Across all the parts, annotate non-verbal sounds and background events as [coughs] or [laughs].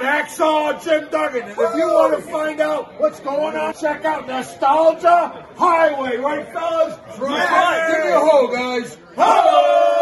Hacksaw Jim Duggan. And if you want to find out what's going on, check out Nostalgia Highway, right, fellas? right. Give me a guys. Ho!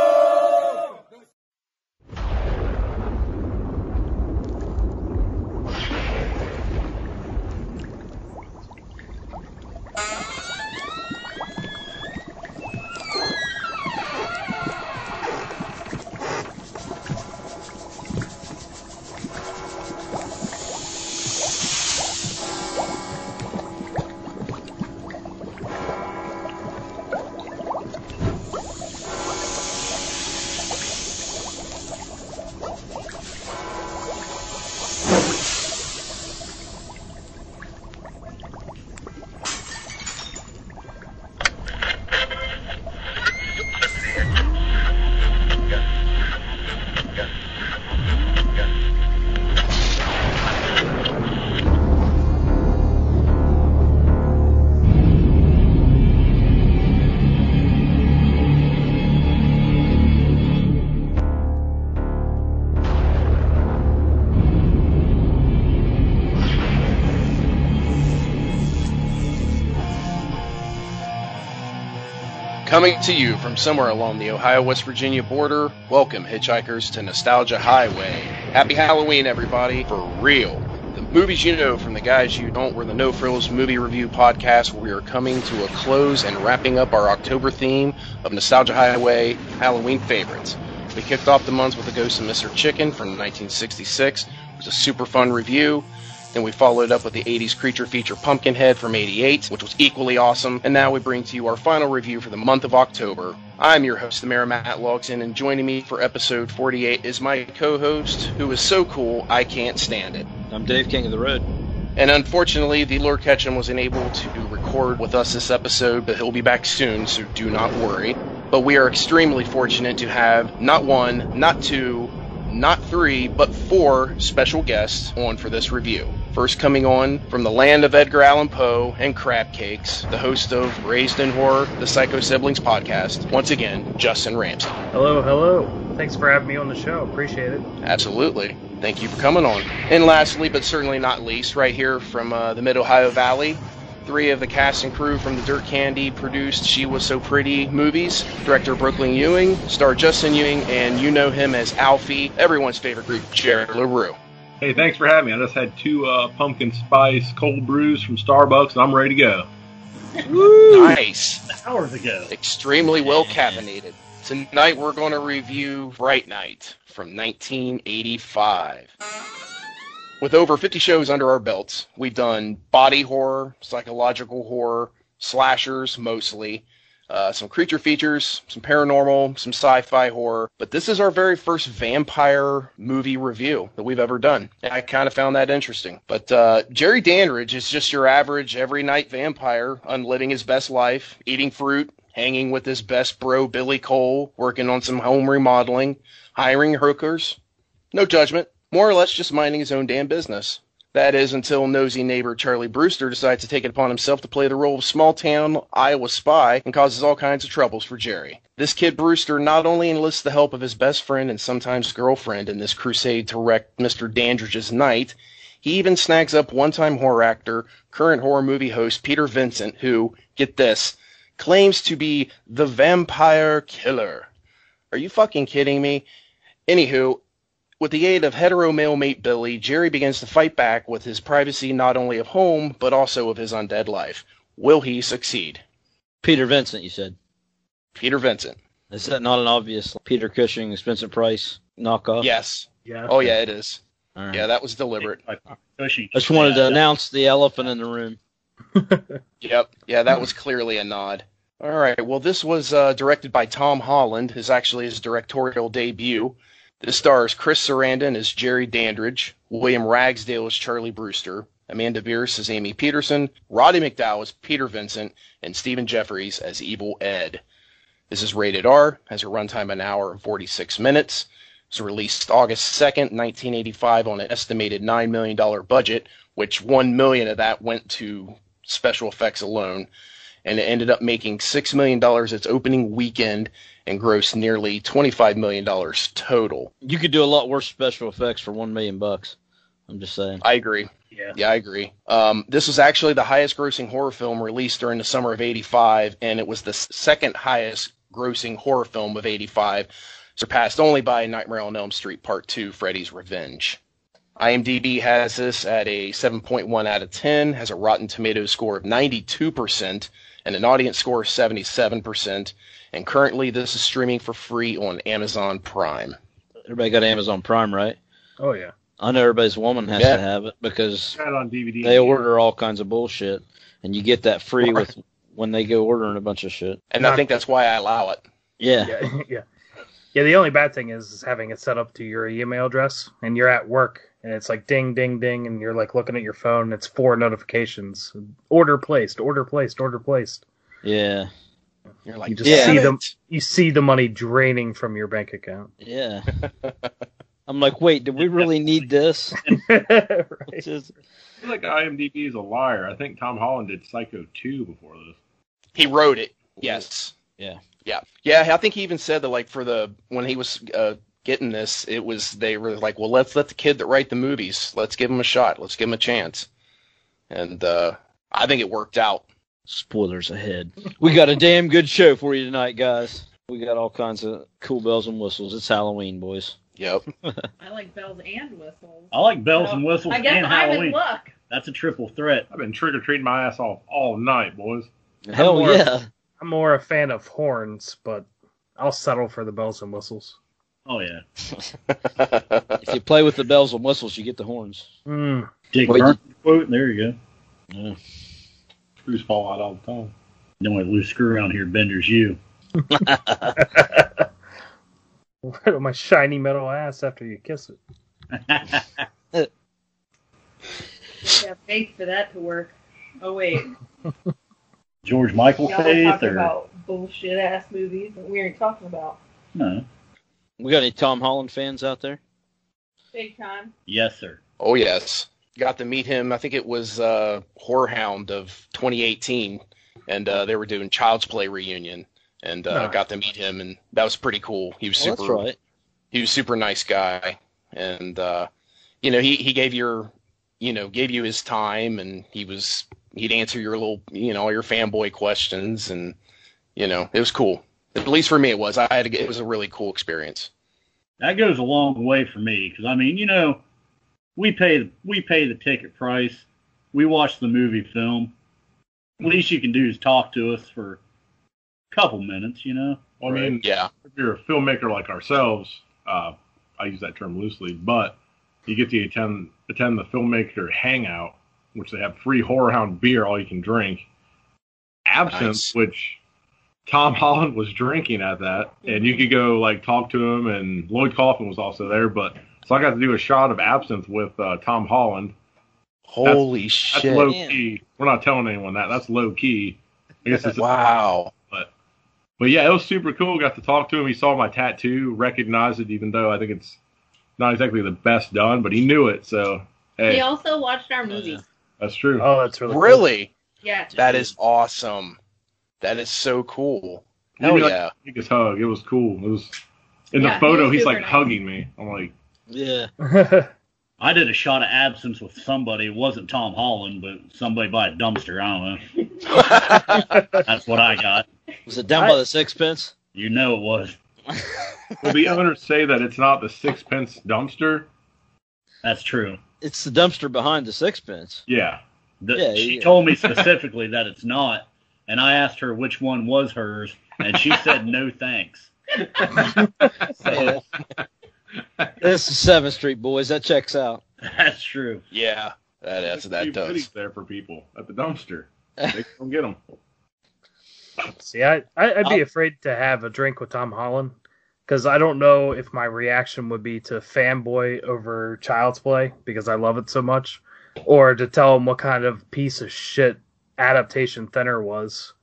Coming to you from somewhere along the Ohio West Virginia border, welcome hitchhikers to Nostalgia Highway. Happy Halloween, everybody, for real. The movies you know from the guys you don't were the No Frills Movie Review podcast, where we are coming to a close and wrapping up our October theme of Nostalgia Highway Halloween favorites. We kicked off the month with The Ghost of Mr. Chicken from 1966. It was a super fun review. Then we followed up with the 80s creature feature Pumpkinhead from 88, which was equally awesome. And now we bring to you our final review for the month of October. I'm your host, the Mayor Matt Logson, and joining me for episode 48 is my co-host, who is so cool I can't stand it. I'm Dave King of the Road. And unfortunately, the Lord Ketchum was unable to record with us this episode, but he'll be back soon, so do not worry. But we are extremely fortunate to have not one, not two, not three, but four special guests on for this review. First coming on from the land of Edgar Allan Poe and crab cakes, the host of Raised in Horror, the Psycho Siblings podcast, once again, Justin Ramsey. Hello, hello. Thanks for having me on the show. Appreciate it. Absolutely. Thank you for coming on. And lastly, but certainly not least, right here from uh, the Mid Ohio Valley, three of the cast and crew from the Dirt Candy produced She Was So Pretty movies. Director Brooklyn Ewing, star Justin Ewing, and you know him as Alfie, everyone's favorite group, Jared LaRue. Hey, thanks for having me. I just had two uh, pumpkin spice cold brews from Starbucks, and I'm ready to go. [laughs] Nice. Hours ago. Extremely well caffeinated. Tonight we're going to review Fright Night from 1985. With over 50 shows under our belts, we've done body horror, psychological horror, slashers mostly, uh, some creature features, some paranormal, some sci-fi horror. But this is our very first vampire movie review that we've ever done. And I kind of found that interesting. But uh, Jerry Dandridge is just your average every night vampire, unliving his best life, eating fruit, hanging with his best bro Billy Cole, working on some home remodeling, hiring hookers. No judgment. More or less just minding his own damn business. That is until nosy neighbor Charlie Brewster decides to take it upon himself to play the role of small town Iowa spy and causes all kinds of troubles for Jerry. This kid Brewster not only enlists the help of his best friend and sometimes girlfriend in this crusade to wreck Mr. Dandridge's night, he even snags up one time horror actor, current horror movie host Peter Vincent, who, get this, claims to be the vampire killer. Are you fucking kidding me? Anywho, with the aid of hetero male mate Billy, Jerry begins to fight back with his privacy not only of home, but also of his undead life. Will he succeed? Peter Vincent, you said. Peter Vincent. Is that not an obvious Peter Cushing, Vincent Price knockoff? Yes. Yeah. Oh, yeah, it is. All right. Yeah, that was deliberate. Cushy. I just wanted to announce the elephant in the room. [laughs] Yep. Yeah, that was clearly a nod. All right. Well, this was uh, directed by Tom Holland. Is actually his directorial debut. This stars Chris Sarandon as Jerry Dandridge, William Ragsdale as Charlie Brewster, Amanda Bearse as Amy Peterson, Roddy McDowall as Peter Vincent, and Stephen Geoffreys as Evil Ed. This is rated R, has a runtime of an hour and 46 minutes. It was released August 2nd, 1985 on an estimated $9 million budget, which 1 million of that went to special effects alone. And it ended up making $6 million its opening weekend and grossed nearly $25 million total. You could do a lot worse special effects for one million bucks. I'm just saying. I agree. Yeah. Yeah, I agree. Um, this was actually the highest grossing horror film released during the summer of 85, and it was the second highest grossing horror film of 85, surpassed only by Nightmare on Elm Street Part 2 Freddy's Revenge. IMDb has this at a 7.1 out of 10, has a Rotten Tomatoes score of 92%, and an audience score of 77%. And currently, this is streaming for free on Amazon Prime. Everybody got Amazon Prime, right? Oh yeah. I know everybody's woman has Yeah. to have it because it on DVD. they order all kinds of bullshit, and you get that free with when they go ordering a bunch of shit. And I think that's why I allow it. Yeah, Yeah. [laughs] yeah. Yeah. The only bad thing is, is having it set up to your email address, and you're at work, and it's like ding, ding, ding, and you're like looking at your phone. And it's four notifications: order placed, order placed, order placed. yeah, You're like, You just Yeah. see "Damn them. You see the money draining from your bank account. yeah. [laughs] I'm like, wait, do we really need this? [laughs] right. [laughs] It's just- I feel like IMDb is a liar. I think Tom Holland did Psycho 2 before this. He wrote it. Yes. Yeah. Yeah. Yeah. I think he even said that, like, for the when he was uh, getting this, it was they were like, well, let's let the kid that write the movies, let's give him a shot, let's give him a chance, and uh, I think it worked out. Spoilers ahead. We got a damn good show for you tonight, guys. We got all kinds of cool bells and whistles. It's Halloween, boys. Yep. [laughs] I like bells and whistles. I like bells and whistles I guess and I'm Halloween. in luck. That's a triple threat. I've been trick or treating my ass off all night, boys. Hell more- yeah. I'm more a fan of horns, but I'll settle for the bells and whistles. Oh yeah. [laughs] [laughs] If you play with the bells and whistles, you get the horns. Mm. Dick Wait, Burton quote. There you go. Yeah. Screws fall out all the time. The only loose screw around here, Bender's you. [laughs] Right on my shiny metal ass after you kiss it. [laughs] Yeah, faith for that to work. Oh wait, George Michael y'all faith talking or about bullshit ass movies that we ain't talking about. no? We got any Tom Holland fans out there? Big time. Yes, sir. Oh yes. Got to meet him. I think it was uh, Horror Hound of 2018, and uh, they were doing Child's Play reunion, and uh, Nice. got to meet him, and that was pretty cool. He was Oh, super. that's right. he was super nice guy and uh you know he he gave your you know gave you his time and he was he'd answer your little you know all your fanboy questions and you know it was cool at least for me it was i had to get, it was a really cool experience That goes a long way for me because I mean, you know, we pay we pay the ticket price. We watch the movie film. Least you can do is talk to us for a couple minutes, you know. Well, I mean, yeah if you're a filmmaker like ourselves, uh, I use that term loosely, but you get to attend attend the filmmaker hangout, which they have free Horror Hound beer, all you can drink, absinthe, Nice. which Tom Holland was drinking at that, and you could go like talk to him, and Lloyd Kaufman was also there, but so I got to do a shot of absinthe with uh, Tom Holland. holy That's shit low man. key. We're not telling anyone that. That's low key. I guess it's [laughs] wow but but yeah, it was super cool. Got to talk to him. He saw my tattoo, recognized it, even though I think it's not exactly the best done, but he knew it. So He also watched our movies. that's true. Oh, that's really cool. really Yeah. that is awesome that is so cool He hell gave me, like, yeah Take his hug. It was cool. It was in Yeah, the photo. He's like nice. hugging me. I'm like, Yeah. [laughs] I did a shot of absinthe with somebody. It wasn't Tom Holland, but somebody by a dumpster. I don't know. [laughs] That's what I got. Was it down by the sixpence? You know it was. will the owners say that it's not the sixpence dumpster? That's true. It's the dumpster behind the sixpence. Yeah. The, Yeah, she yeah. told me [laughs] specifically that it's not, and I asked her which one was hers, and she said no thanks. So This is Seventh Street, boys. That checks out. that's true. yeah that is that Leave does there for people at the dumpster. They [laughs] come get them. See, I, I I'd be I'll- afraid to have a drink with Tom Holland because I don't know if my reaction would be to fanboy over Child's Play because I love it so much, or to tell him what kind of piece of shit adaptation Thinner was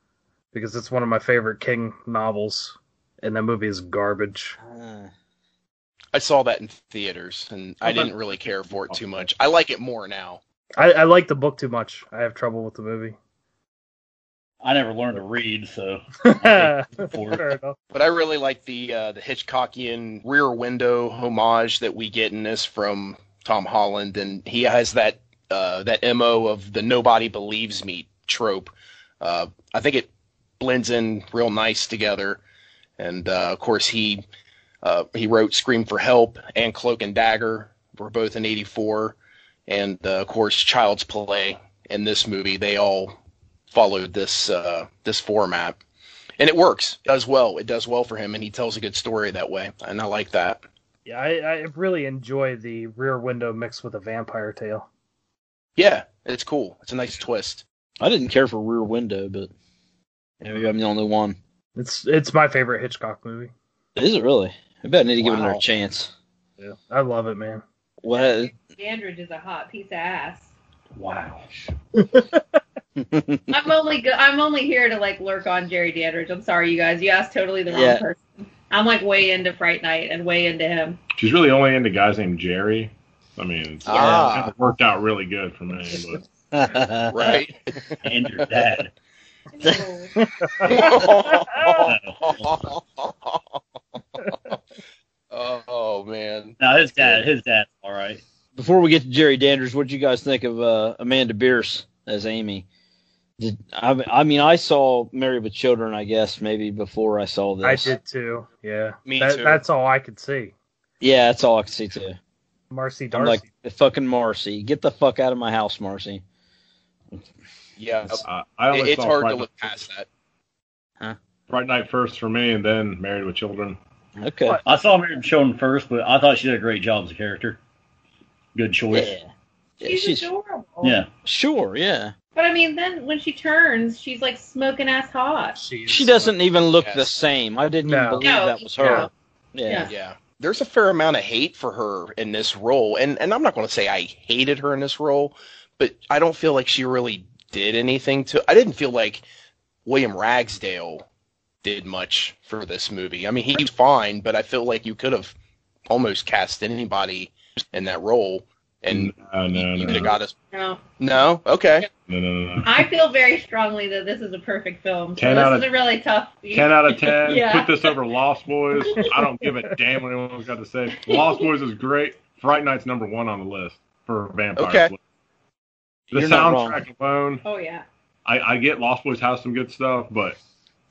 because it's one of my favorite King novels, and that movie is garbage. Uh, i saw that in theaters and i didn't really care for it too much i like it more now I, I like the book too much. I have trouble with the movie. I never learned to read, so [laughs] Fair for it. enough. But I really like the uh, the Hitchcockian rear window homage that we get in this from Tom Holland, and he has that uh, that mo of the nobody believes me trope. Uh, I think it blends in real nice together, and uh, of course he uh, he wrote Scream for Help and Cloak and Dagger were both in '84, and uh, of course Child's Play in this movie. They all followed this uh, this format, and it works. It does well. It does well for him, and he tells a good story that way, and I like that. Yeah, I, I really enjoy the Rear Window mixed with a vampire tale. Yeah, it's cool. It's a nice twist. I didn't care for Rear Window, but maybe I'm the only one. It's it's my favorite Hitchcock movie. Is it really? I bet I need to give it Wow. another chance. Yeah, I love it, man. What? Dandridge is a hot piece of ass. Wow. [laughs] I'm only go- I'm only here to like lurk on Jerry Dandridge. I'm sorry, you guys. You asked totally the wrong Yeah. person. I'm like way into Fright Night and way into him. She's really only into guys named Jerry. I mean, it's Ah. it worked out really good for me. But [laughs] Right. [laughs] and your dad. Oh man. No, his dad, his dad's all right. Before we get to Jerry Danders, what did you guys think of uh, Amanda Bearse as Amy? Did I, I mean I saw Married with Children, I guess maybe before I saw this. I did too. Yeah, Me That- too. That's all I could see. Yeah, that's all I could see too. Marcy I'm Darcy. like the fucking Marcy. Get the fuck out of my house, Marcy. Yeah. uh, I It- it's hard Fright to look past that. Fright Night first for me, and then Married with Children. Okay. What? I saw Miriam Children first, but I thought she did a great job as a character. Good choice. Yeah. Yeah, She's, she's adorable. Yeah. sure, yeah. But I mean, then when she turns, she's like smoking ass hot. She's- She doesn't even look the same. I didn't No. even believe No, that was her. no. Yeah. Yeah. Yeah. There's a fair amount of hate for her in this role. And and I'm not going to say I hated her in this role, but I don't feel like she really did anything to I didn't feel like William Ragsdale did much for this movie. I mean, he's fine, but I feel like you could have almost cast anybody in that role and Uh, no, you no, could have no, got us No, No? Okay. no, no, no, no. I feel very strongly that this is a perfect film. So 10 this out is of- a really tough. [laughs] Ten out of [laughs] ten. Yeah. Put this over Lost Boys. I don't give a damn what anyone's got to say. Lost Boys is great. Fright Night's number one on the list for vampires. Okay. The You're soundtrack alone, Oh yeah. I, I get Lost Boys has some good stuff, but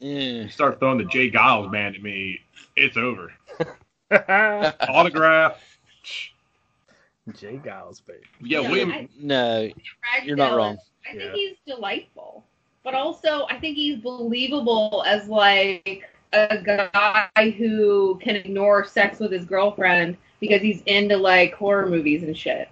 Yeah. you start throwing the J. Geils band at me, it's over. [laughs] Autograph. J. Geils, baby. Yeah, Yeah, William. I- No, You're not Ragsdale wrong. I think Yeah. he's delightful, but also I think he's believable as like a guy who can ignore sex with his girlfriend because he's into like horror movies and shit.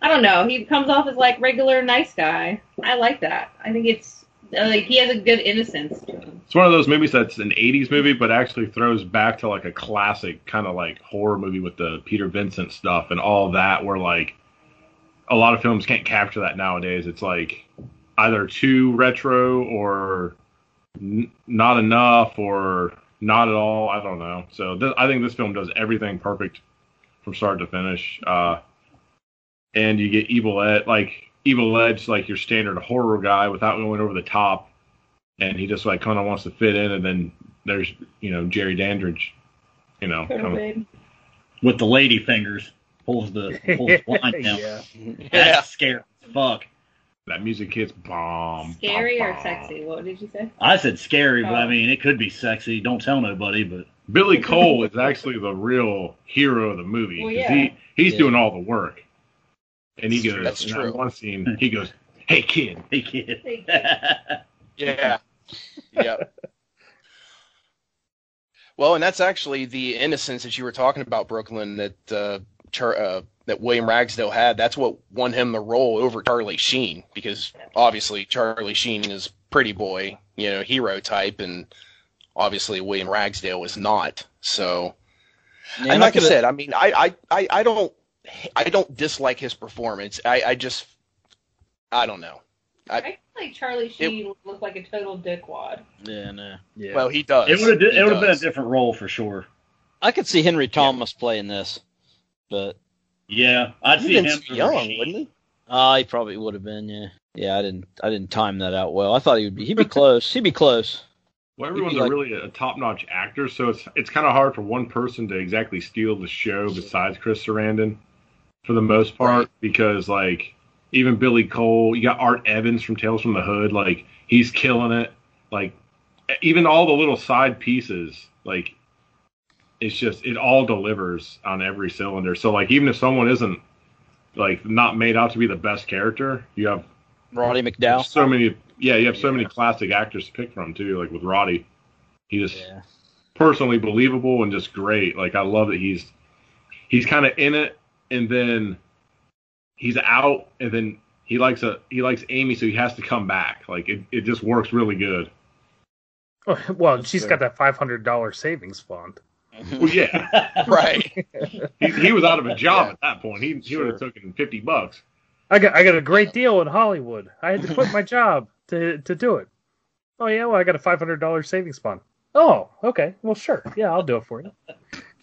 I don't know. He comes off as like regular nice guy. I like that. I think it's like he has a good innocence to him. It's one of those movies that's an '80s movie, but actually throws back to like a classic kind of like horror movie with the Peter Vincent stuff and all that. Where like a lot of films can't capture that nowadays. It's like either too retro or n- not enough or not at all. I don't know. So th- I think this film does everything perfect from start to finish. Uh, and you get Evil Ed, like Evil Ed's like your standard horror guy without going over the top and he just like kind of wants to fit in. And then there's you know Jerry Dandridge, you know, Total kinda- With the lady fingers. Pulls the pulls the blind [laughs] down. yeah. That's Yeah. scary as fuck. that music hits bomb. Scary bomb, or bomb. sexy? What did you say? I said scary, but I Oh. mean it could be sexy. Don't tell nobody, but Billy Cole is actually the real hero of the movie. Well, 'cause yeah. He he's Yeah. doing all the work, and he goes. That's in that true. One scene, [laughs] he goes, "Hey kid, hey kid. [laughs] Hey, Yeah. [laughs] Yep. Well, and that's actually the innocence that you were talking about, Brooklyn. That uh, Char- uh, that William Ragsdale had. That's what won him the role over Charlie Sheen, because obviously Charlie Sheen is pretty boy, you know, hero type, and obviously William Ragsdale was not. So, Yeah, and like I said, I mean, I, I, I, I don't, I don't dislike his performance. I, I just, I don't know. I feel like Charlie Sheen would look like a total dickwad. Yeah, no. Yeah. Well, he does. It would have it would have been a different role for sure. I could see Henry Thomas playing this, but Yeah, I'd see been him. too young, wouldn't he? uh, he probably would have been. Yeah, yeah. I didn't. I didn't time that out well. I thought he would be. He'd be [laughs] close. He'd be close. well, everyone's like- a really a top-notch actor, so it's it's kind of hard for one person to exactly steal the show besides Chris Sarandon. For the most part because like even Billy Cole, you got Art Evans from Tales from the Hood, like he's killing it. Like even all the little side pieces, like it's just it all delivers on every cylinder. So like even if someone isn't like not made out to be the best character, you have Roddy McDowall. so many yeah, you have so many classic actors to pick from too, like with Roddy. He just Yeah. personally believable and just great. Like I love that he's he's kind of in it and then he's out and then he likes a he likes Amy so he has to come back. Like it, it just works really good. Oh, well, she's got that five hundred dollar savings fund. Well, yeah, [laughs] Right. he, he was out of a job Yeah. at that point. He he would have taken fifty bucks. I got I got a great deal in Hollywood. I had to quit my [laughs] job to to do it. Oh yeah, well I got a five hundred dollar savings fund. Oh, okay. Well sure. Yeah, I'll do it for you.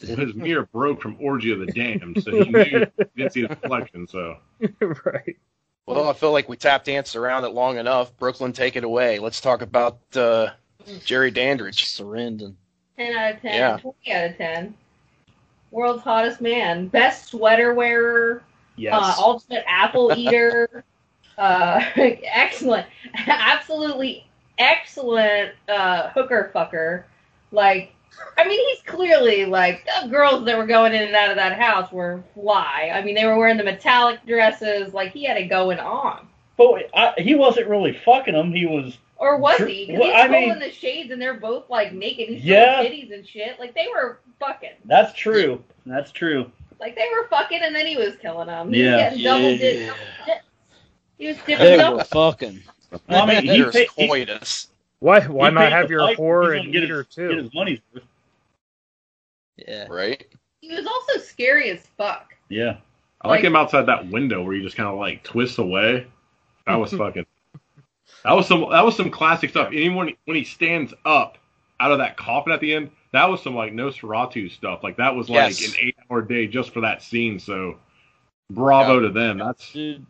Well, his mirror broke from Orgy of the Damned, so he knew he didn't see the reflection. So [laughs] right. Well, I feel like we tap danced around it long enough. Brooklyn, take it away. Let's talk about uh, Jerry Dandridge. Sarandon. 10 out of 10, Yeah. 20 out of 10. World's hottest man, best sweater wearer, Yes. uh, ultimate apple [laughs] eater, uh, [laughs] excellent, absolutely excellent uh, hooker fucker. Like, I mean, he's clearly like the girls that were going in and out of that house were fly. I mean, they were wearing the metallic dresses. Like, he had it going on. But I, he wasn't really fucking them. He was. Or was Sure. he? Because Well, he's I pulling mean- the shades and they're both like naked. He's Yeah. showing titties and shit. Like, they were fucking. That's true. That's true. Like they were fucking, and then he was killing them. He Yeah. was getting double Yeah. dip, double dip. He was dipping They double. were fucking. I mean, he There's paid, he, coitus. Why why not have your piper, he's whore and get eater his, too? Get his money's worth. Yeah. Right? He was also scary as fuck. Yeah. I like Like- him outside that window where he just kind of like twists away. That was [laughs] fucking. That was some. That was some classic stuff. Anyone when he stands up out of that coffin at the end, that was some like Nosferatu stuff. Like that was like Yes. an eight-hour day just for that scene. So, bravo to them. That's Dude,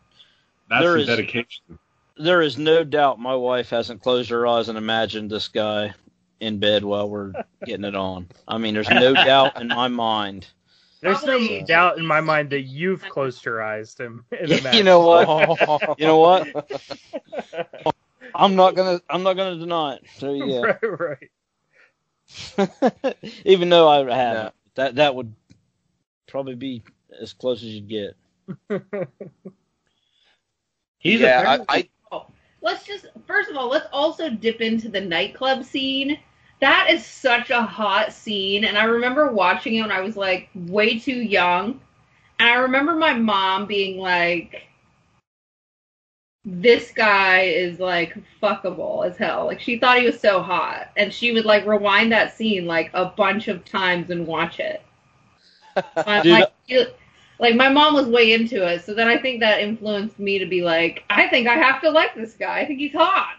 that's There some is- dedication. There is no doubt my wife hasn't closed her eyes and imagined this guy in bed while we're getting it on. I mean, there's no [laughs] doubt in my mind. There's Probably- no doubt in my mind that you've closed your eyes to and [laughs] you know what? You know what? [laughs] I'm not gonna. I'm not gonna deny it. So yeah. right, right. Even though I haven't, that that would probably be as close as you'd get. He's yeah, a, I, I Let's just first of all, let's also dip into the nightclub scene. That is such a hot scene, and I remember watching it when I was like way too young. And I remember my mom being like, "This guy is like fuckable as hell." Like she thought he was so hot, and she would like rewind that scene like a bunch of times and watch it. [laughs] Dude, like, like my mom was way into it, so then I think that influenced me to be like, I think I have to like this guy. I think he's hot.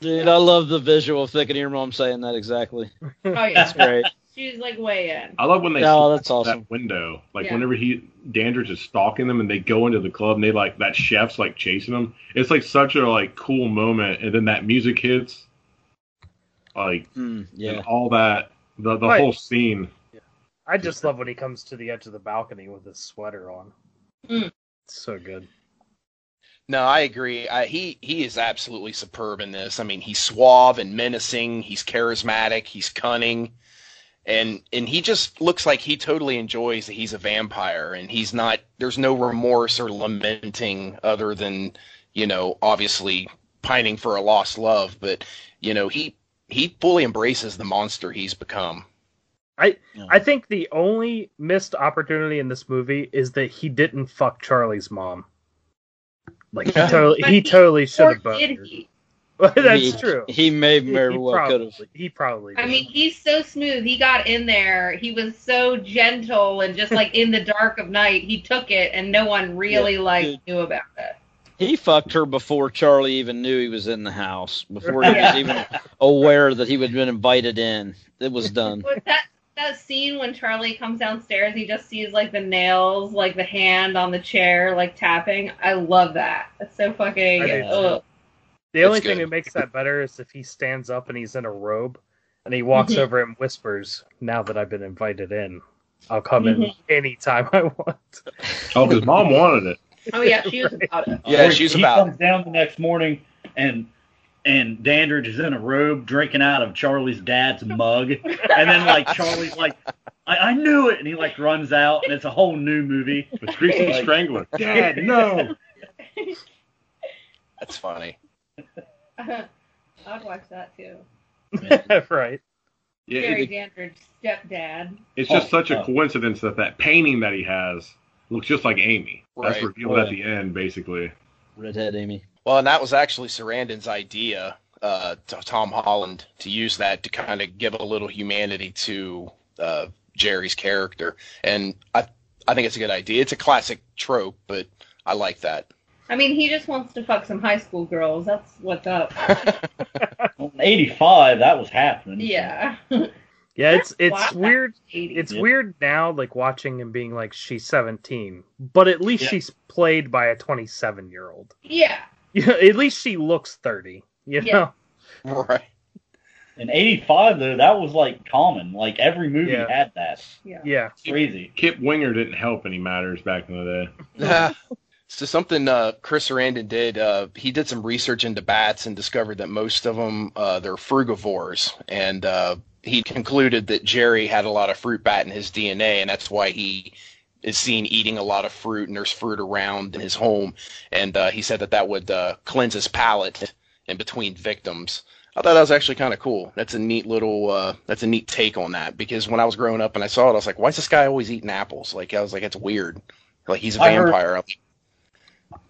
Dude, I love the visual of thinking of your mom saying that exactly. [laughs] Oh yeah, That's great. she's like way in. I love when they Oh, that's awesome. that window. Like Yeah. whenever he Dandridge is stalking them and they go into the club and they like that chef's like chasing them. It's like such a like cool moment and then that music hits. Like Mm, yeah. and all that the the Right. whole scene. I just love when he comes to the edge of the balcony with his sweater on. Mm. So good. No, I agree. I, he he is absolutely superb in this. I mean, he's suave and menacing. He's charismatic. He's cunning, and and he just looks like he totally enjoys that he's a vampire, and he's not. There's no remorse or lamenting other than you know, obviously pining for a lost love. But you know, he he fully embraces the monster he's become. I I think the only missed opportunity in this movie is that he didn't fuck Charlie's mom. Like he totally, he he- totally should have boned did he? [laughs] That's he, true. He may He- very he well probably, could have. He probably. I mean, he's so smooth. He got in there. He was so gentle and just like in the dark of night, he took it, and no one really Yeah, like dude. knew about it. He fucked her before Charlie even knew he was in the house. Before he was even aware that he had been invited in. It was [laughs] done. But that that scene when Charlie comes downstairs, he just sees like the nails, like the hand on the chair, like tapping. I love that. It's so fucking. I ugh. the only thing that makes that better is if he stands up and he's in a robe, and he walks Mhm. over and whispers, "Now that I've been invited in." I'll come in anytime I want. Oh, because mom wanted it. Oh yeah, she was [laughs] about it. Yeah, Or she's he about. comes down the next morning and and Dandridge is in a robe drinking out of Charlie's dad's mug, and then like Charlie's like, I, I knew it, and he like runs out, and it's a whole new movie. It's Greasy the Strangler. [laughs] Dad, no. That's funny. [laughs] I'd watch that too. [laughs] right. Yeah, Gary it, Dandridge, stepdad. it's just Oh, such a oh. coincidence that that painting that he has looks just like Amy. That's Right. revealed at the end, basically. Redhead Amy. Well, and that was actually Sarandon's idea uh, to Tom Holland to use that to kind of give a little humanity to uh, Jerry's character, and I I think it's a good idea. It's a classic trope, but I like that. I mean, he just wants to fuck some high school girls. That's what's up. [laughs] Well, '85, that was happening. Yeah. [laughs] Yeah, it's it's Wow. weird. It's Yep. weird now, like watching and being like she's 17, but at least Yeah. she's played by a 27 year old. Yeah. [laughs] Yeah, at least she looks 30. You Yeah. know? right. In '85, though, that was like common. Like every movie Yeah. had that. Yeah. Yeah. Crazy. Kip Winger didn't help any matters back in the day. [laughs] so something uh, Chris Sarandon did, uh, he did some research into bats and discovered that most of them uh, they're frugivores, and uh, he concluded that Jerry had a lot of fruit bat in his DNA, and that's why he is seen eating a lot of fruit, and there's fruit around in his home, and uh, he said that that would uh, cleanse his palate in between victims. I thought that was actually kind of cool. That's a neat little, uh, that's a neat take on that because when I was growing up and I saw it, I was like, why is this guy always eating apples? Like I was like, it's weird. Like he's a I heard- vampire.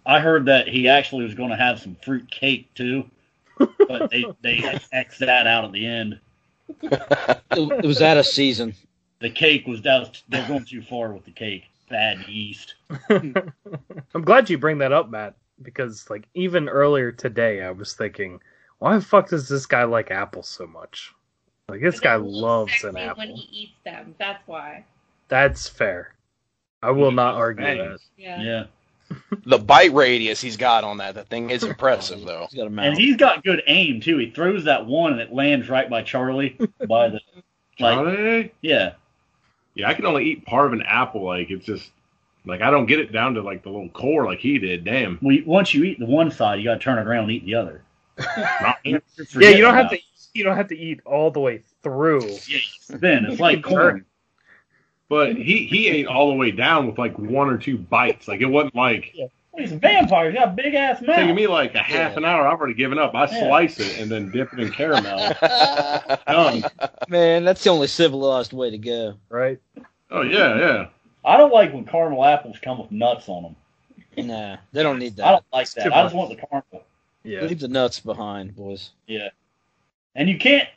I heard that he actually was going to have some fruit cake too, but they they [laughs] x that out at the end. It, it was out of season. The cake was that they're going too far with the cake. Bad yeast. [laughs] I'm glad you bring that up, Matt, because like even earlier today, I was thinking, why the fuck does this guy like apples so much? Like this guy loves sexy an When he eats them. That's why. That's fair. I will not argue that. Yeah. Yeah, [laughs] the bite radius he's got on that, that thing is [laughs] impressive though. He's got a mouth. and he's got good aim too. He throws that one and it lands right by Charlie. By the like, Charlie? yeah, Yeah, I can only eat part of an apple. Like it's just like I don't get it down to like the little core like he did. Damn. we once you eat the one side, you got to turn it around and eat the other. [laughs] Yeah, you don't have about to. You don't have to eat all the way through. it. Yeah, you spin. It's like [laughs] corn. but he he ate all the way down with like one or two bites. Like it wasn't like He's a vampire. He's got a big ass mouth. taking me like a half an hour. I've already given up. I Yeah. slice it and then dip it in caramel. [laughs] Done. Man, that's the only civilized way to go. Right? Oh yeah, yeah. I don't like when caramel apples come with nuts on them. Nah, they don't need that. I don't like that. I just want the caramel. Yeah. Leave the nuts behind, boys. Yeah. And you can't.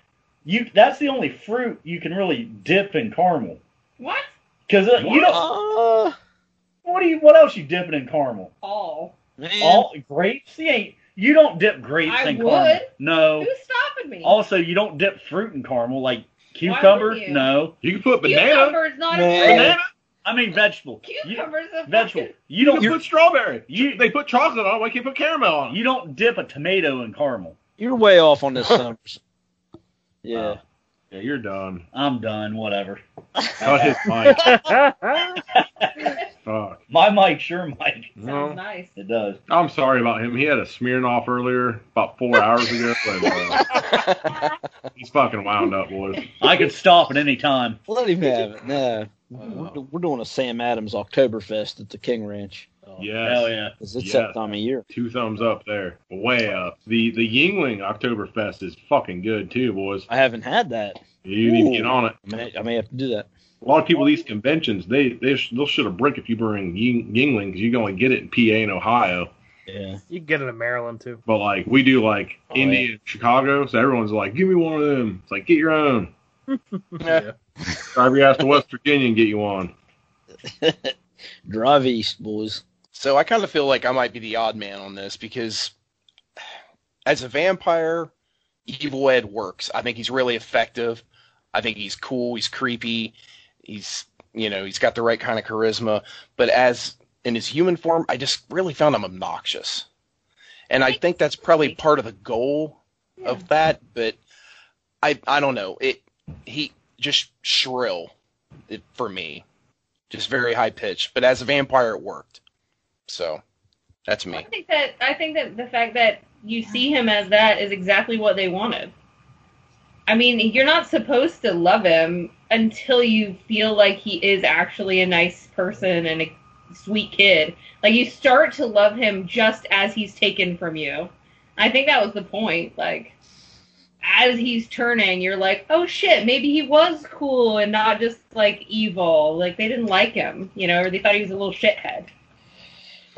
You that's the only fruit you can really dip in caramel. What? Because uh, you don't. Uh, What do you? What else you dipping in caramel? All. man. All grapes? You ain't. You don't dip grapes I in would. caramel. No. Who's stopping me? Also, you don't dip fruit in caramel like cucumber. you? No. You can put banana. Cucumber is not Man. a fruit. Banana. I mean vegetable. You, Cucumber's a vegetable. fucking- You You don't. can put strawberry. You They put chocolate on. it. Why can't you put caramel on? it? you don't dip a tomato in caramel. You're way off on this, [laughs] Summers. Yeah. Uh, Yeah, you're done. I'm done. Whatever. Cut his mic. [laughs] Fuck. My mic, sure, Mike. Sounds No. nice. It does. I'm sorry about him. He had a smearing off earlier, about four hours ago. And, uh, [laughs] he's fucking wound up, boys. I could stop at any time. Let him have it. No. We're, we're doing a Sam Adams Oktoberfest at the King Ranch. Yes. Hell yeah. 'Cause it's Yes. that time of year. Two thumbs up there. Way up. The the Yuengling Oktoberfest is fucking good too, boys. I haven't had that. You need to get on it. I may, I may have to do that. A lot of people at these conventions, they they sh- they'll shit a brick if you bring Ying, Yuengling because you can only get it in PA and Ohio. Yeah. You can get it in Maryland too. But like we do like Oh, India, yeah. and Chicago, so everyone's like, "Give me one of them." It's like, get your own. [laughs] Yeah. Drive your ass to West Virginia and get you one. [laughs] Drive east, boys. So I kind of feel like I might be the odd man on this because as a vampire, Evil Ed works. I think he's really effective. I think he's cool. He's creepy. He's you know he's got the right kind of charisma. But as in his human form, I just really found him obnoxious, and I think that's probably part of the goal of that. But I I don't know it. He just shrill it, for me. just very high pitched. But as a vampire, it worked. So that's me. I think that I think that the fact that you see him as that is exactly what they wanted. I mean, you're not supposed to love him until you feel like he is actually a nice person and a sweet kid. Like you start to love him just as he's taken from you. I think that was the point. Like as he's turning, you're like, "Oh shit, maybe he was cool and not just like evil." Like they didn't like him, you know, or they thought he was a little shithead.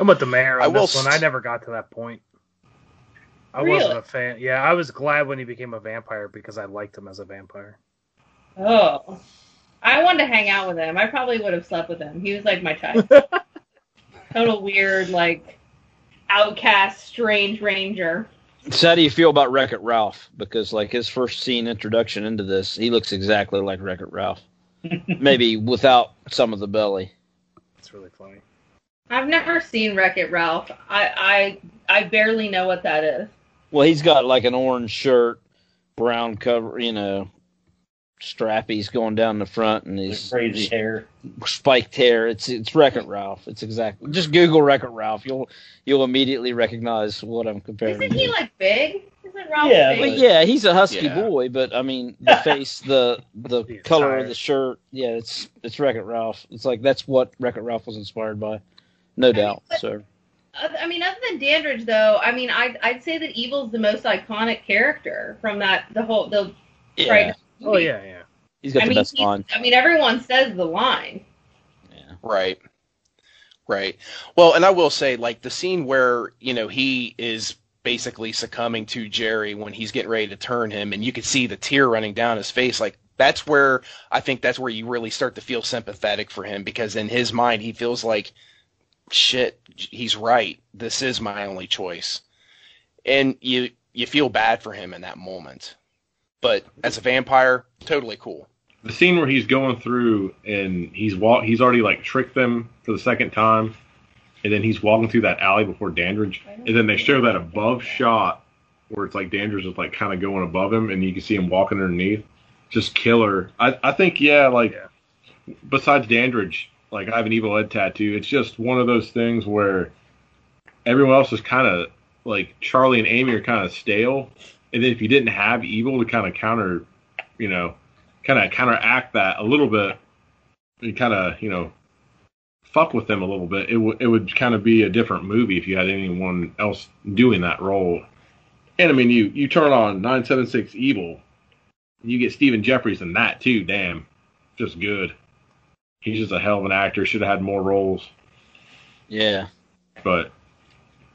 I'm with the mayor I on will this one. I never got to that point. I Really? wasn't a fan. Yeah, I was glad when he became a vampire because I liked him as a vampire. Oh. I wanted to hang out with him. I probably would have slept with him. He was like my type. [laughs] Total weird, like outcast, strange ranger. So how do you feel about Wreck It Ralph? Because like his first scene introduction into this, he looks exactly like Wreck It Ralph. [laughs] Maybe without some of the belly. It's really funny. I've never seen Wreck It Ralph. I, I I barely know what that is. Well, he's got like an orange shirt, brown cover, you know, strappies going down the front, and The his crazy hair. spiked hair. It's it's Wreck It Ralph. It's exactly. Just Google Wreck It Ralph. You'll you'll immediately recognize what I'm comparing. Isn't to. he like big? Isn't Ralph Yeah, big? Well, yeah, he's a husky Yeah. boy, but I mean, the [laughs] face, the the The color attire. of the shirt, yeah, it's it's Wreck It Ralph. It's like that's what Wreck It Ralph was inspired by, no doubt. but- So Oth- I mean, other than Dandridge, though, I mean, I'd, I'd say that Evil's the most iconic character from that the whole the yeah, right. Oh yeah, yeah. he's got I the mean, best line. I mean, everyone says the line. Yeah. Right. Right. Well, and I will say, like, the scene where, you know, he is basically succumbing to Jerry when he's getting ready to turn him, and you can see the tear running down his face, like, that's where I think that's where you really start to feel sympathetic for him because in his mind, he feels like, shit, he's right. This is my only choice. And you, you feel bad for him in that moment. But as a vampire, totally cool. the scene where he's going through and he's walk he's already like tricked them for the second time and then he's walking through that alley before Dandridge and then they show that above shot where it's like Dandridge is like kind of going above him and you can see him walking underneath just killer I, I think yeah like Yeah. besides Dandridge like I have an evil ed tattoo. It's just one of those things where everyone else is kind of like Charlie and Amy are kind of stale. And then if you didn't have evil to kind of counter you know kind of counteract that a little bit and kind of you know fuck with them a little bit it, it would kind of be a different movie if you had anyone else doing that role. And i mean you you turn on 976 evil you get Stephen Geoffreys in that too damn just good he's just a hell of an actor should have had more roles Yeah, but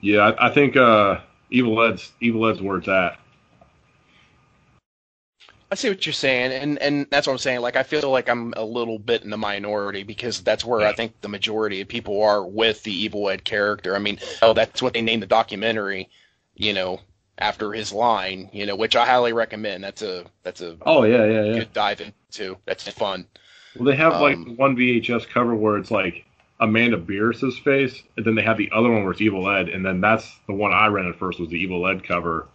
yeah i, I think uh evil ed's evil ed's where it's at I see what you're saying, and and that's what I'm saying. Like I feel like I'm a little bit in the minority because that's where I think the majority of people are with the Evil Ed character. I mean, oh, that's what they named the documentary, you know, after his line, you know, which I highly recommend. That's a that's a oh yeah yeah yeah good dive into. That's fun. Well, they have like Um, one VHS cover where it's like Amanda Bearse's face, and then they have the other one where it's Evil Ed, and then that's the one I rented first was the Evil Ed cover,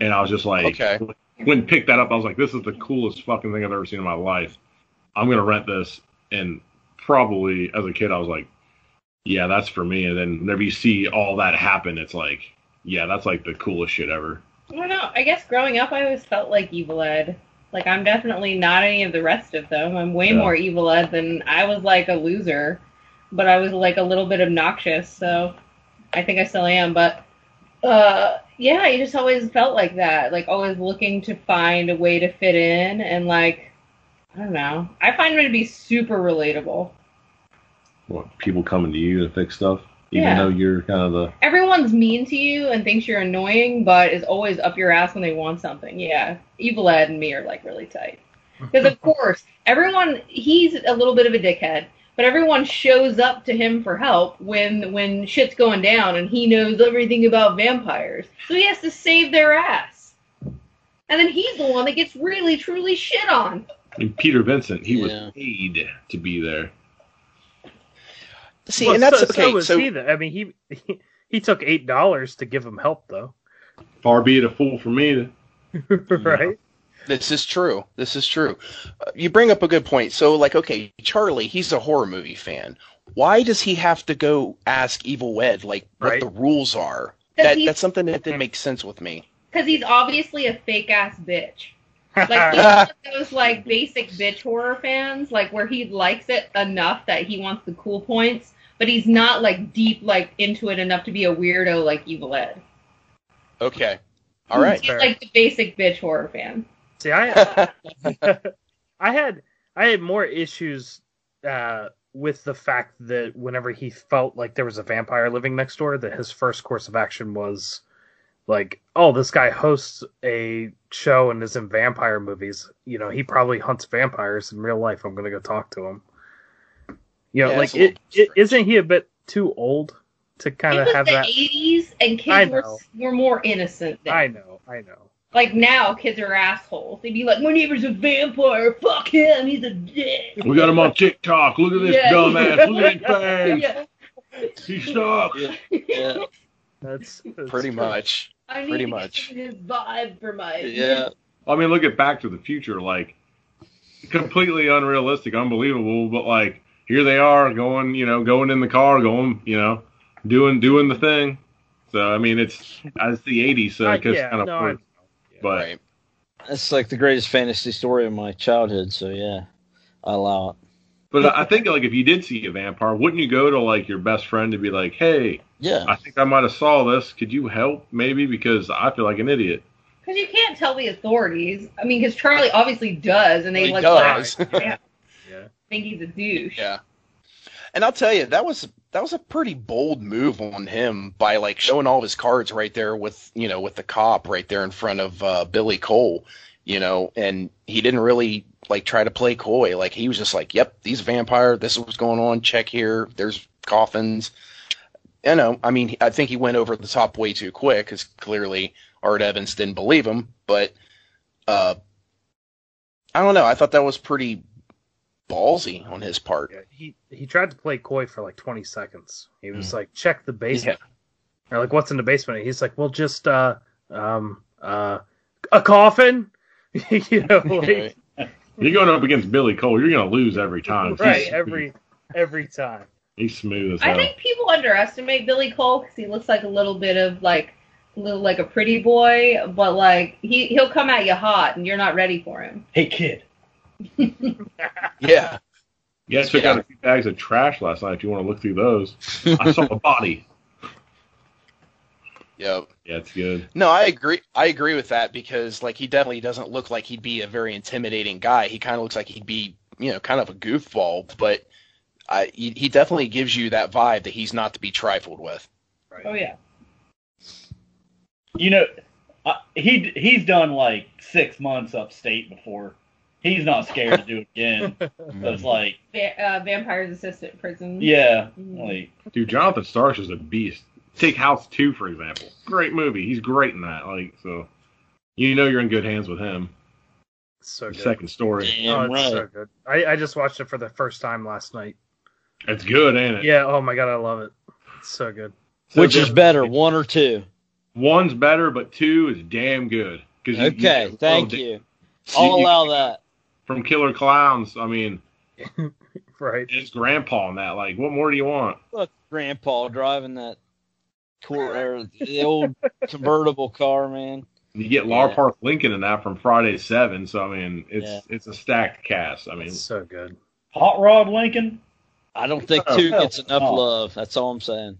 and I was just like, Okay. when picked that up, I was like, this is the coolest fucking thing I've ever seen in my life. I'm gonna rent this, and probably as a kid, I was like, yeah, that's for me. And then whenever you see all that happen, it's like, yeah, that's like the coolest shit ever. I don't know. I guess growing up, I always felt like Evil Ed. Like I'm definitely not any of the rest of them. I'm way Yeah. more Evil Ed than I was like a loser, but I was like a little bit obnoxious. So I think I still am. But uh, yeah, I just always felt like that. Like always looking to find a way to fit in, and like I don't know. I find it to be super relatable. What people coming to you to fix stuff, even Yeah. though you're kind of the Everyone's mean to you and thinks you're annoying, but is always up your ass when they want something. Yeah, Evil Ed and me are like really tight. Because of course, everyone he's a little bit of a dickhead, but everyone shows up to him for help when when shit's going down and he knows everything about vampires. So he has to save their ass. And then he's the one that gets really truly shit on. And Peter Vincent. He Yeah. was paid to be there. See, Well, and that's so, okay. So was so he. Though. I mean, he, he he took eight dollars to give him help, though. Far be it a fool for me to [laughs] right? This is true. This is true. Uh, you bring up a good point. So, like, okay, Charlie, he's a horror movie fan. Why does he have to go ask Evil Ed like what Right. the rules are? That that's something that didn't make sense with me. Because he's obviously a fake ass bitch. [laughs] Like he's one of those like basic bitch horror fans, like where he likes it enough that he wants the cool points, but he's not like deep like into it enough to be a weirdo like Evil Ed. Okay. All right. He's like the basic bitch horror fan. See, [laughs] I I had I had more issues uh, with the fact that whenever he felt like there was a vampire living next door, that his first course of action was like, oh, this guy hosts a show and is in vampire movies. You know, he probably hunts vampires in real life. I'm gonna go talk to him. You know, Yeah, like it's a little it, it strange. isn't he a bit too old to kind it of was have the that? 80s, and I kids were, know. were more innocent then. I know, I know. Like now, kids are assholes. They'd be like, "My neighbor's a vampire. Fuck him. He's a dick." We got him on TikTok. Look at this Yeah. dumbass. Look at his [laughs] face. Yeah. He sucks. Yeah. [laughs] That's, that's Pretty true. much. I Pretty to much. his vibe for my Yeah. I mean, look at Back to the Future. Like, completely unrealistic, unbelievable. But like, here they are going, you know, going in the car, going, you know, doing doing the thing. So I mean, it's it's the '80s, so Uh, it just yeah, kind of no, I- works. But right. That's like the greatest fantasy story of my childhood. So yeah, I allow it. but I think like if you did see a vampire, wouldn't you go to like your best friend to be like, hey, Yeah. I think I might have saw this. Could you help maybe because I feel like an idiot. Because you can't tell the authorities. I mean, because Charlie obviously does, and they He like does. laugh. Yeah, Yeah. Think he's a douche. Yeah. And I'll tell you, that was that was a pretty bold move on him by like showing all of his cards right there with you know with the cop right there in front of uh, Billy Cole, you know, and he didn't really like try to play coy. Like he was just like, "Yep, these vampire. This is what's going on. Check here. There's coffins." You know, I mean, I think he went over the top way too quick because clearly Art Evans didn't believe him. But uh, I don't know. I thought that was pretty ballsy on his part. Yeah, he he tried to play coy for like 20 seconds. He Mm. was like, "Check the basement." Or like, "What's in the basement?" He's like, "Well, just uh um uh a coffin." [laughs] you know, [laughs] like, You're going up against Billy Cole. You're going to lose every time. right every every time. he's smooth as I think people underestimate Billy Cole because he looks like a little bit of like a little like a pretty boy, but like he he'll come at you hot, and you're not ready for him. Hey, kid. [laughs] Yeah. Yeah, I took Yeah. out a few bags of trash last night. If you want to look through those, I saw a body. [laughs] Yep. Yeah, it's good. No, I agree. I agree with that because like he definitely doesn't look like he'd be a very intimidating guy. He kind of looks like he'd be, you know, kind of a goofball, but I, he, he definitely gives you that vibe that he's not to be trifled with. Oh yeah. You know, uh, he he's done like six months upstate before. He's not scared to do it again. [laughs] So it's like, Va- uh, Vampire's Assistant Prison. yeah, Mhm. like Dude, Jonathan Starks is a beast. Take House 2, for example. Great movie. He's great in that. Like, so you know you're in good hands with him. So good. Second story. Oh, Damn it's right. so good. I, I just watched it for the first time last night. It's good, ain't it? Yeah. Oh my god, I love it. It's so good. So Which is better, one or two? One's better, but two is damn good. 'Cause you- Okay, you- thank oh, you. I'll you- allow that. From Killer Clowns, I mean, [laughs] Right. it's Grandpa in that. Like, what more do you want? Look, Grandpa driving that cor- or the old convertible car, man. You get Lar Yeah. Park Lincoln in that from Friday Seven, so I mean, it's Yeah. it's a stacked cast. I mean, It's so good. Hot Rod Lincoln. I don't think Oh. two gets enough Oh. love. That's all I'm saying.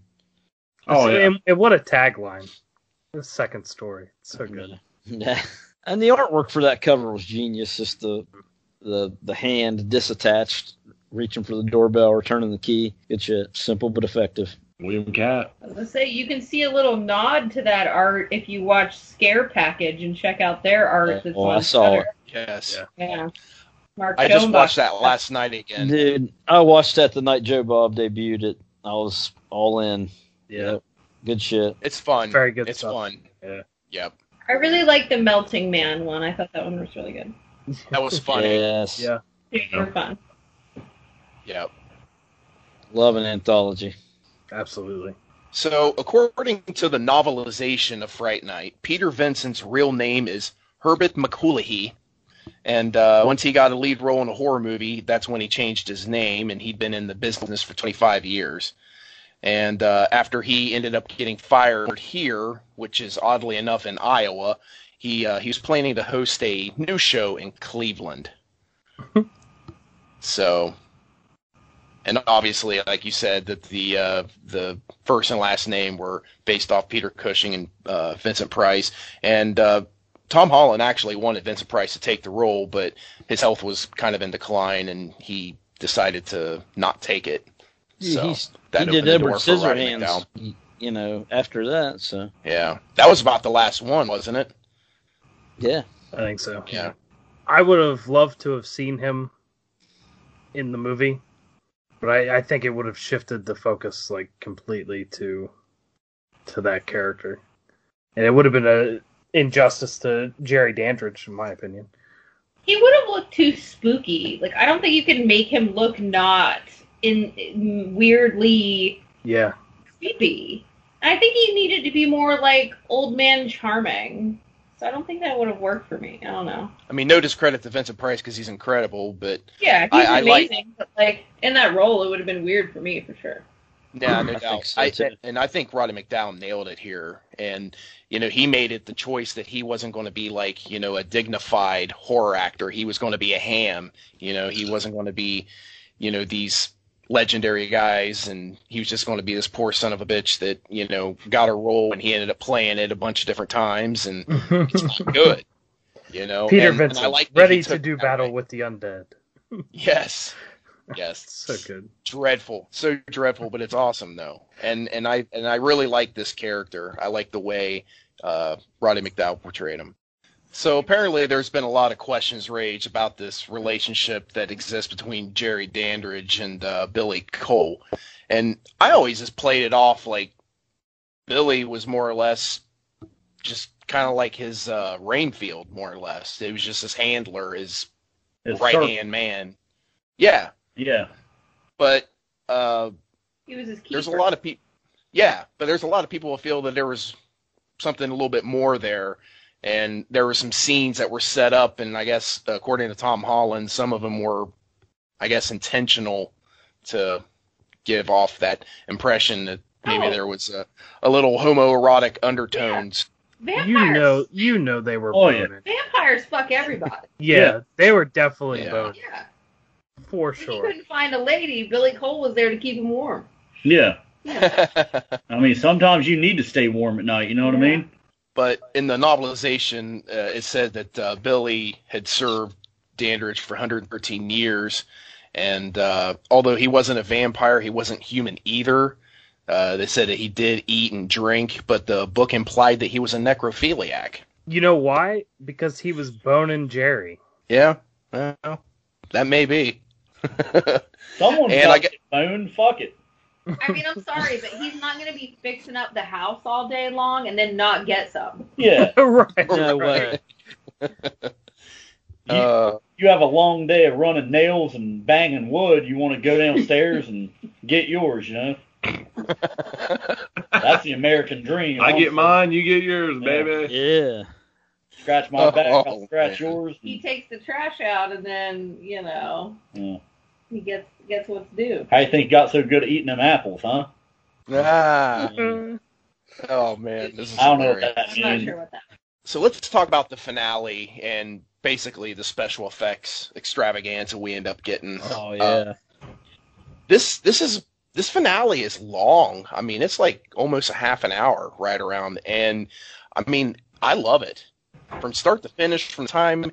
oh yeah, And, and what a tagline. The second story. It's so good. [laughs] Yeah. And the artwork for that cover was genius. Just the the the hand disattached, reaching for the doorbell, returning the key. It's shit. Simple but effective. William Katt. I was gonna say you can see a little nod to that art if you watch Scare Package and check out their art. that's Oh, oh I saw Shudder. Yes. Yeah. Yeah. Mark I just watched that last night again. Dude, I watched that the night Joe Bob debuted it. I was all in. Yeah. Good shit. It's fun. Very good It's stuff. fun. Yeah. Yep. I really like the Melting Man one. I thought that one was really good. That was [laughs] funny. Yes. Yeah. Super fun. Yep. Love an anthology. Absolutely. So, according to the novelization of Fright Night, Peter Vincent's real name is Herbert McHoolihee, And uh, once he got a lead role in a horror movie, that's when he changed his name, and he'd been in the business for 25 years. And uh, after he ended up getting fired here, which is oddly enough in Iowa, he uh, he was planning to host a new show in Cleveland. so, and obviously, like you said, that the uh, the first and last name were based off Peter Cushing and uh, Vincent Price, and uh, Tom Holland actually wanted Vincent Price to take the role, but his health was kind of in decline, and he decided to not take it. So He's, that he did Edward door for Roddy Scissorhands, you know, after that. So Yeah, that was about the last one, wasn't it? Yeah, I think so. Yeah. I would have loved to have seen him in the movie, but I, I think it would have shifted the focus like completely to to that character, and it would have been a injustice to Jerry Dandridge, in my opinion. He would have looked too spooky. Like I don't think you can make him look not in, in weirdly Yeah, creepy. I think he needed to be more like old man charming. So I don't think that would have worked for me. I don't know. I mean, no discredit to Vincent Price because he's incredible, but Yeah, he's I- I like- amazing, but like in that role, it would have been weird for me for sure. yeah, no I doubt. so, I, and I think Roddy McDowall nailed it here. And you know, he made it the choice that he wasn't going to be like you know a dignified horror actor. He was going to be a ham. You know, he wasn't going to be you know these legendary guys, and he was just going to be this poor son of a bitch that you know got a role, and he ended up playing it a bunch of different times, and it's not good. You know, Peter and, and Vincent, I like ready to do battle way. with the undead. [laughs] Yes, yes, [laughs] So good. dreadful, so dreadful, but it's awesome though. And and I and I really like this character. I like the way uh, Roddy McDowall portrayed him. So apparently, there's been a lot of questions raised about this relationship that exists between Jerry Dandridge and uh, Billy Cole, and I always just played it off like Billy was more or less just kind of like his uh, Renfield, more or less. It was just his handler, his It's right hand man. Yeah, Yeah. but uh, He was his keeper. there's a lot of people. Yeah, but there's a lot of people who feel that there was something a little bit more there, and there were some scenes that were set up, and I guess according to Tom Holland, some of them were, I guess, intentional to give off that impression that maybe Oh. there was a, a little homoerotic undertones. vampires. You know, you know they were Oh, yeah. vampires fuck everybody. [laughs] Yeah, Yeah. they were definitely Yeah. boning yeah. for If he sure. couldn't find a lady, Billy Cole was there to keep him warm. Yeah. [laughs] I mean, sometimes you need to stay warm at night. You know what I mean? But in the novelization, uh, it said that uh, Billy had served Dandridge for 113 years, and uh, although he wasn't a vampire, he wasn't human either. Uh, they said that he did eat and drink, but the book implied that he was a necrophiliac. You know why? Because he was boning Jerry. Yeah, well, that may be. [laughs] Someone's And got I get- get phone. Fuck it. I mean, I'm sorry, but he's not going to be fixing up the house all day long and then not get some. Yeah. [laughs] right. no right. way. [laughs] You, Uh, you have a long day of running nails and banging wood. You want to go downstairs and get yours. You know, that's the American dream. I get mine, you get yours, Yeah. baby. Yeah. Scratch my back. Oh, I'll scratch man. yours. He takes the trash out and then, you know, Yeah. he gets gets what's due. How do you think you got so good at eating them apples, huh? ah, Mm. oh man, this is I don't know what that I'm not means. sure what that. So let's talk about the finale and basically the special effects extravaganza we end up getting. Oh Uh, yeah. this this is this finale is long. I mean, it's like almost a half an hour right around, and I mean, I love it from start to finish. From the time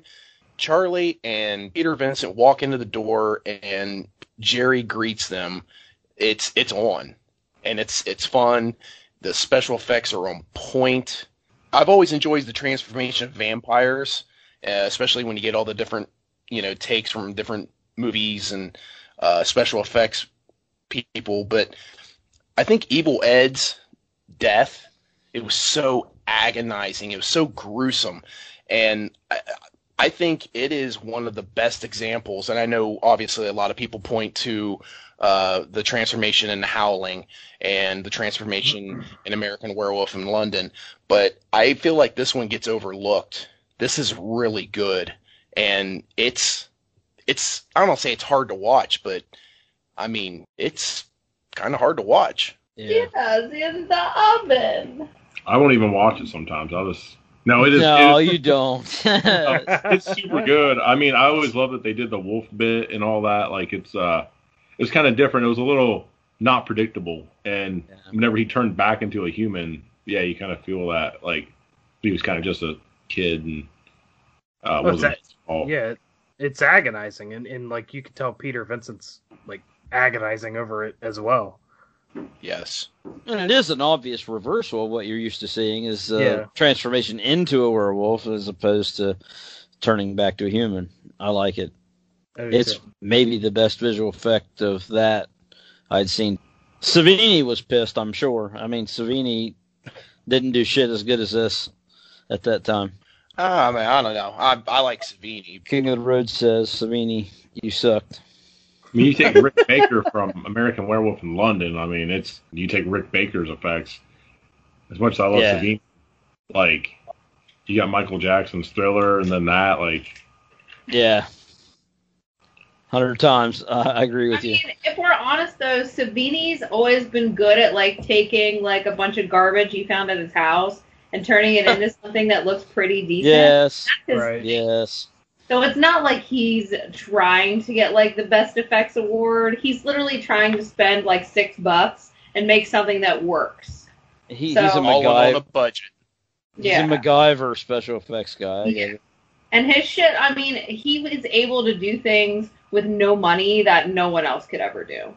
Charlie and Peter Vincent walk into the door and Jerry greets them, it's it's on, and it's it's fun. The special effects are on point. I've always enjoyed the transformation of vampires, uh, especially when you get all the different you know takes from different movies and uh, special effects people, but I think Evil Ed's death it was so agonizing, it was so gruesome, and I, I think it is one of the best examples. And I know obviously a lot of people point to uh, the transformation in Howling and the transformation in American Werewolf in London, but I feel like this one gets overlooked. This is really good, and it's it's I don't want to say it's hard to watch, but I mean it's kind of hard to watch. Yeah. Yes, in the oven. I won't even watch it sometimes. I'll just no. It is. No, it is- you don't. [laughs] it's super good. I mean, I always love that they did the wolf bit and all that. Like it's uh, it's kind of different. It was a little not predictable, and Yeah. whenever he turned back into a human, yeah, you kind of feel that like he was kind of just a kid and uh, Well, wasn't his fault. Yeah, it's agonizing, and, and like you could tell Peter Vincent's like agonizing over it as well. Yes. and it is an obvious reversal of what you're used to seeing is uh, Yeah. transformation into a werewolf as opposed to turning back to a human. I like it. It's too. maybe the best visual effect of that I'd seen. Savini was pissed, I'm sure. I mean, Savini didn't do shit as good as this at that time. Ah, man, I don't know. I I like Savini. King of the Road says, Savini, you sucked. I mean, you take Rick [laughs] Baker from American Werewolf in London. I mean, it's you take Rick Baker's effects. As much as I love Yeah. Savini, like you got Michael Jackson's Thriller, and then that, like Yeah. Hundred times. I I agree with I you. mean, if we're honest though, Savini's always been good at like taking like a bunch of garbage he found at his house and turning it [laughs] into something that looks pretty decent. Yes. That's his Right. Yes. So it's not like he's trying to get like the best effects award. He's literally trying to spend like six bucks and make something that works. He, So- he's a All in on a budget. He's Yeah. a MacGyver special effects guy. I Yeah. And his shit, I mean, he was able to do things with no money that no one else could ever do.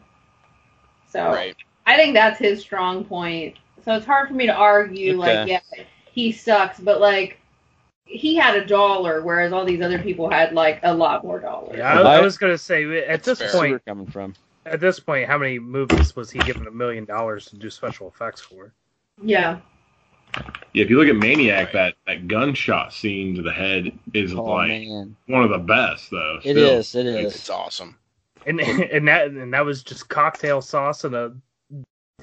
So Right. I think that's his strong point. So it's hard for me to argue, like, yeah, he sucks, but like, he had a dollar, whereas all these other people had like a lot more dollars. Yeah, I, I I- was gonna say at That's this fair. See where point, coming from. at this point, how many movies was he given a million dollars to do special effects for? Yeah. yeah, if you look at Maniac, that that gunshot scene to the head is Oh like man, one of the best, though. it still. is. It It's awesome. And [laughs] and that and that was just cocktail sauce and a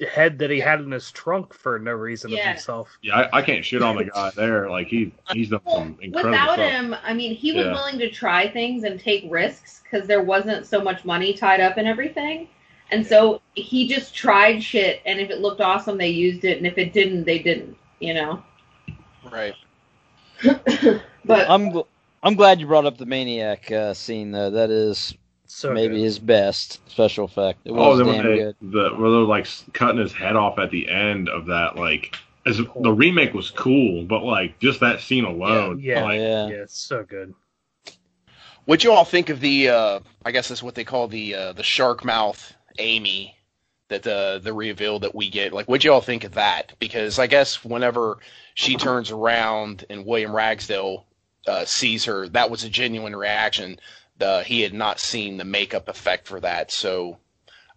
head that he had in his trunk for no reason Yeah. of himself. Yeah, I, I can't shit on the guy there. Like he he's done Well, incredible without stuff. him, I mean, he was Yeah. willing to try things and take risks because there wasn't so much money tied up in everything. And so he just tried shit, and if it looked awesome, they used it, and if it didn't, they didn't, you know? Right. [coughs] But I'm gl- I'm glad you brought up the maniac uh, scene though. That is So maybe good. his best special effect. It Oh, was then damn they, good. the where they're like cutting his head off at the end of that, like as the remake was cool, but like just that scene alone, yeah, like, yeah. yeah, it's so good. What'd you all think of the? Uh, I guess that's what they call the uh, the shark mouth Amy. That the the reveal that we get, like, what'd you all think of that? Because I guess whenever she turns around and William Ragsdale uh, sees her, that was a genuine reaction. The he had not seen the makeup effect for that, so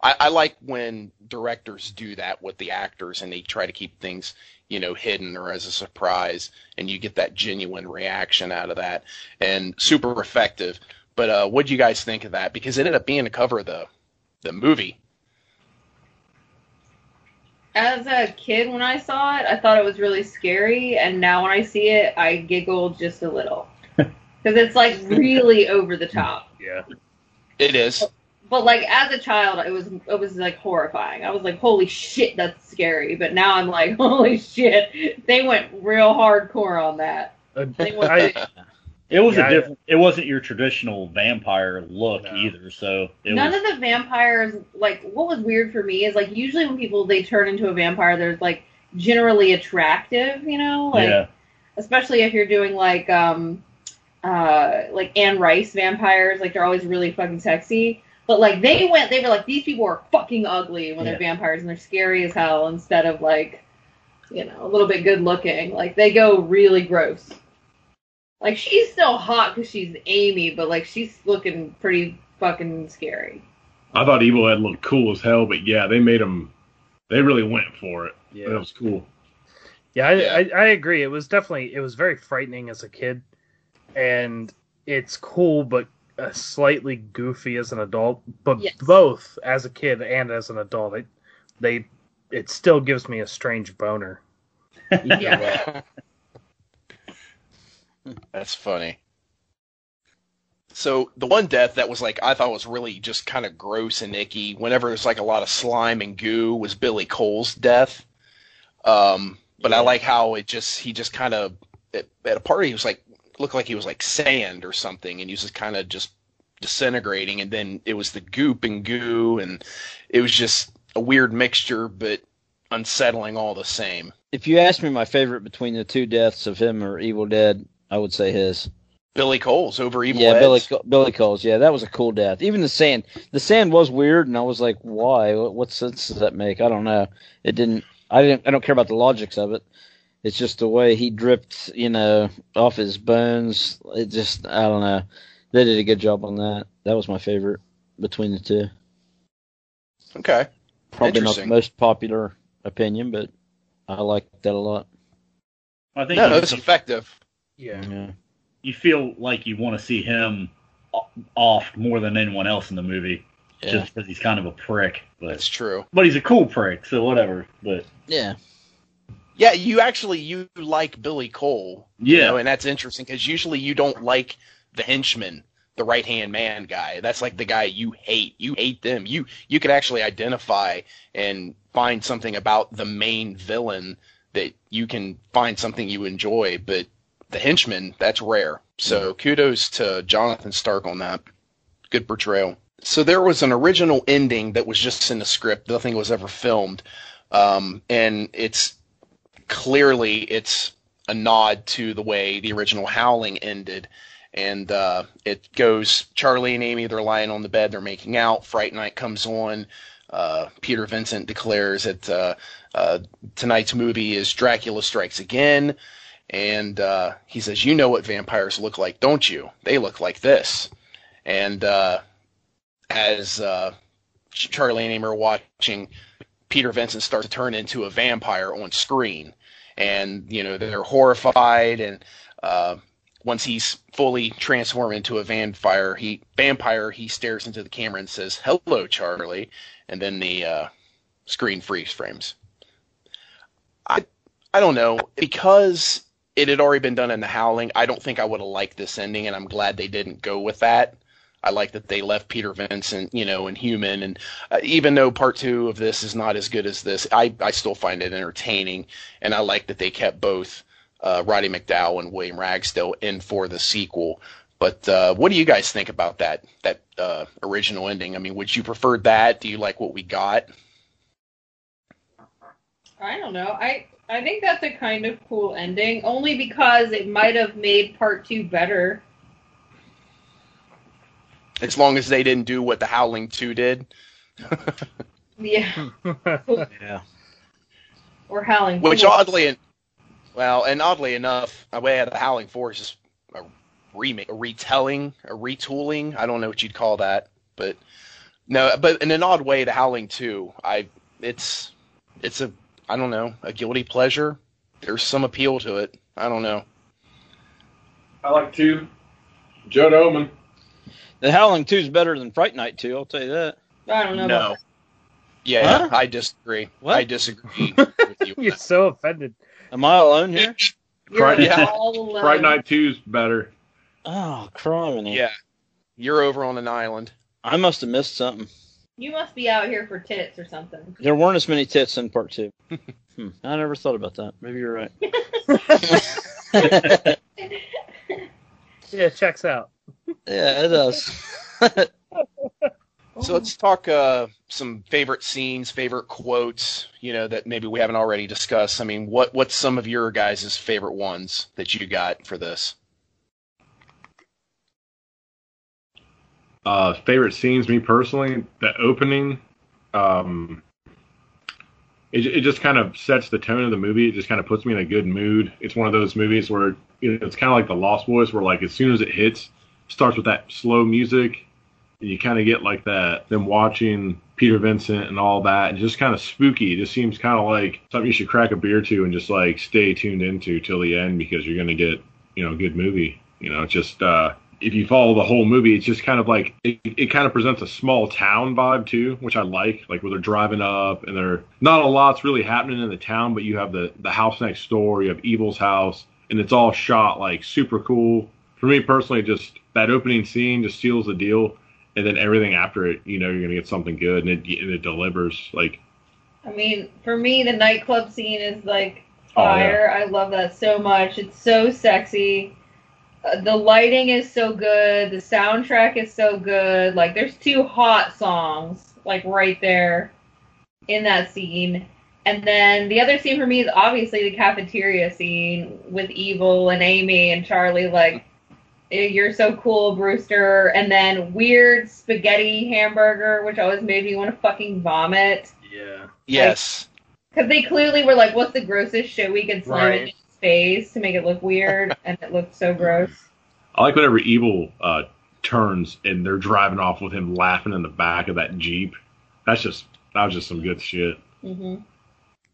I, I like when directors do that with the actors and they try to keep things, you know, hidden or as a surprise, and you get that genuine reaction out of that, and super effective. But uh, what do you guys think of that? Because it ended up being the cover of the the movie. as a kid, when I saw it, I thought it was really scary, and now when I see it, I giggle just a little. Because it's like really over the top. Yeah, It is. But like as a child, it was it was like horrifying. I was like, "Holy shit, that's scary!" But now I'm like, [laughs] "Holy shit, they went real hardcore on that." Uh, They went I, It was Yeah, I- a different. It wasn't your traditional vampire look No. either. So it None was. of the vampires like what was weird for me is like usually when people they turn into a vampire, they're like generally attractive, you know, like yeah, especially if you're doing like um uh like Anne Rice vampires, like they're always really fucking sexy. But like they went, they were like these people are fucking ugly when Yeah. they're vampires and they're scary as hell instead of like you know a little bit good looking. Like they go really gross. Like she's still hot because she's Amy, but like she's looking pretty fucking scary. I thought Evil Ed looked cool as hell, but yeah, they made him. They really went for it. yeah. That was cool. Yeah, I, Yeah. I, I agree. It was definitely it was very frightening as a kid, and it's cool but uh, slightly goofy as an adult. But Yes. both as a kid and as an adult, it, they it still gives me a strange boner. Yeah. [laughs] That's funny. So the one death that was like I thought was really just kind of gross and icky. Whenever there's like a lot of slime and goo, was Billy Cole's death. Um, but I like how it just he just kind of at, at a party he was like looked like he was like sand or something, and he was just kind of just disintegrating, and then it was the goop and goo, and it was just a weird mixture, but unsettling all the same. If you ask me my favorite between the two deaths of him or Evil Ed, I would say his. Billy Cole's over Evil yeah, Ed's. Billy Billy Cole's. Yeah, that was a cool death. Even the sand, the sand was weird, and I was like, why? What, what sense does that make? I don't know. It didn't. I didn't. I don't care about the logics of it. It's just the way he dripped, you know, off his bones. It just, I don't know. They did a good job on that. That was my favorite between the two. Okay. Probably not the most popular opinion, but I like that a lot. I think No, you, it's effective. Yeah. Yeah. you feel like you want to see him off more than anyone else in the movie, Yeah. just because he's kind of a prick. But That's true. but he's a cool prick, so whatever. But Yeah. Yeah, you actually you like Billy Cole. You Yeah. know, and that's interesting because usually you don't like the henchman, the right hand man guy. That's like the guy you hate. You hate them. You you could actually identify and find something about the main villain that you can find something you enjoy, but the henchman, that's rare. So kudos to Jonathan Stark on that. Good portrayal. So there was an original ending that was just in the script. Nothing was ever filmed. Um, and it's clearly it's a nod to the way the original Howling ended. And uh, it goes Charlie and Amy, they're lying on the bed, they're making out. Fright Night comes on. Uh, Peter Vincent declares that uh, uh, tonight's movie is Dracula Strikes Again. And uh, he says, You know what vampires look like, don't you? They look like this. And uh, as Charlie and Amy are watching, Peter Vincent starts to turn into a vampire on screen, and you know they're horrified. And uh, once he's fully transformed into a vampire, he vampire he stares into the camera and says, "Hello, Charlie," and then the uh, screen freeze frames. I I don't know because it had already been done in The Howling. I don't think I would have liked this ending, and I'm glad they didn't go with that. I like that they left Peter Vincent, you know, and human. And uh, even though part two of this is not as good as this, I, I still find it entertaining. And I like that they kept both uh, Roddy McDowall and William Ragsdale in for the sequel. But uh, what do you guys think about that that uh, original ending? I mean, would you prefer that? Do you like what we got? I don't know. I I think that's a kind of cool ending, only because it might have made part two better. As long as they didn't do what the Howling Two did, [laughs] Yeah, Yeah. or Howling. which Four. oddly, well, and oddly enough, a way out of the Howling Four is just a remake, a retelling, a retooling. I don't know what you'd call that, but no, but in an odd way, the Howling Two, I, it's, it's a, I don't know, a guilty pleasure. There's some appeal to it. I don't know. I like two. Judd Omen. The Howling 2 is better than Fright Night 2, I'll tell you that. I don't know. No. About Yeah, Huh? I disagree. What? I disagree [laughs] with you. You're so offended. Am I alone here? You're Fright- yeah. all alone. Fright Night 2's better. Oh, criminy. Yeah, you're over on an island. I must have missed something. You must be out here for tits or something. There weren't as many tits in part 2. [laughs] hmm. I never thought about that. Maybe you're right. [laughs] Yeah, checks out. Yeah, it does. [laughs] So let's talk uh, some favorite scenes, favorite quotes. You know that maybe we haven't already discussed. I mean, what what's some of your guys' favorite ones that you got for this? Uh, favorite scenes, me personally, the opening, um, it, it just kind of sets the tone of the movie. It just kind of puts me in a good mood. It's one of those movies where you know, it's kind of like the Lost Boys, where like as soon as it hits, starts with that slow music, and you kind of get like that them watching Peter Vincent and all that, and just kind of spooky. It just seems kind of like something you should crack a beer to and just like stay tuned into till the end because you're gonna get you know a good movie. You know, just uh, if you follow the whole movie, it's just kind of like it, it kind of presents a small town vibe too, which I like. Like where they're driving up and they're not a lot's really happening in the town, but you have the the house next door, you have Evil's house, and it's all shot like super cool for me personally, just that opening scene just seals the deal, and then everything after it, you know, you're gonna get something good, and it and it delivers. Like, I mean, for me, the nightclub scene is like Oh, yeah. fire. I love that so much. It's so sexy. Uh, the lighting is so good. The soundtrack is so good. Like, there's two hot songs, like, right there in that scene. And then the other scene for me is obviously the cafeteria scene with Evil and Amy and Charlie, like, "Eh, you're so cool, Brewster. And then weird spaghetti hamburger, which always made me want to fucking vomit. Yeah. Yes. Because they clearly were like, what's the grossest shit we could slam Right. in his face to make it look weird? [laughs] and it looked so gross. I like whenever Evil uh, turns and they're driving off with him laughing in the back of that jeep. That's just that was just some good shit. hmm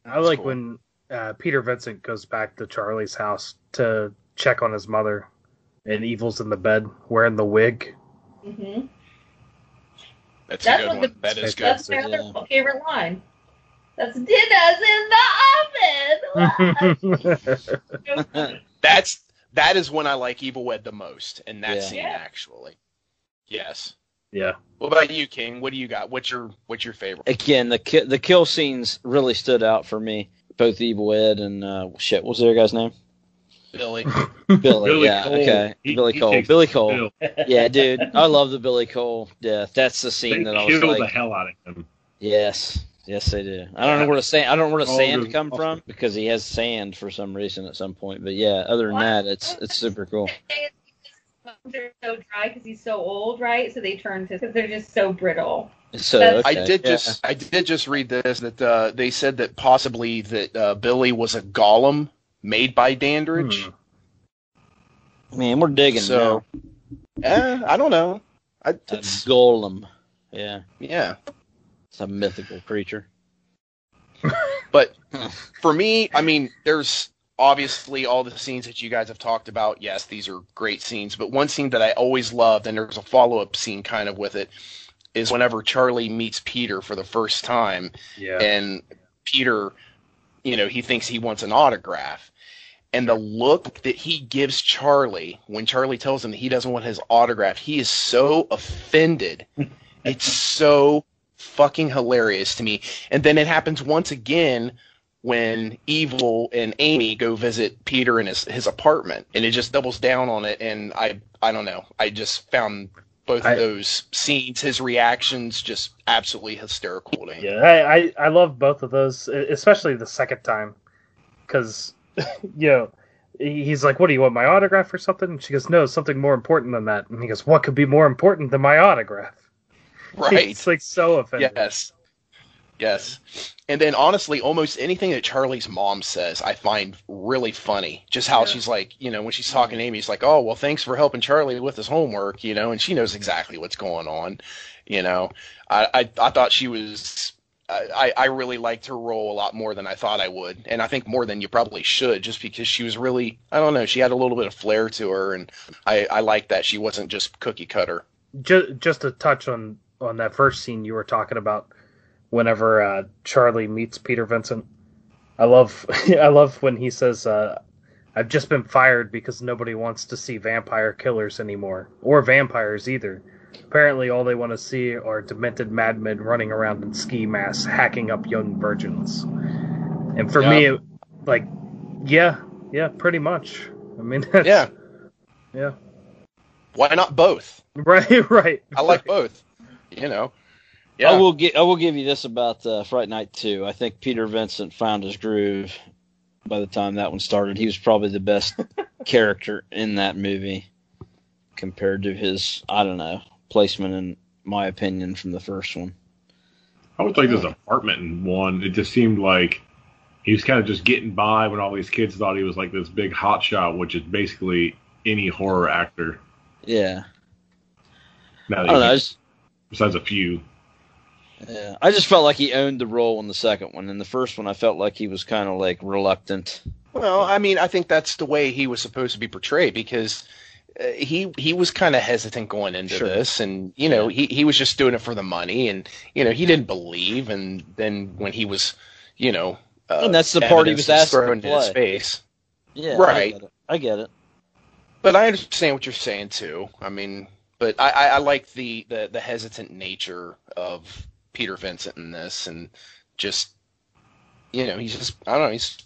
I like cool. when uh, Peter Vincent goes back to Charlie's house to check on his mother, and Evil's in the bed wearing the wig. hmm That's, That's a what good one. the- That is good. That's my Yeah. other favorite line. That's dinner's in the oven. [laughs] [laughs] That's that is when I like Evil Ed the most, in that Yeah. scene Yeah. actually. Yes. yeah. What about you, King? What do you got? What's your what's your favorite? Again, the ki- the kill scenes really stood out for me. Both Evil Ed and uh, shit. What was the other guy's name? Billy. [laughs] Billy. Billy yeah. Cole. Okay. He- Billy he Cole. takes Billy Cole. bill. [laughs] Yeah, dude. I love the Billy Cole death. That's the scene They that I was kill the hell out of him. yes, yes, they do. I don't know where the sand. I don't know where the Oh, sand good. come from because he has sand for some reason at some point. But yeah, other than that, it's it's super cool. They're so dry because he's so old, right? So they turn to because they're just so brittle. So That's- I did yeah. just I did just read this that uh, they said that possibly that uh, Billy was a golem made by Dandridge. Hmm. man, we're digging So, eh, I don't know. I, now. A it's, golem. Yeah, yeah, it's a mythical creature. [laughs] but [laughs] for me, I mean, there's obviously all the scenes that you guys have talked about. Yes, these are great scenes, but one scene that I always loved, and there's a follow up scene kind of with it, is whenever Charlie meets Peter for the first time, Yeah. and Peter, you know, he thinks he wants an autograph. And the look that he gives Charlie when Charlie tells him that he doesn't want his autograph, he is so offended. [laughs] it's so fucking hilarious to me. And then it happens once again when Evil and Amy go visit Peter in his, his apartment, and it just doubles down on it. And I I don't know, I just found both I- of those scenes, his reactions, just absolutely hysterical to me. Yeah, I, I, I love both of those, especially the second time, because you know he's like, "What do you want, my autograph or something?" And she goes, "No, something more important than that." And he goes, "What could be more important than my autograph?" [laughs] Right. It's like so offensive. Yes. Yes. And then honestly, almost anything that Charlie's mom says, I find really funny. Just how Yeah. she's like, you know, when she's talking to mm-hmm. Amy, she's like, "Oh, well, thanks for helping Charlie with his homework," you know, and she knows exactly what's going on. You know, I I, I thought she was. I, I really liked her role a lot more than I thought I would, and I think more than you probably should, just because she was really, I don't know, she had a little bit of flair to her, and I, I like that she wasn't just cookie cutter. Just just to touch on on that first scene you were talking about, whenever uh, Charlie meets Peter Vincent, I love [laughs] I love when he says, uh, "I've just been fired because nobody wants to see vampire killers anymore, or vampires either. Apparently, all they want to see are demented madmen running around in ski masks, hacking up young virgins." And for me, Yeah. it, like, yeah, yeah, pretty much. I mean, [laughs] that's, Yeah. yeah, Why not both? [laughs] right, right. I like both. You know. I will gi- I will give you this about uh, Fright Night 2. I think Peter Vincent found his groove by the time that one started. He was probably the best [laughs] character in that movie compared to his, I don't know, placement in my opinion from the first one. I would like this apartment in one. It just seemed like he was kind of just getting by when all these kids thought he was like this big hot shot, which is basically any horror actor. Yeah. Now I don't know. Just, besides a few. Yeah. I just felt like he owned the role in the second one. In the first one, I felt like he was kind of like reluctant. Well, I mean, I think that's the way he was supposed to be portrayed because uh, he he was kind of hesitant going into Sure. this, and you know, he he was just doing it for the money, and you know, he didn't believe, and then when he was, you know, uh, And that's the part he was asked to in his play. face. Yeah. Right. I get it. I get it. but I understand what you're saying too. I mean, but I, I, I like the, the the hesitant nature of Peter Vincent in this, and just you know, he's just I don't know, he's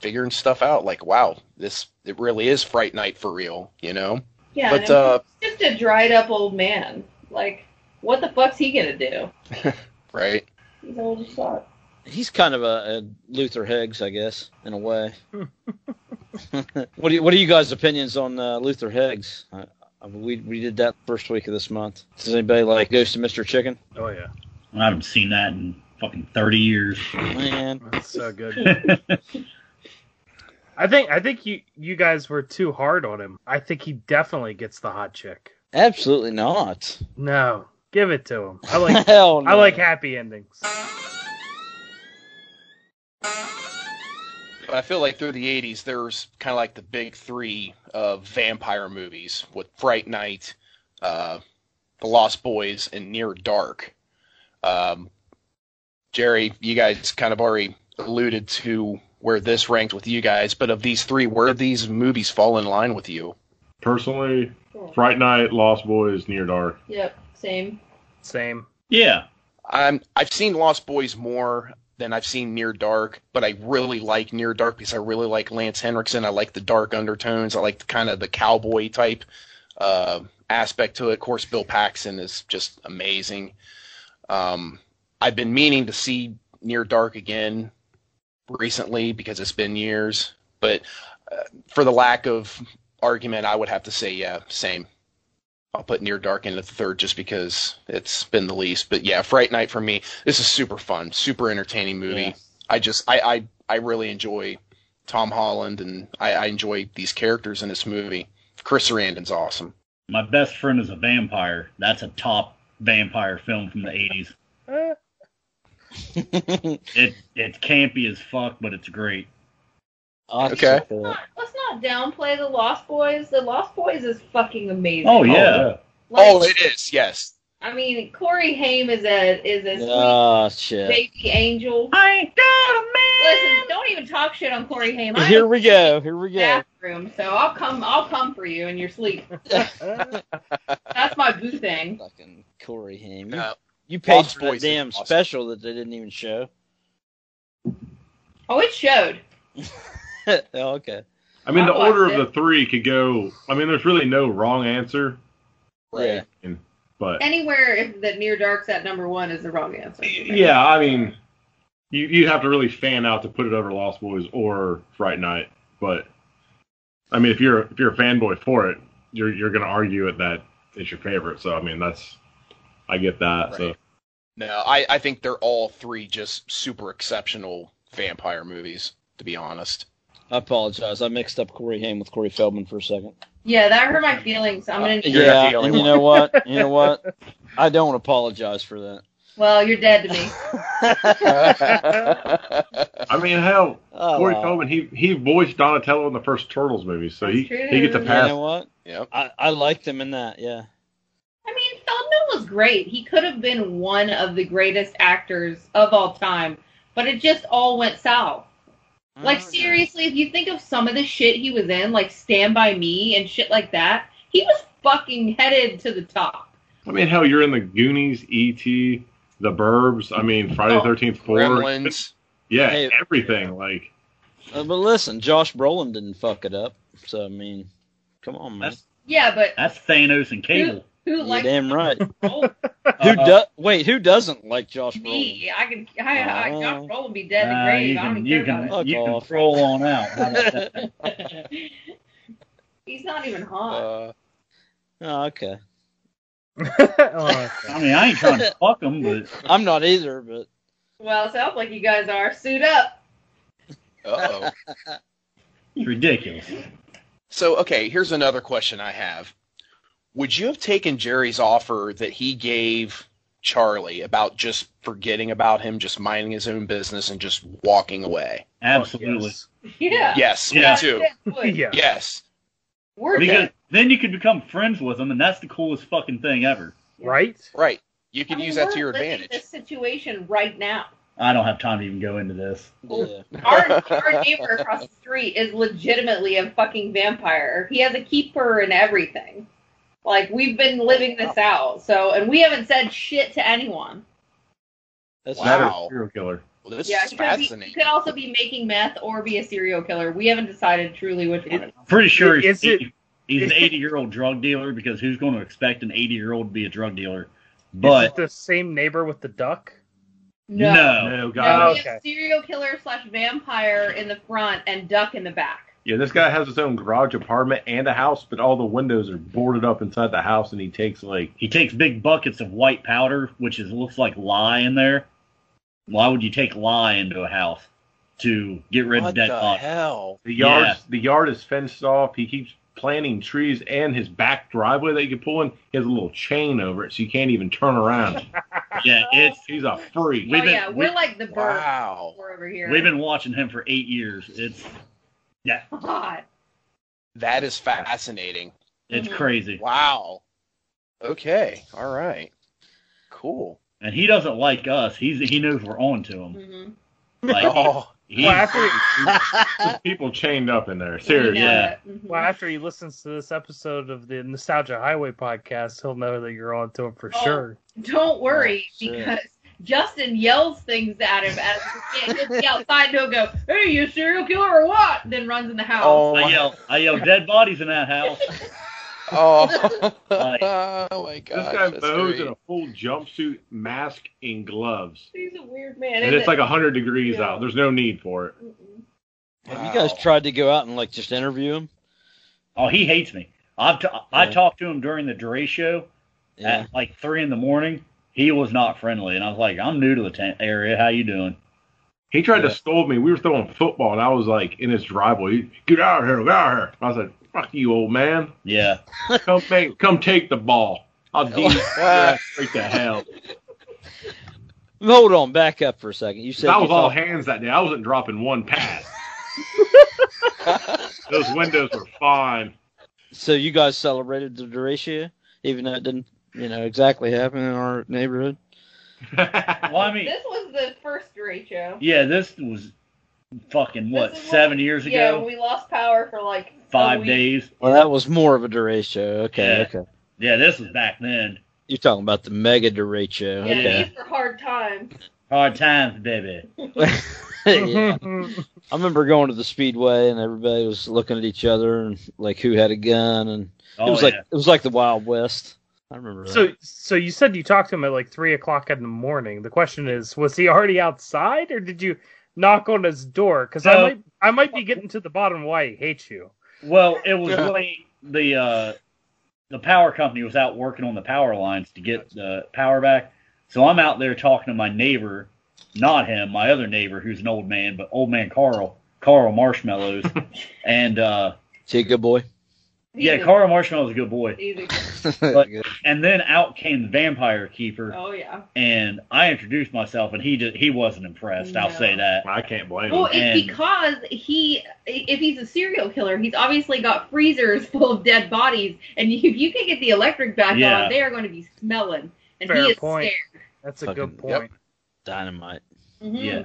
figuring stuff out. Like, wow, this it really is Fright Night for real, you know? Yeah, But, and uh, just a dried up old man. Like, what the fuck's he gonna do? [laughs] Right? He's old as fuck. He's kind of a, a Luther Heggs, I guess, in a way. [laughs] [laughs] what do you, what are you guys' opinions on uh, Luther Heggs? Uh, we we did that first week of this month. Does anybody like Ghost of Mr. Chicken? Oh yeah, I haven't seen that in fucking thirty years. Man, that's so good. [laughs] I think I think you you guys were too hard on him. I think he definitely gets the hot chick. absolutely not. No, give it to him. I [laughs] like Hell no. I like happy endings. But I feel like through the 80s, there's kind of like the big three of vampire movies with Fright Night, uh, The Lost Boys, and Near Dark. Um, Jerry, you guys kind of already alluded to where this ranked with you guys, but of these three, where do these movies fall in line with you? Personally, Cool. Fright Night, Lost Boys, Near Dark. Yep, same. Same. yeah, I'm, I've seen Lost Boys more than I've seen Near Dark, but I really like Near Dark because I really like Lance Henriksen. I like the dark undertones. I like the kind of the cowboy type uh, aspect to it. Of course, Bill Paxton is just amazing. Um, I've been meaning to see Near Dark again recently because it's been years, but uh, for the lack of argument, I would have to say yeah, same. I'll put Near Dark in at the third just because it's been the least. But yeah, Fright Night for me, this is super fun, super entertaining movie. Yeah. I just I, I I really enjoy Tom Holland and I, I enjoy these characters in this movie. Chris Sarandon's awesome. my best friend is a vampire. That's a top vampire film from the eighties. Eh, [laughs] It it's campy as fuck, but it's great. I'll have to Okay. check that out. Not- Let's not downplay the Lost Boys. The Lost Boys is fucking amazing. Oh yeah, Like, oh, it is. Yes. I mean, Corey Haim is a is a sweet Oh shit! baby angel. I ain't got a Listen, don't even talk shit on Corey Haim. I'm Here we go. Here we go. bathroom, so I'll come. I'll come for you in your sleep. [laughs] That's my boo thing. Fucking Corey Haim. You, Uh, you paid Lost for that Boys is damn awesome. special that they didn't even show. Oh, it showed. [laughs] oh, okay. I mean, I the watched order of it. the three could go. I mean, there's really no wrong answer, Yeah. but Anywhere if the Near Dark's at number one is the wrong answer. for yeah, I mean, you you have to really fan out to put it over Lost Boys or Fright Night. But I mean, if you're if you're a fanboy for it, you're you're gonna argue it that it's your favorite. So I mean, that's I get that. So No, I, I think they're all three just super exceptional vampire movies, to be honest. I apologize. I mixed up Corey Haim with Corey Feldman for a second. Yeah, that hurt my feelings. I'm gonna. Uh, you're not the yeah, and you know what? You know [laughs] what? I don't apologize for that. Well, you're dead to me. [laughs] I mean, hell, Oh, Corey wow. Feldman he he voiced Donatello in the first Turtles movie, so he That's he gets a true. You pass. know what? yep. I, I liked him in that. Yeah. I mean, Feldman was great. He could have been one of the greatest actors of all time, but it just all went south. Mm-hmm. Like Oh, seriously, if you think of some of the shit he was in, like Stand by Me and shit like that, he was fucking headed to the top. I mean, hell, you're in the Goonies, E.T., The Burbs. I mean, Friday the Oh. Thirteenth Four. Gremlins. Yeah, Hey. everything. Like, Uh, but listen, Josh Brolin didn't fuck it up. So I mean, come on, man. That's Yeah, but that's Thanos and Cable. who You're likes damn right. [laughs] Who Uh, does? Wait, who doesn't like Josh Brolin? me? I can. I, I, Oh. Josh Brolin be dead in the uh, grave. you I don't can you care can about you can off. roll on out. How about that? it. He's not even hot. Uh, Oh, okay. Oh, I mean, I ain't trying to [laughs] fuck them, but I'm not either, but well, it sounds like you guys are. Suit up. uh-oh. it's ridiculous. So, okay, here's another question I have. Would you have taken Jerry's offer that he gave Charlie about just forgetting about him, just minding his own business, and just walking away? Absolutely. [laughs] Yeah. Yes, Yeah. me too. Would. yeah. Yes. We're Because dead. then you could become friends with them, and that's the coolest fucking thing ever. Right? Right. You can I mean, use that to your advantage. This situation right now. I don't have time to even go into this. Yeah. Our, [laughs] our neighbor across the street is legitimately a fucking vampire. He has a keeper and everything. Like we've been living this out. So, and we haven't said shit to anyone. That's Wow. That or serial killer. Well, this yeah, is he could, be, he could also be making meth or be a serial killer. We haven't decided truly which one. it is. Pretty sure Is he's, it- he's an 80 year old drug dealer because who's going to expect an 80 year old to be a drug dealer? Is But it the same neighbor with the duck? No. no. No, No, God. we have serial killer slash vampire in the front and duck in the back. Yeah, this guy has his own garage apartment and a house, but all the windows are boarded up inside the house, and he takes like he takes big buckets of white powder, which is looks like lye in there. Why would you take lye into a house to get rid what of dead the bodies? hell? the yard. Yeah. The yard is fenced off. He keeps planting trees, and his back driveway that you can pull in he has a little chain over it, so you can't even turn around. [laughs] Yeah, it's He's a freak. Oh We've been- yeah, we're we- like the bird. Wow. We're over here. we've been watching him for eight years. It's yeah, God. That is fascinating. it's Mhm. crazy. Wow. Okay. All right. Cool. And he doesn't like us. He's he knows we're on to him. hmm Like [laughs] Oh, he, Well, after There's [laughs] people chained up in there. Seriously. Yeah. it. Mhm. well, after he listens to this episode of the Nostalgia Highway podcast, he'll know that you're on to him for Oh. sure. Don't worry, Oh, because Justin yells things at him as he he'll be outside and he'll go, Hey, you serial killer or what? Then runs in the house. oh, I yell I yell dead bodies in that house. [laughs] oh, Like- [laughs] oh my god! This gosh. guy that's bows great. in a full jumpsuit, mask, and gloves. He's a weird man. And isn't it's like 100 degrees Yeah. out. There's no need for it. Mm-mm. Have you guys tried to go out and like just interview him? Oh, he hates me. I've t- I Yeah. talked to him during the Dre show Yeah. at like three in the morning. He was not friendly, and I was like, "I'm new to the tent area. How you doing?" He tried Yeah. to scold me. We were throwing football, and I was like in his driveway. Get out of here! Get out of here! I was like, "Fuck you, old man! Yeah, [laughs] Come make, come take the ball. I'll [laughs] deal your ass straight to hell." Hold on, back up for a second. You said That you was all hands that day. I wasn't dropping one pass. [laughs] Those windows were fine. so you guys celebrated the derecho, even though it didn't, you know, exactly happen in our neighborhood. well, I mean, This was the first derecho. yeah, this was fucking what seven when- years ago, when we lost power for like five days. Well, that was more of a derecho. Okay, Yeah. okay. Yeah, this was back then. You're talking about the mega derecho. Yeah, Okay. these were hard times. Hard times, baby. yeah. [laughs] [laughs] I remember going to the speedway and everybody was looking at each other and like who had a gun and Oh it was yeah. like it was like the Wild West. I remember that. So, so you said you talked to him at like three o'clock in the morning. The question is, was he already outside, or did you knock on his door? Because I might, I might be getting to the bottom of why he hates you. Well, it was Yeah. really the uh, the power company was out working on the power lines to get the power back. So I'm out there talking to my neighbor, not him, my other neighbor who's an old man, but old man Carl, Carl Marshmallows, [laughs] and uh, is he a good boy? Yeah, He's a- Carl Marshmallow's a good boy. he's a- [laughs] But- Good. And then out came the vampire keeper, Oh yeah. and I introduced myself, and he just he wasn't impressed. I'll say that. I can't blame Well, him. it's And- because he, if he's a serial killer, he's obviously got freezers [laughs] full of dead bodies, and if you can get the electric back Yeah. on, they are going to be smelling, and Fair he is point. scared. That's a Fucking- good point. Dynamite. Mhm. Yeah.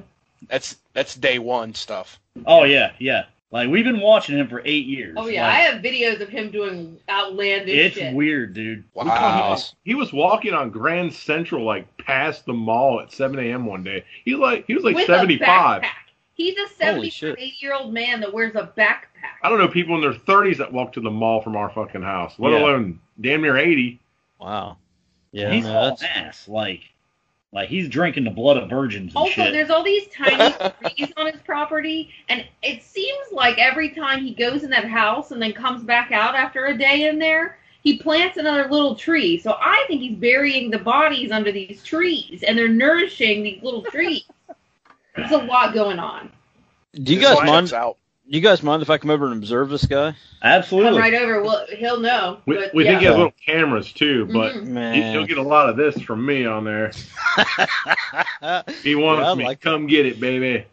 That's that's day one stuff. Oh yeah, yeah. Like we've been watching him for eight years. Oh yeah, Like, I have videos of him doing outlandish it's shit. weird, dude. We caught him Wow. on- He was walking on Grand Central, like past the mall at 7 a.m. one day. He like he was like With 75. a. He's a 78 year old man that wears a backpack. I don't know people in their 30s that walk to the mall from our fucking house, let Yeah. alone damn near 80. Wow. Yeah, he's no, all ass. Like, like he's drinking the blood of virgins and Also, shit. there's all these [laughs] tiny trees on his property, and it seems like every time he goes in that house and then comes back out after a day in there, he plants another little tree. So I think he's burying the bodies under these trees, and they're nourishing these little trees. [laughs] There's a lot going on. do you This guys line mind? out. Do you guys mind if I come over and observe this guy? Absolutely. Come right over. Well, he'll know. We, but we yeah. think he has little cameras too, but Mhm. he, he'll get a lot of this from me on there. [laughs] He wants Yeah, me. like Come get it, baby.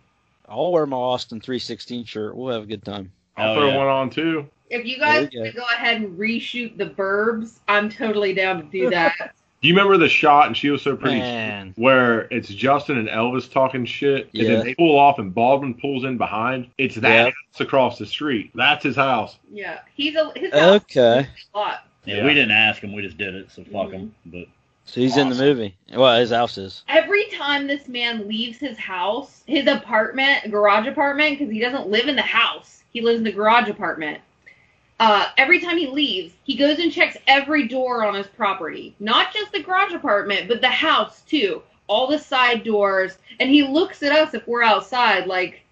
I'll wear my Austin 316 shirt. We'll have a good time. I'll Oh, throw yeah. one on too. If you guys you want to go ahead and reshoot the Burbs, I'm totally down to do that. Do you remember the shot? And she was so pretty. Man. Where it's Justin and Elvis talking shit, and Yeah. then they pull off, and Baldwin pulls in behind. It's that Yeah. house across the street. That's his house. Yeah, he's a his house Okay. is lot. Yeah, Yeah. we didn't ask him. We just did it. So fuck Mhm. him. But So he's in the movie. Well, his house is. Every time this man leaves his house, his apartment, garage apartment, because he doesn't live in the house, he lives in the garage apartment. Uh, every time he leaves, he goes and checks every door on his property. Not just the garage apartment, but the house too. All the side doors. And he looks at us if we're outside, like,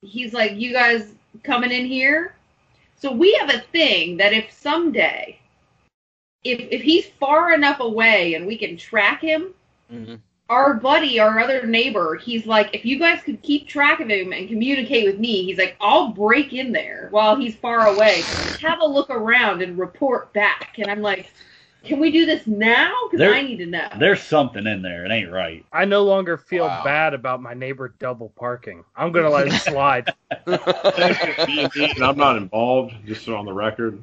he's like, You guys coming in here? So we have a thing that if someday, if, if he's far enough away and we can track him, hmm our buddy, our other neighbor, he's like, if you guys could keep track of him and communicate with me, he's like, I'll break in there while he's far away. Have a look around and report back. And I'm like, can we do this now? Because I need to know. there's something in there. It ain't right. I no longer feel Wow. bad about my neighbor double parking. I'm gonna let it slide. [laughs] [laughs] I'm not involved, just on the record.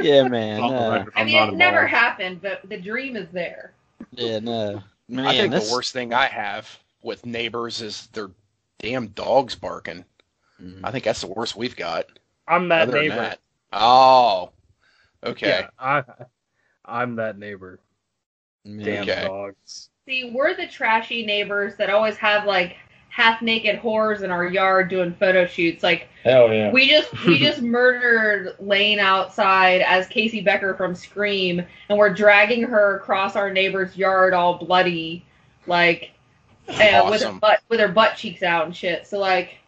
Yeah, man. On the no. record, I mean, not it never happened, but the dream is there. Yeah, no. Man, I think that's- the worst thing I have with neighbors is their damn dogs barking. Mhm. I think that's the worst we've got. I'm that Other neighbor. that. Oh. Okay. Yeah, I, I'm that neighbor. Damn Okay. dogs. See, we're the trashy neighbors that always have like half naked whores in our yard doing photo shoots. Like, Hell yeah. We just we [laughs] just murdered Lane outside as Casey Becker from Scream, and we're dragging her across our neighbor's yard all bloody, like, and with her butt with her butt cheeks out and shit. So like,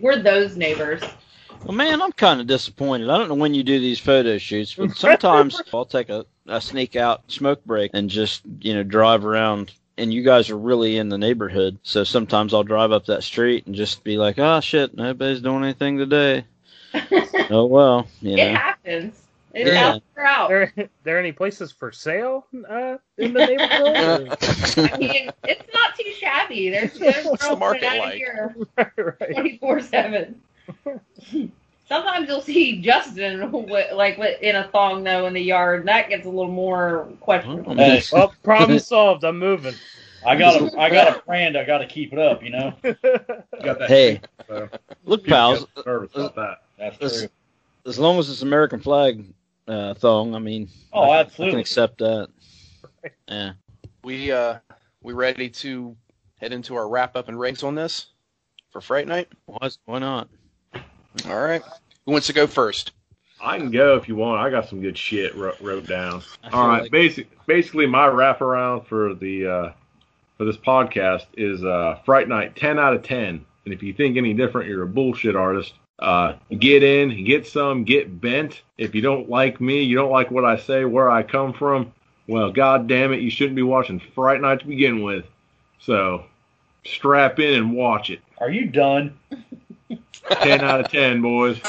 we're those neighbors. Well, man, I'm kind of disappointed. I don't know when you do these photo shoots, but sometimes [laughs] I'll take a, a sneak out smoke break and just, you know, drive around. And you guys are really in the neighborhood. So sometimes I'll drive up that street and just be like, oh, shit, nobody's doing anything today. [laughs] Oh, well, you know. happens. It's Yeah. out or out. There, there any places for sale uh, in the neighborhood? [laughs] I mean, it's not too shabby. There's there's What's the market out like? here [laughs] twenty four seven. Sometimes you'll see Justin [laughs] with, like in a thong though in the yard. and That gets a little more questionable. Hey, Well, problem [laughs] solved. I'm moving. I got a I got a brand. I got to keep it up. You know. [laughs] Got that Hey, so look, pals, get nervous that. That's true. as long as it's American flag uh, thong, I mean, Oh, I, I can accept that. Yeah. We uh we ready to head into our wrap up and ratings on this for Fright Night? Why, why not? All right. Who wants to go first? I can go if you want. I got some good shit wrote, wrote down. All right, like- basic, basically my wraparound for the uh, for this podcast is uh, Fright Night, ten out of ten. And if you think any different, you're a bullshit artist. Uh, get in, get some, get bent. If you don't like me, you don't like what I say, where I come from. Well, god damn it, you shouldn't be watching Fright Night to begin with. So strap in and watch it. Are you done? [laughs] Ten out of ten, boys.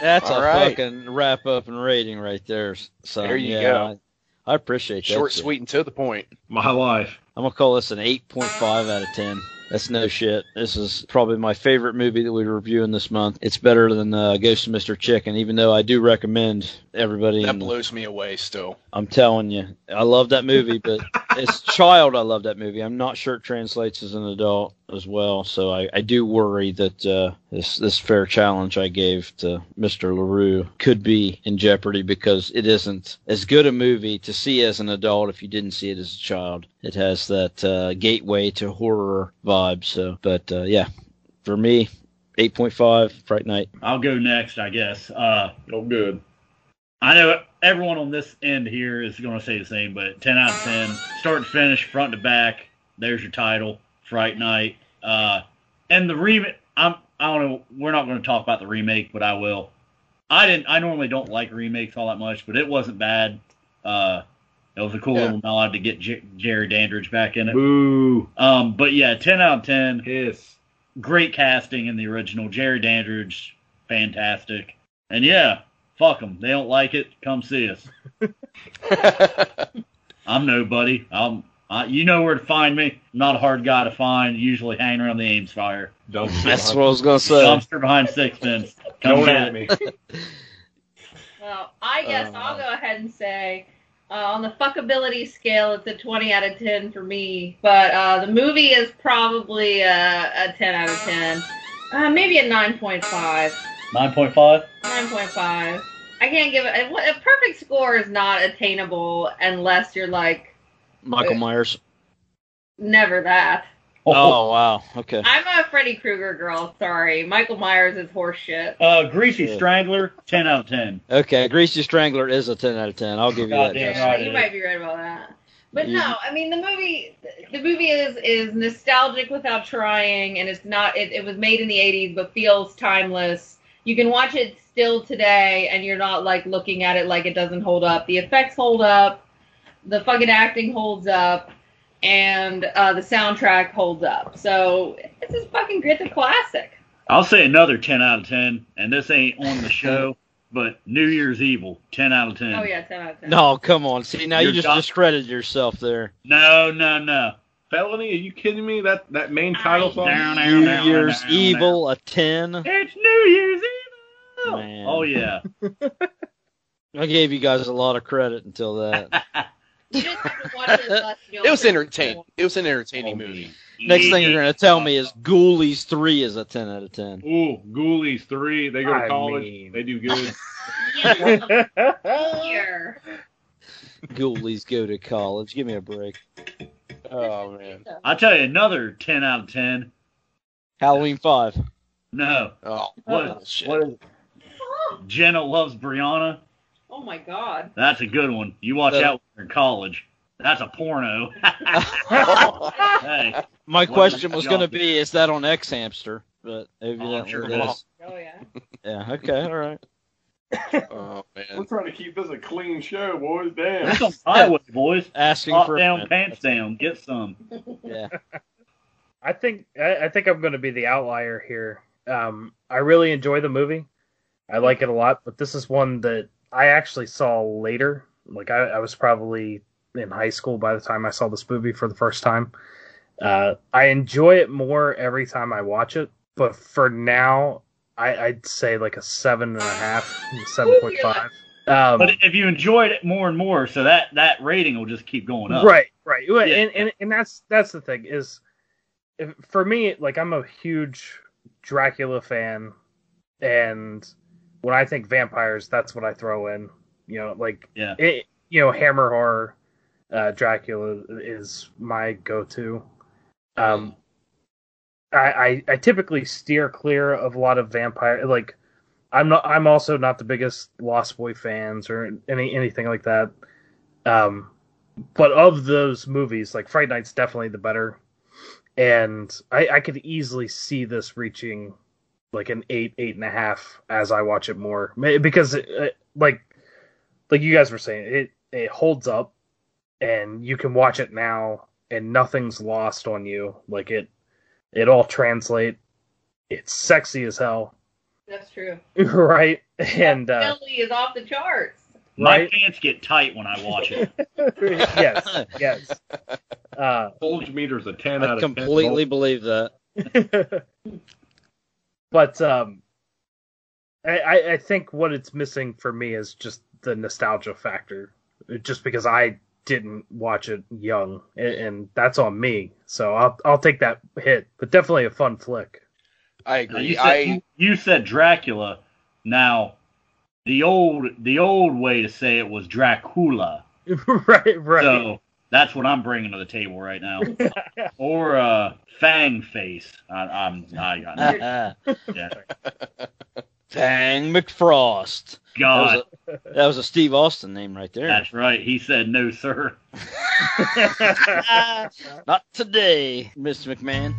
That's All a right. fucking wrap up and rating right there. So There you yeah, go. I, I appreciate that. Short, sweet, and to the point. My life. I'm gonna call this an 8.5 out of 10. That's no shit. This is probably my favorite movie that we're reviewing this month. It's better than uh, Ghost of Mr. Chicken, even though I do recommend everybody. That in blows me away still. I'm telling you, I love that movie, but [laughs] as a child, I love that movie. I'm not sure it translates as an adult as well, so I, I do worry that uh, this this fair challenge I gave to Mr. Larue could be in jeopardy because it isn't as good a movie to see as an adult if you didn't see it as a child. It has that uh, gateway to horror vibe. So, but uh, yeah, for me, 8.5 Fright Night. I'll go next, I guess. Uh, Oh, good. I know everyone on this end here is going to say the same, but 10 out of 10, start to finish, front to back. There's your title, Fright Night. Uh, and the remake, I'm, I don't know, we're not going to talk about the remake, but I will. I didn't, I normally don't like remakes all that much, but it wasn't bad. Uh, it was a cool Yeah. little nod to get J- Jerry Dandridge back in it. Boo. Um, but yeah, 10 out of 10 Hiss. great casting in the original. Jerry Dandridge, fantastic. And yeah, fuck them. They don't like it. Come see us. [laughs] I'm nobody. I'm. I, you know where to find me. I'm not a hard guy to find. Usually hanging around the Ames fire. Don't That's what I was gonna say. Dumpster behind sixpence. Come at me. [laughs] Well, I guess Uh, I'll go ahead and say Uh, on the fuckability scale, it's a 20 out of 10 for me. But uh, the movie is probably a, a 10 out of 10. Uh, maybe a 9.5. 9.5? 9.5. I can't give it. A, a perfect score is not attainable unless you're like, Michael Myers. never that. Oh wow. Okay. I'm a Freddy Krueger girl. Sorry, Michael Myers is horseshit. Uh, Greasy Yeah. Strangler, 10 out of 10. Okay. Greasy Strangler is a ten out of ten. I'll give you that. Goddamn right. you might be right about that. But You- no, I mean the movie. The movie is is nostalgic without trying, and it's not. It, it was made in the '80s, but feels timeless. You can watch it still today, and you're not like looking at it like it doesn't hold up. The effects hold up, the fucking acting holds up, and uh, the soundtrack holds up. So it's just fucking grit to classic. I'll say another 10 out of 10, and this ain't on the [laughs] show, but New Year's Evil, 10 out of 10. Oh yeah, ten out of ten. No, come on. See, now you You're just done. discredited yourself there. No, no, no. Felony? Are you kidding me? That that main title song? Down, down, New down, Year's down, Evil, a ten. It's New Year's Evil! Man. Oh, yeah. I gave you guys a lot of credit until that. [laughs] You just have to watch it. It was entertaining. It was an entertaining oh, movie. Next thing you're gonna tell me is [laughs] Ghoulies three is a ten out of ten. Ooh, Ghoulies 3. They go to I college. mean- They do good. [laughs] Yeah, here. Ghoulies go to college. Give me a break. Oh man. I'll tell you another 10 out of 10. Halloween five. No. Oh, What, bullshit. what is Jenna Loves Brianna? Oh my god. That's a good one. You watch The- that when you're in college. That's a porno. [laughs] hey, My question was gonna be, is that on X Hamster? But maybe Oh, sure it is. is. Oh yeah. Yeah. Okay. All right. Oh We're trying to keep this a clean show, boys. Damn. that's on highway, boys. Asking Top for down, friend. pants down. Get some. Yeah. [laughs] I think I, I think I'm going to be the outlier here. Um, I really enjoy the movie. I like it a lot, but this is one that I actually saw later. Like I, I was probably in high school by the time I saw this movie for the first time. Uh, I enjoy it more every time I watch it, but for now, I, I'd say like a seven and a half, seven point five. Um, But if you enjoyed it more and more, so that that rating will just keep going up. Right, right. Yeah. And, and and that's that's the thing is, if, for me, like I'm a huge Dracula fan, and when I think vampires, that's what I throw in. You know, like Yeah. it, you know, Hammer horror, uh, Dracula is my go-to. Um, I, I I typically steer clear of a lot of vampire like. I'm not. I'm also not the biggest Lost Boy fans or any anything like that. Um, but of those movies, like Fright Night's definitely the better, and I, I could easily see this reaching like an eight, eight and a half as I watch it more because it, it, like like you guys were saying, it it holds up, and you can watch it now, and nothing's lost on you. Like it, it all translate. It's sexy as hell, That's true. [laughs] right? And uh, Billy is off the charts. My Right. pants get tight when I watch it. [laughs] yes, yes. Uh, Bulge meter's a 10 I out of 10. completely believe that. [laughs] but um, I, I I think what it's missing for me is just the nostalgia factor. Just because I didn't watch it young, and, and that's on me. So I'll I'll take that hit. But definitely a fun flick. I Now, you agree. said I you said Dracula. Now, the old the old way to say it was Dracula. [laughs] right, right. So that's what I'm bringing to the table right now. [laughs] or uh, Fang Face. I, I'm I got no- [laughs] yeah. Fang McFrost. That was, God, a, [laughs] that was a Steve Austin name right there. that's right. He said no, sir. [laughs] Not today, Mr. McMahon.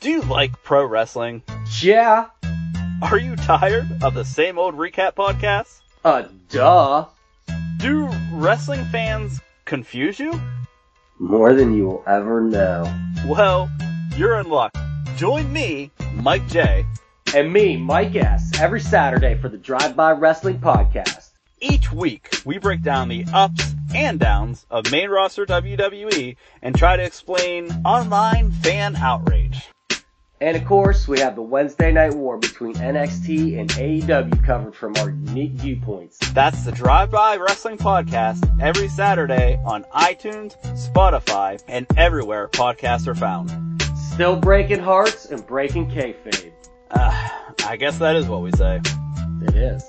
Do you like pro wrestling? Yeah. Are you tired of the same old recap podcasts? Uh, duh. Do wrestling fans confuse you? More than you will ever know. Well, you're in luck. Join me, Mike J, And me, Mike S., every Saturday for the Drive By Wrestling Podcast. Each week, we break down the ups and downs of main roster WWE and try to explain online fan outrage. And of course, we have the Wednesday night war between NXT and AEW covered from our unique viewpoints. That's the Drive By Wrestling Podcast every Saturday on iTunes, Spotify, and everywhere podcasts are found. Still breaking hearts and breaking kayfabe. Uh, I guess that is what we say. It is.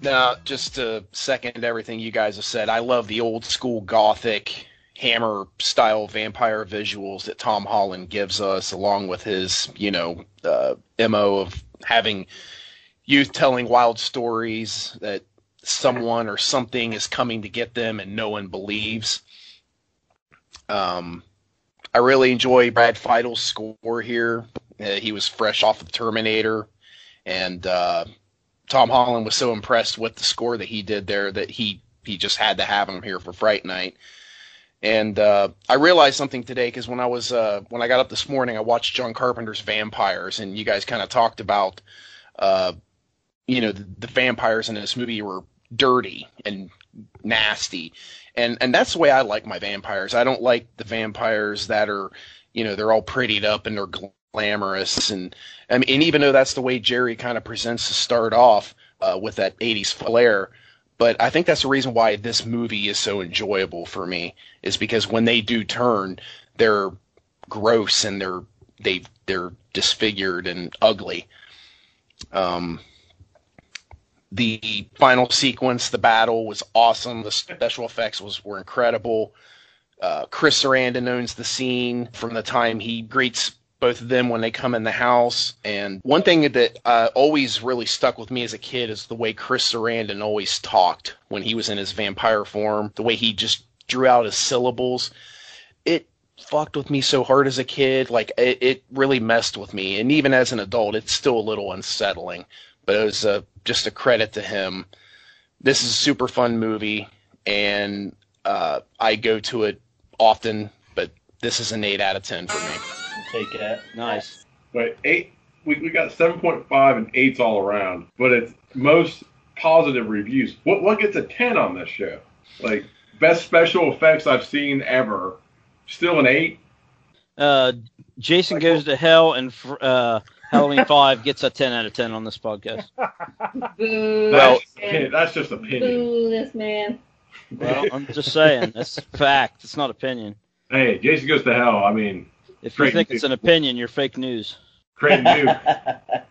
Now, just to second everything you guys have said, I love the old school gothic hammer style vampire visuals that Tom Holland gives us, along with his, you know, uh, mo of having youth telling wild stories that someone or something is coming to get them and no one believes. Um, I really enjoy Brad Fiedel's score here. Uh, he was fresh off of Terminator, and uh, Tom Holland was so impressed with the score that he did there that he he just had to have him here for Fright Night. And uh, I realized something today because when I was uh, when I got up this morning, I watched John Carpenter's Vampires, and you guys kind of talked about, uh, you know, the, the vampires in this movie were dirty and nasty, and and that's the way I like my vampires. I don't like the vampires that are, you know, they're all prettied up and they're glamorous and I mean, and even though that's the way Jerry kind of presents to start off uh, with that 80s flair, but I think that's the reason why this movie is so enjoyable for me is because when they do turn, they're gross and they're they they're disfigured and ugly. Um, the final sequence, the battle was awesome. The special effects was were incredible. Uh, Chris Sarandon owns the scene from the time he greets both of them when they come in the house. And one thing that uh, always really stuck with me as a kid is the way Chris Sarandon always talked when he was in his vampire form. The way he just drew out his syllables. It fucked with me so hard as a kid. Like it, it really messed with me. And even as an adult, it's still a little unsettling. But it was uh, just a credit to him. This is a super fun movie, and uh, I go to it often. But this is an eight out of ten for me. Take that. Nice. But eight, we, we got seven point five and eights all around. But it's most positive reviews. What what gets a ten on this show? Like best special effects I've seen ever. Still an eight. Uh, Jason goes to hell, and fr- uh, Halloween Five gets a ten out of ten on this podcast. Boo. That's, that's just opinion. Boo this man. Well, I'm just saying that's fact. It's not opinion. Hey, Jason goes to hell. I mean, If you think news. it's an opinion, you're fake news. Creighton [laughs] Duke.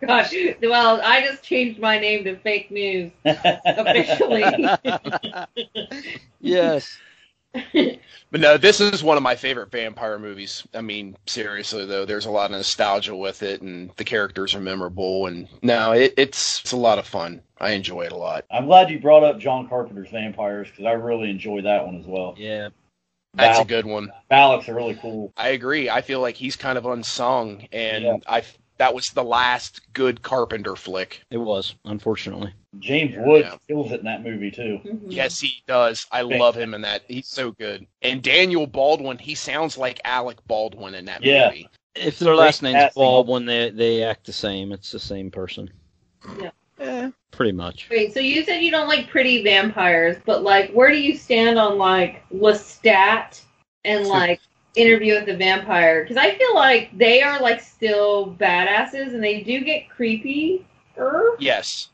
Gosh, well, I just changed my name to fake news officially. [laughs] yes. [laughs] But no, this is one of my favorite vampire movies. I mean, seriously though, there's a lot of nostalgia with it, and the characters are memorable. And no, it, it's it's a lot of fun. I enjoy it a lot. I'm glad you brought up John Carpenter's Vampires because I really enjoy that one as well. Yeah. That's a good one. Valek's are really cool. I agree. I feel like he's kind of unsung, and Yeah. I that was the last good Carpenter flick. It was, unfortunately. James Woods Yeah. kills it in that movie too. Mhm. Yes, he does. I Thank love him in that. He's so good. And Daniel Baldwin, he sounds like Alec Baldwin in that Yeah. movie. If their last Great name's casting. Baldwin, they they act the same. It's the same person. Yeah. Eh. Pretty much. Wait, so you said you don't like pretty vampires, but like, where do you stand on like Lestat and like Interview with the Vampire? Because I feel like they are like still badasses, and they do get creepy. Yes.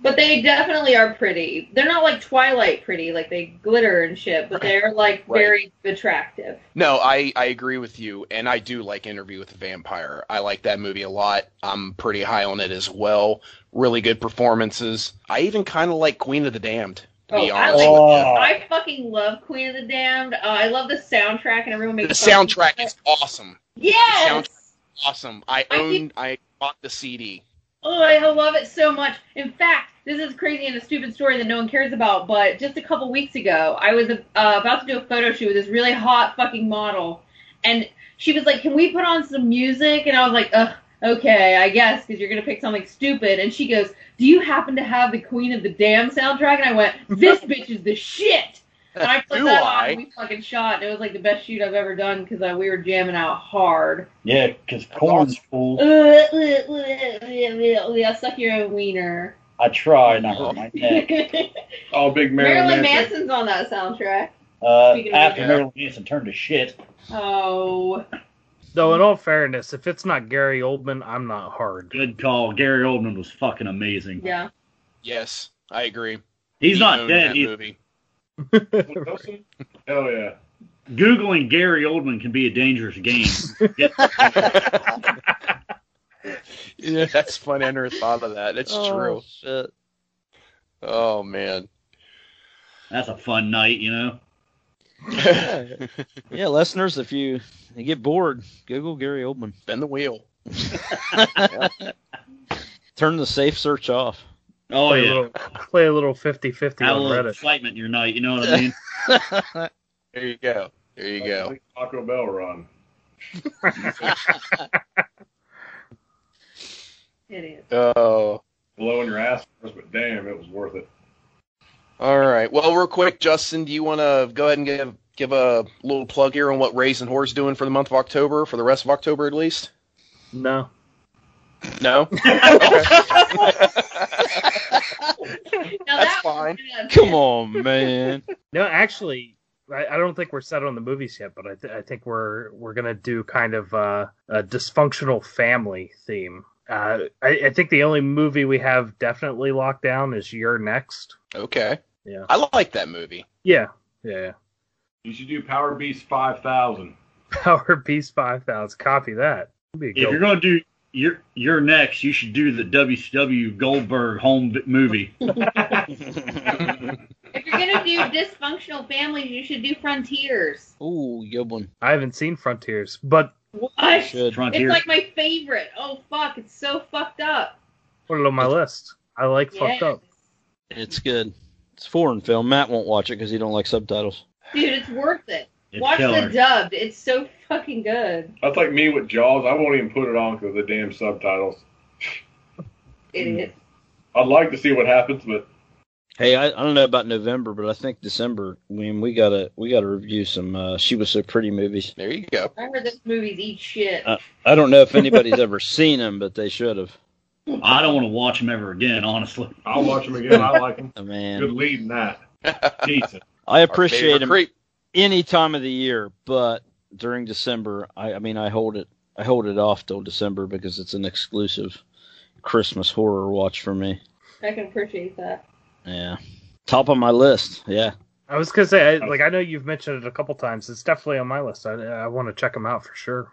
But they definitely are pretty. They're not like Twilight pretty, like they glitter and shit, but they're like Right. very attractive. No, I, I agree with you, and I do like Interview with the Vampire. I like that movie a lot. I'm pretty high on it as well. Really good performances. I even kind of like Queen of the Damned. Oh, I like- Oh, I fucking love Queen of the Damned. Uh, I love the soundtrack, and everyone The makes me. soundtrack is awesome. yes. soundtrack- is Awesome. I I own. think- I bought the CD. Oh, I love it so much. In fact, this is crazy and a stupid story that no one cares about, but just a couple weeks ago, I was uh, about to do a photo shoot with this really hot fucking model, and she was like, "Can we put on some music?" And I was like, "Ugh, okay, I guess, because you're gonna pick something stupid." And she goes, "Do you happen to have the Queen of the Damn soundtrack?" And I went, "This [laughs] bitch is the shit." And I put Do that I? on, and we fucking shot, and it was like the best shoot I've ever done because uh, we were jamming out hard. yeah, because Korn's cool. [laughs] Uh, uh, suck your own wiener. I tried and I hurt my [laughs] neck. Oh, big Marilyn, Marilyn Manson. Manson's on that soundtrack. Uh, after Marilyn Manson turned to shit. Oh, Though, in mm. all fairness, if it's not Gary Oldman, I'm not hard. Good call. Gary Oldman was fucking amazing. yeah. Yes, I agree. He's He not dead. that He's, movie. Wilson? [laughs] Oh, Hell yeah. Googling Gary Oldman can be a dangerous game. [laughs] Yeah, that's funny. I never thought of that. It's oh, true. Shit. Oh man. That's a fun night, you know. Yeah, listeners, if you, you get bored, Google Gary Oldman. Bend the wheel. [laughs] Turn the safe search off. Oh play, yeah. a little, play a little 50-50 Have a on little Reddit. excitement in your night. You know what I mean? [laughs] There you go. There you go. Taco Bell run. [laughs] It is. Oh. Blowing your ass, but damn, it was worth it. All right. Well, real quick, Justin, do you want to go ahead and give give a little plug here on what Raised in Horror's doing for the month of October, for the rest of October at least? No. No. [laughs] [laughs] Now That's that fine. Come on, man. No, actually, I, I don't think we're set on the movies yet, but I, th- I think we're we're gonna do kind of uh, a dysfunctional family theme. Uh, I, I think the only movie we have definitely locked down is You're Next. Okay. Yeah. I like that movie. Yeah, yeah. You should do Power Beast 5000. [laughs] Power Beast Five Thousand. Copy that. That'd be a if you're gonna do your You're Next, you should do the WCW Goldberg home movie. [laughs] If you're gonna do dysfunctional families, you should do Frontiers. Ooh, good one. I haven't seen Frontiers, but What? Should. Frontier. It's like my favorite. Oh fuck! It's so fucked up. put it on my list. I like fucked up. It's good. It's foreign film. Matt won't watch it because he don't like subtitles. Dude, it's worth it. It's Watch killer. the dubbed. It's so fucking good. That's like me with Jaws. I won't even put it on because of the damn subtitles. Idiot. I'd like to see what happens, but Hey, I, I don't know about November, but I think December. I mean, we gotta we gotta review some. Uh, she was so pretty movies. There you go. I heard those movies eat shit. Uh, I don't know if anybody's [laughs] ever seen them, but they should have. I don't want to watch him ever again, honestly. I'll watch them again. I like them. [laughs] Oh, man, Good lead in that. [laughs] Decent. I appreciate favorite them creep. any time of the year, but during December, I, I mean, I hold it I hold it off till December because it's an exclusive Christmas horror watch for me. I can appreciate that. Yeah, top of my list. Yeah, I was gonna say, I, like, I know you've mentioned it a couple times. It's definitely on my list. I, I want to check them out for sure.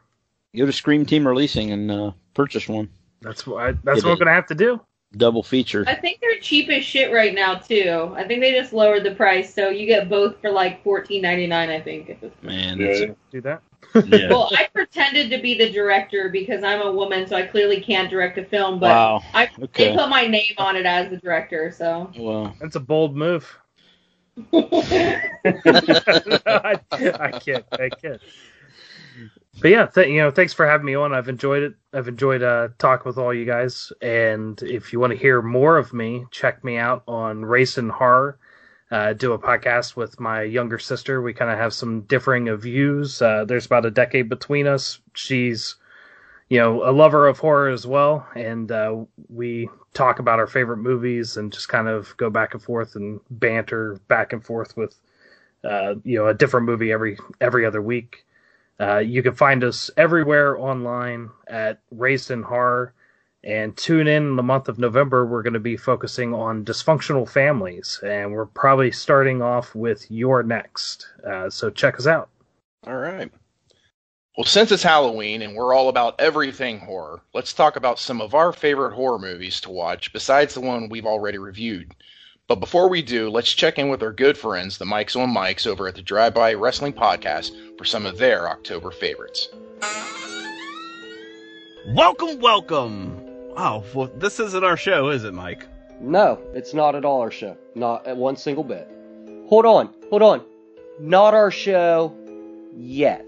go to Scream Team Releasing and uh, purchase one. That's what I, that's It what I'm is. gonna have to do. Double feature. I think they're cheap as shit right now too. I think they just lowered the price, so you get both for like fourteen ninety nine. I think. At this. Man, Yeah. Do that. Yeah. Well, I pretended to be the director because I'm a woman, so I clearly can't direct a film. But wow. I Okay. they put my name on it as the director, so. Well, That's a bold move. [laughs] [laughs] I, I kid. I kid. But yeah, th- you know, thanks for having me on. I've enjoyed it. I've enjoyed uh, talking with all you guys. And if you want to hear more of me, check me out on Raised in Horror. Uh, do a podcast with my younger sister. We kind of have some differing of views. Uh, there's about a decade between us. She's, you know, a lover of horror as well, and uh, we talk about our favorite movies and just kind of go back and forth and banter back and forth with, uh, you know, a different movie every every other week. Uh, you can find us everywhere online at Raised in Horror. And tune in in the month of November. We're going to be focusing on dysfunctional families, and we're probably starting off with You're Next. Uh, so check us out. All right. Well, since it's Halloween and we're all about everything horror, let's talk about some of our favorite horror movies to watch besides the one we've already reviewed. But before we do, let's check in with our good friends, the Mikes on Mikes, over at the Drive By Wrestling Podcast for some of their October favorites. Welcome, welcome. Oh, well, this isn't our show, is it, Mike? No, it's not at all our show. Not at one single bit. Hold on, hold on. Not our show yet.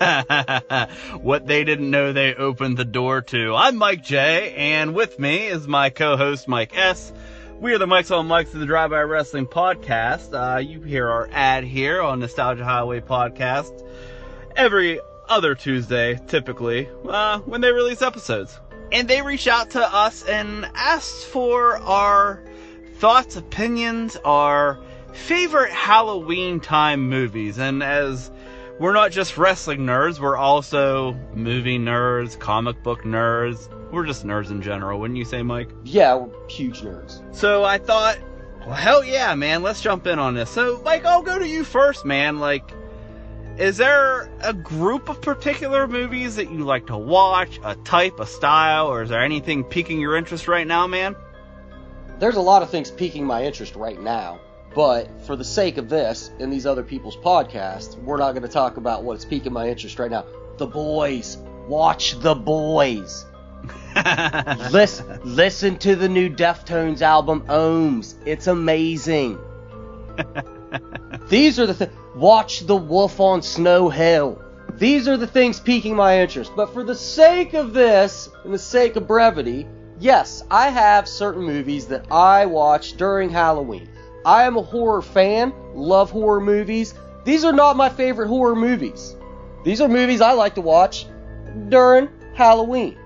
[laughs] what they didn't know they opened the door to. I'm Mike J, and with me is my co-host Mike S. We are the Mike's on Mike's of the Drive By Wrestling Podcast. Uh, you hear our ad here on Nostalgia Highway Podcast every other Tuesday, typically, uh, when they release episodes. and they reached out to us and asked for our thoughts, opinions, our favorite Halloween time movies. And as we're not just wrestling nerds, we're also movie nerds, comic book nerds. We're just nerds in general, wouldn't you say, Mike? Yeah, we're huge nerds. So I thought, well, hell yeah, man, let's jump in on this. So, Mike, I'll go to you first, man. Like, is there a group of particular movies that you like to watch, a type, a style, or is there anything piquing your interest right now, man? There's a lot of things piquing my interest right now, but for the sake of this and these other people's podcasts, we're not going to talk about what's piquing my interest right now. The boys. Watch the boys. [laughs] listen, listen to the new Deftones album, Ohms. It's amazing. [laughs] These are the things. Watch The Wolf on Snow Hollow. These are the things piquing my interest. But for the sake of this, and the sake of brevity, yes, I have certain movies that I watch during Halloween. I am a horror fan, love horror movies. These are not my favorite horror movies. These are movies I like to watch during Halloween.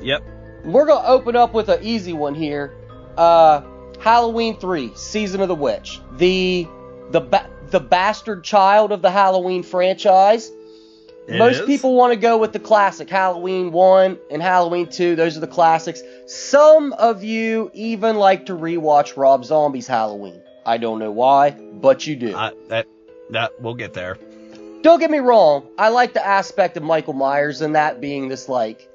Yep. We're gonna open up with an easy one here. Uh, Halloween three, Season of the Witch. The the ba- the bastard child of the Halloween franchise. It Most is? people want to go with the classic Halloween 1 and Halloween 2. Those are the classics. Some of you even like to rewatch Rob Zombie's Halloween. I don't know why, but you do. Uh, that that we'll get there. Don't get me wrong, I like the aspect of Michael Myers and that being this like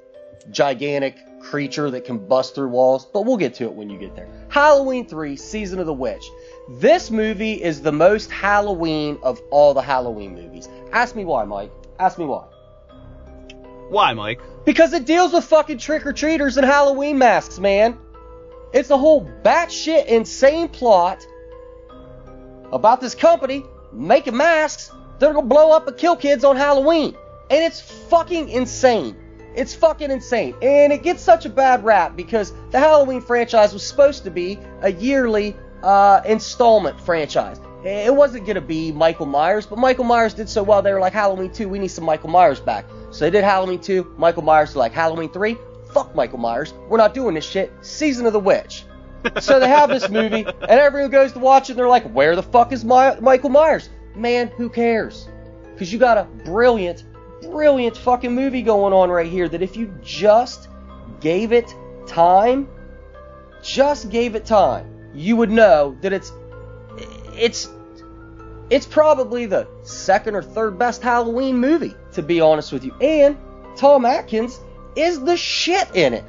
gigantic creature that can bust through walls, but we'll get to it when you get there. Halloween 3, Season of the Witch. This movie is the most Halloween of all the Halloween movies. Ask me why, Mike. Ask me why. Why, Mike? Because it deals with fucking trick or treaters and Halloween masks, man. It's a whole batshit insane plot about this company making masks that are gonna blow up and kill kids on Halloween. And it's fucking insane. It's fucking insane. And it gets such a bad rap because the Halloween franchise was supposed to be a yearly uh, installment franchise. It wasn't gonna be Michael Myers, but Michael Myers did so well. They were like, Halloween 2, we need some Michael Myers back. So they did Halloween 2. Michael Myers like, Halloween 3, fuck Michael Myers. We're not doing this shit. Season of the Witch. so they have this movie, [laughs] and everyone goes to watch it, and they're like, where the fuck is My- Michael Myers? Man, who cares? Because you got a brilliant, brilliant fucking movie going on right here that if you just gave it time, just gave it time, you would know that it's it's it's probably the second or third best Halloween movie, to be honest with you. And Tom Atkins is the shit in it.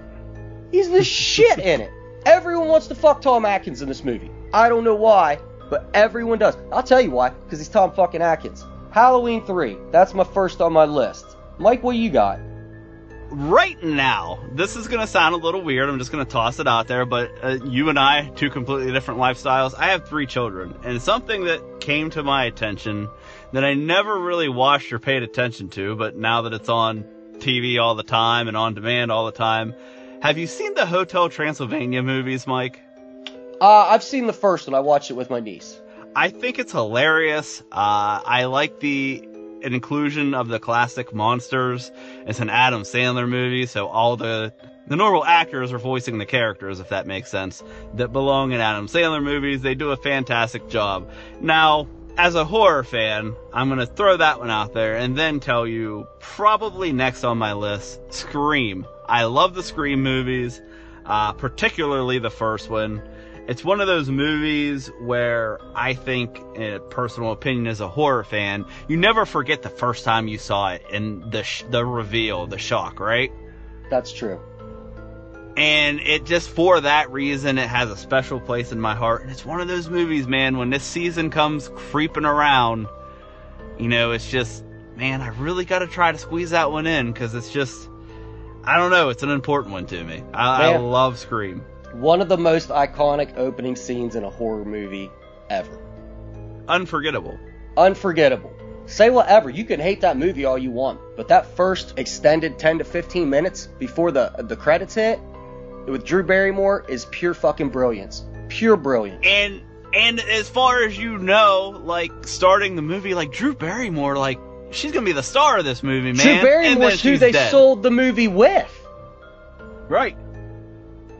He's the [laughs] shit in it. Everyone wants to fuck Tom Atkins in this movie. I don't know why, but everyone does. I'll tell you why, because he's Tom fucking Atkins. Halloween 3, that's my first on my list. Mike, what you got? Right now, this is going to sound a little weird. I'm just going to toss it out there, but uh, you and I, two completely different lifestyles. I have three children, and something that came to my attention that I never really watched or paid attention to, but now that it's on TV all the time and on demand all the time, have you seen the Hotel Transylvania movies, Mike? Uh, I've seen the first one. I watched it with my niece. I think it's hilarious. Uh, I like the inclusion of the classic monsters. It's an Adam Sandler movie, so all the the normal actors are voicing the characters, if that makes sense, that belong in Adam Sandler movies. They do a fantastic job. Now, as a horror fan, I'm gonna throw that one out there and then tell you probably next on my list, Scream. I love the Scream movies, uh, particularly the first one. It's one of those movies where I think, in a personal opinion as a horror fan, you never forget the first time you saw it and the sh- the reveal, the shock, right? That's true. And it just for that reason, it has a special place in my heart. And it's one of those movies, man, when this season comes creeping around, you know, it's just, man, I really got to try to squeeze that one in because it's just, I don't know, it's an important one to me. I, I love Scream. One of the most iconic opening scenes in a horror movie ever. Unforgettable. Unforgettable. Say whatever, you can hate that movie all you want, but that first extended 10 to 15 minutes before the the credits hit with Drew Barrymore is pure fucking brilliance. Pure brilliance. And and as far as you know, like starting the movie, like Drew Barrymore, like she's gonna be the star of this movie, man. Drew Barrymore's who they dead. sold the movie with. Right.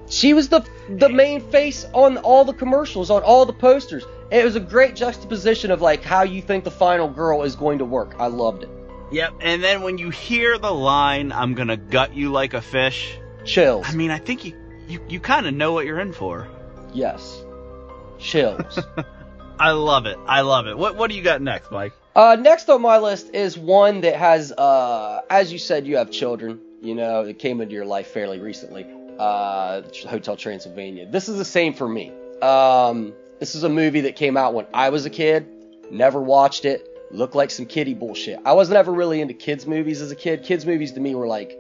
She was the the main face on all the commercials, on all the posters. It was a great juxtaposition of like how you think the final girl is going to work. I loved it. Yep. And then when you hear the line, "I'm gonna gut you like a fish," Chills. I mean, I think you you, you kind of know what you're in for. yes. Chills. [laughs] I love it. I love it. What what do you got next, Mike? Uh, next on my list is one that has, uh, as you said, you have children. You know, that came into your life fairly recently. Uh, Hotel Transylvania. This is the same for me. Um, this is a movie that came out when I was a kid. Never watched it. Looked like some kiddie bullshit. I wasn't ever really into kids movies as a kid. Kids movies to me were like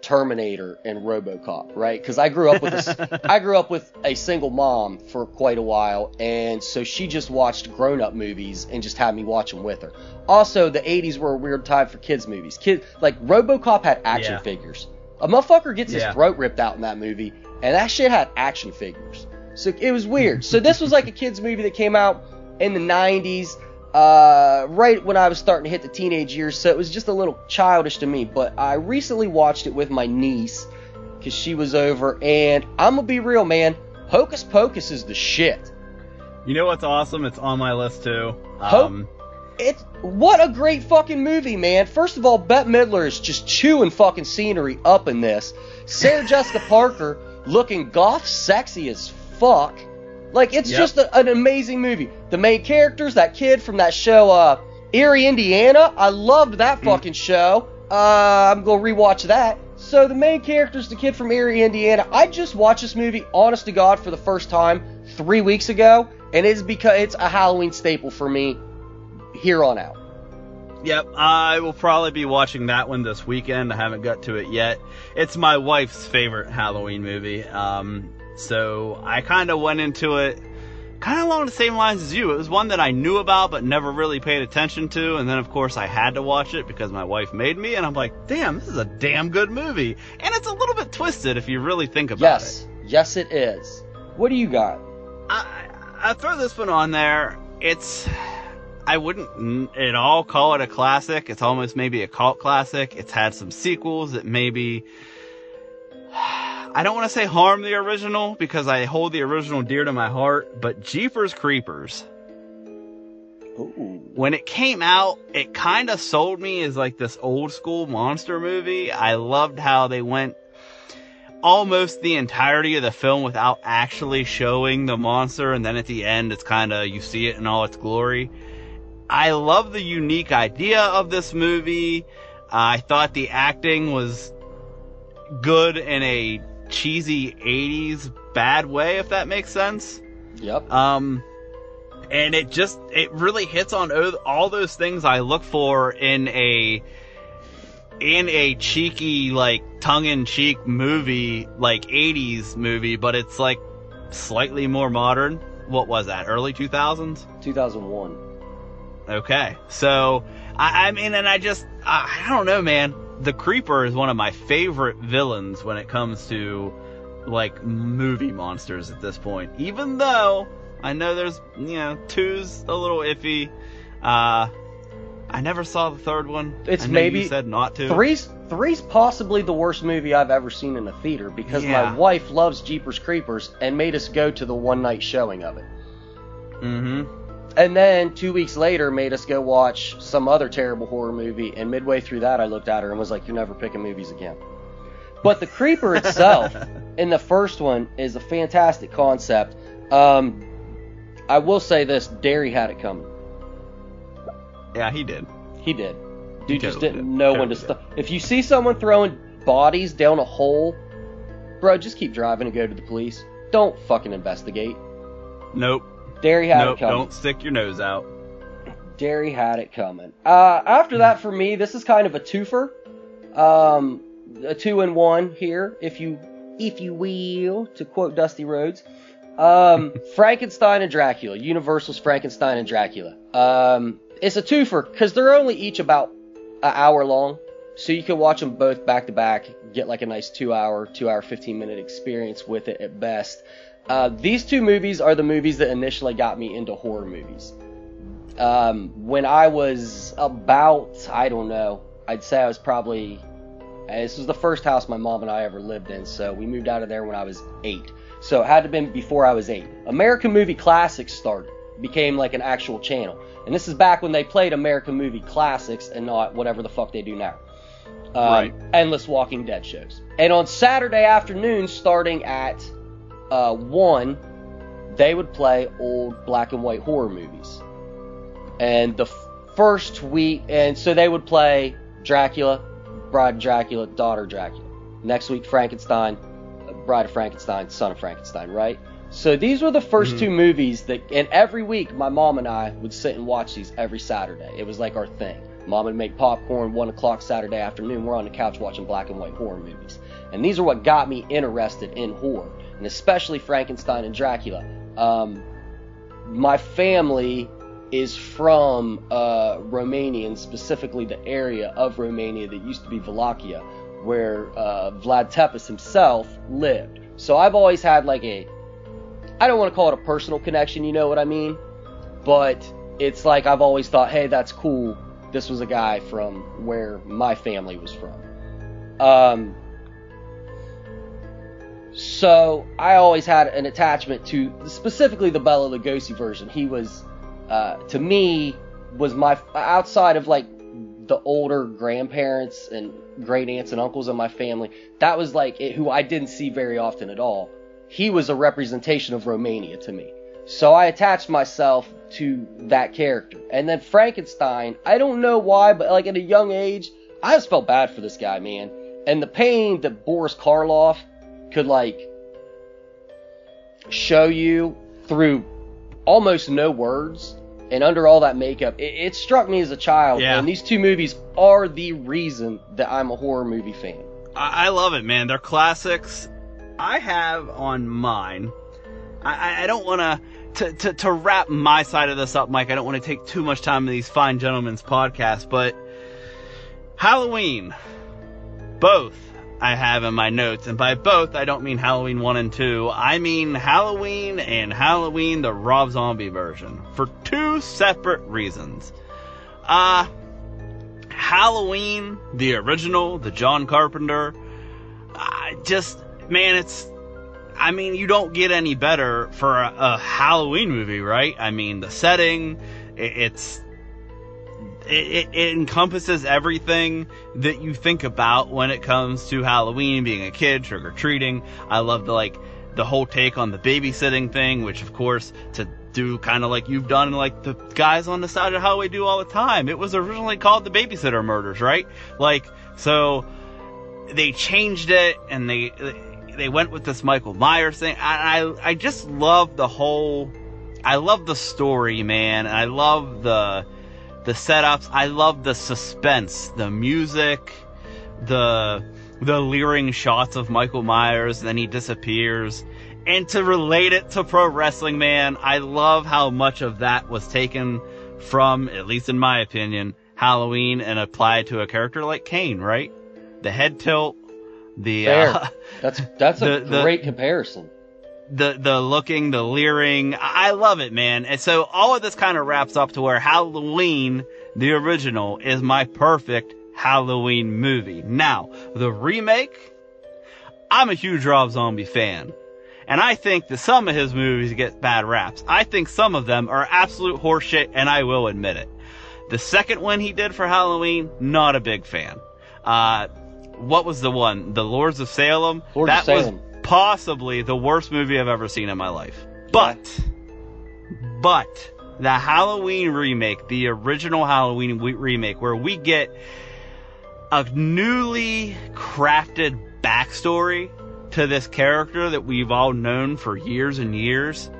Terminator and RoboCop, right? Because I grew up with a, [laughs] I grew up with a single mom for quite a while, and so she just watched grown-up movies and just had me watch them with her. Also, the '80s were a weird time for kids movies. Kid like RoboCop had action Yeah. figures. A motherfucker gets Yeah. his throat ripped out in that movie, and that shit had action figures. So it was weird. so this was like a kids movie that came out in the '90s uh, right when I was starting to hit the teenage years, so it was just a little childish to me. But I recently watched it with my niece because she was over, and I'm gonna be real, man. Hocus Pocus is the shit. You know what's awesome? It's on my list too. Um, It's what a great fucking movie, man. First of all, Bette Midler is just chewing fucking scenery up in this. Sarah Jessica Parker looking goth sexy as fuck. Like it's Yep. just a, an amazing movie. The main characters, that kid from that show, uh, Erie, Indiana. I loved that fucking show. Uh, I'm gonna rewatch that. So the main character's the kid from Erie, Indiana. I just watched this movie, honest to God, for the first time three weeks ago, and it's because it's a Halloween staple for me here on out. Yep, I will probably be watching that one this weekend. I haven't got to it yet. It's my wife's favorite Halloween movie. Um, so I kind of went into it kind of along the same lines as you. It was one that I knew about but never really paid attention to. And then, of course, I had to watch it because my wife made me. And I'm like, damn, this is a damn good movie. And it's a little bit twisted if you really think about it. Yes, yes, it is. What do you got? I, I throw this one on there. It's I wouldn't at all call it a classic. It's almost maybe a cult classic. It's had some sequels that maybe I don't want to say harm the original because I hold the original dear to my heart, but Jeepers Creepers. Ooh. When it came out, it kind of sold me as like this old school monster movie. I loved how they went almost the entirety of the film without actually showing the monster, and then at the end, it's kind of you see it in all its glory. I love the unique idea of this movie. I thought the acting was good in a cheesy 80s bad way, if that makes sense. Yep. Um, and it just it really hits on all those things I look for in a in a cheeky like tongue-in-cheek movie like 80s movie but it's like slightly more modern what was that early 2000s 2001. Okay so i, I mean and i just I, I don't know man the creeper is one of my favorite villains when it comes to like movie monsters at this point even though i know there's you know two's a little iffy uh I never saw the third one. It's maybe said not to. Three's three's possibly the worst movie I've ever seen in a theater because Yeah. my wife loves Jeepers Creepers and made us go to the one night showing of it. Mm-hmm. And then two weeks later made us go watch some other terrible horror movie and midway through that I looked at her and was like, You're never picking movies again. But the creeper itself [laughs] in the first one is a fantastic concept. Um I will say this, Derry had it coming. Yeah, he did. He did. Dude just totally didn't did. know when to stop. If you see someone throwing bodies down a hole, bro, just keep driving and go to the police. Don't fucking investigate. Nope. Derry had nope. it coming. Don't stick your nose out. Derry had it coming. Uh, after that, for me, this is kind of a twofer, um, a two and one here, if you if you will, to quote Dusty Rhodes. Um, [laughs] Frankenstein and Dracula, Universal's Frankenstein and Dracula. Um, it's a twofer because they're only each about an hour long, so you can watch them both back to back, get like a nice two hour, two hour, fifteen minute experience with it at best. Uh, these two movies are the movies that initially got me into horror movies um, when I was about, I don't know, I'd say I was probably this was the first house my mom and I ever lived in, so we moved out of there when I was eight. So it had to have been before I was eight. American Movie Classics started, became like an actual channel. And this is back when they played American Movie Classics and not whatever the fuck they do now. Um, Right. Endless Walking Dead shows. And on Saturday afternoons, starting at uh, 1, they would play old black and white horror movies. And the first week, and so they would play Dracula, Bride of Dracula, Daughter of Dracula. Next week, Frankenstein, Bride of Frankenstein, Son of Frankenstein, right? So these were the 1st two movies that, and every week, my mom and I would sit and watch these every Saturday. It was like our thing. Mom would make popcorn, 1 o'clock Saturday afternoon. We're on the couch watching black and white horror movies. And these are what got me interested in horror, and especially Frankenstein and Dracula. Um, my family is from uh, Romania, and specifically the area of Romania that used to be Wallachia, where uh, Vlad Tepes himself lived. So I've always had like a, I don't want to call it a personal connection, you know what I mean? But it's like I've always thought, hey, that's cool. This was a guy from where my family was from. Um, so I always had an attachment to specifically the Bela Lugosi version. He was, uh, to me, was my outside of like the older grandparents and great aunts and uncles in my family. That was like it, who I didn't see very often at all. He was a representation of Romania to me. So I attached myself to that character. And then Frankenstein, I don't know why, but like at a young age, I just felt bad for this guy, man. And the pain that Boris Karloff could like show you through almost no words and under all that makeup, it, it struck me as a child. Yeah. And these two movies are the reason that I'm a horror movie fan. I, I love it, man. They're classics. I have on mine. I, I- don't want to. To, to, to wrap my side of this up, Mike, I don't want to take too much time in these fine gentlemen's podcasts, but Halloween, both I have in my notes, and by both I don't mean Halloween 1 and 2, I mean Halloween and Halloween the Rob Zombie version, for two separate reasons. Uh, Halloween, the original, the John Carpenter, I just, man, it's, I mean, you don't get any better for a, a Halloween movie, right? I mean, the setting, it, it's, it, it, encompasses everything that you think about when it comes to Halloween, being a kid, trick or treating. I love the like the whole take on the babysitting thing, which of course to do kind of like you've done like the guys on the side of highway do all the time. It was originally called the babysitter murders, right? Like so they changed it and they they went with this Michael Myers thing. I I, I just love the whole I love the story, man. and I love the the setups. I love the suspense, the music, the the leering shots of Michael Myers, then he disappears. And to relate it to pro wrestling, man, I love how much of that was taken from, at least in my opinion, Halloween and applied to a character like Kane, right? The head tilt, the Fair. uh, That's that's [laughs] a The- the- great comparison. The the looking, the leering. I love it, man. And so all of this kind of wraps up to where Halloween, the original, is my perfect Halloween movie. Now, the remake, I'm a huge Rob Zombie fan. And I think that some of his movies get bad raps. I think some of them are absolute horseshit, and I will admit it. The second one he did for Halloween, not a big fan. Uh, what was the one? The Lords of Salem? Lords of that Salem. was possibly the worst movie I've ever seen in my life. But, but, the Halloween remake, the original Halloween remake, where we get a newly crafted backstory to this character that we've all known for years and years,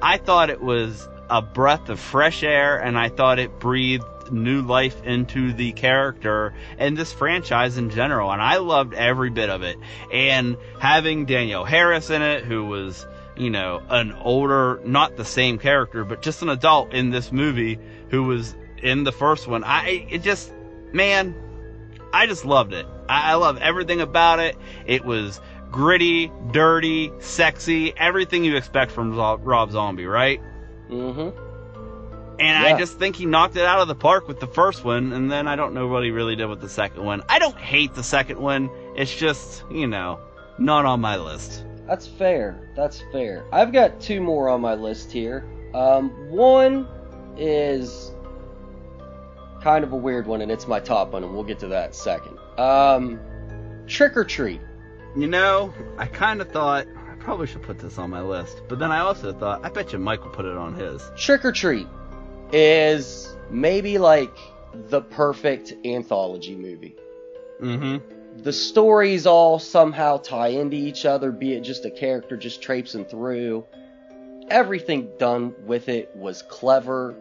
I thought it was a breath of fresh air and I thought it breathed new life into the character and this franchise in general. And I loved every bit of it. And having Danielle Harris in it, who was, you know, an older, not the same character, but just an adult in this movie who was in the first one, I, it just, man, I just loved it. I, I love everything about it. It was gritty, dirty, sexy, everything you expect from Rob Zombie, right? hmm And Yeah. I just think he knocked it out of the park with the first one, and then I don't know what he really did with the second one. I don't hate the second one. It's just, you know, not on my list. That's fair. That's fair. I've got two more on my list here. Um, one is kind of a weird one, and it's my top one, and we'll get to that second. Um, Trick or Treat. You know, I kind of thought I probably should put this on my list, but then I also thought I bet you Mike will put it on his. Trick or Treat is maybe like the perfect anthology movie. Mm-hmm. The stories all somehow tie into each other, be it just a character just traipsing through. Everything done with it was clever,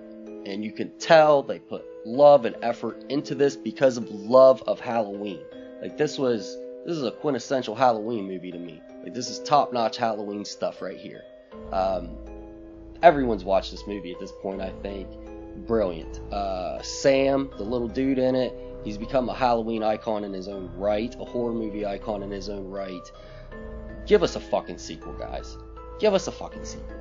and you can tell they put love and effort into this because of love of Halloween. Like this was this is a quintessential Halloween movie to me. Like this is top-notch Halloween stuff right here. Um, everyone's watched this movie at this point, I think. Brilliant. Uh, Sam, the little dude in it, he's become a Halloween icon in his own right, a horror movie icon in his own right. Give us a fucking sequel, guys. Give us a fucking sequel.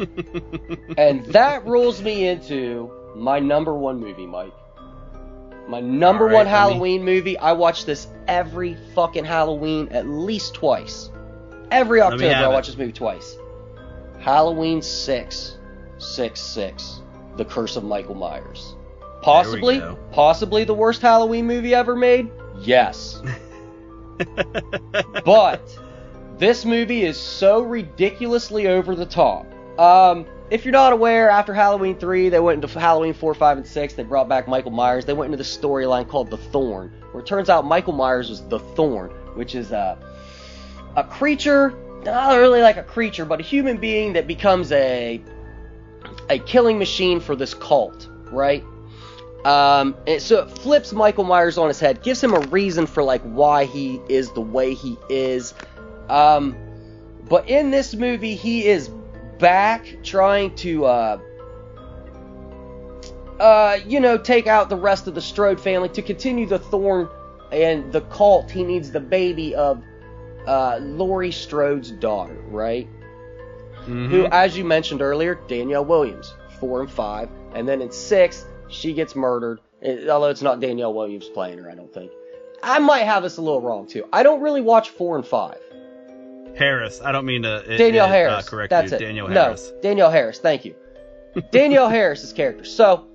[laughs] and that rolls me into my number one movie, Mike. My number right, one let me- Halloween movie. I watch this every fucking Halloween at least twice. Every October, I have it. watch this movie twice. Halloween 6, 6, 6. The Curse of Michael Myers. Possibly, possibly the worst Halloween movie ever made? Yes. [laughs] but this movie is so ridiculously over the top. Um, if you're not aware, after Halloween 3, they went into Halloween 4, 5, and 6. They brought back Michael Myers. They went into the storyline called The Thorn, where it turns out Michael Myers was the Thorn, which is a, a creature, not really like a creature, but a human being that becomes a, a killing machine for this cult, right? Um, and so it flips Michael Myers on his head, gives him a reason for like why he is the way he is. Um, but in this movie, he is back trying to, uh, uh, you know, take out the rest of the Strode family to continue the Thorn and the cult. He needs the baby of uh, Laurie Strode's daughter, right? who, as you mentioned earlier, Danielle Williams, four and five, and then in six, she gets murdered. Although it's not Danielle Williams playing her, I don't think. I might have this a little wrong too. I don't really watch four and five. Harris. I don't mean to it, Danielle it, Harris. Uh, correct That's you. it. Danielle no, Harris. Danielle Harris. Thank you. [laughs] Danielle Harris's character. So,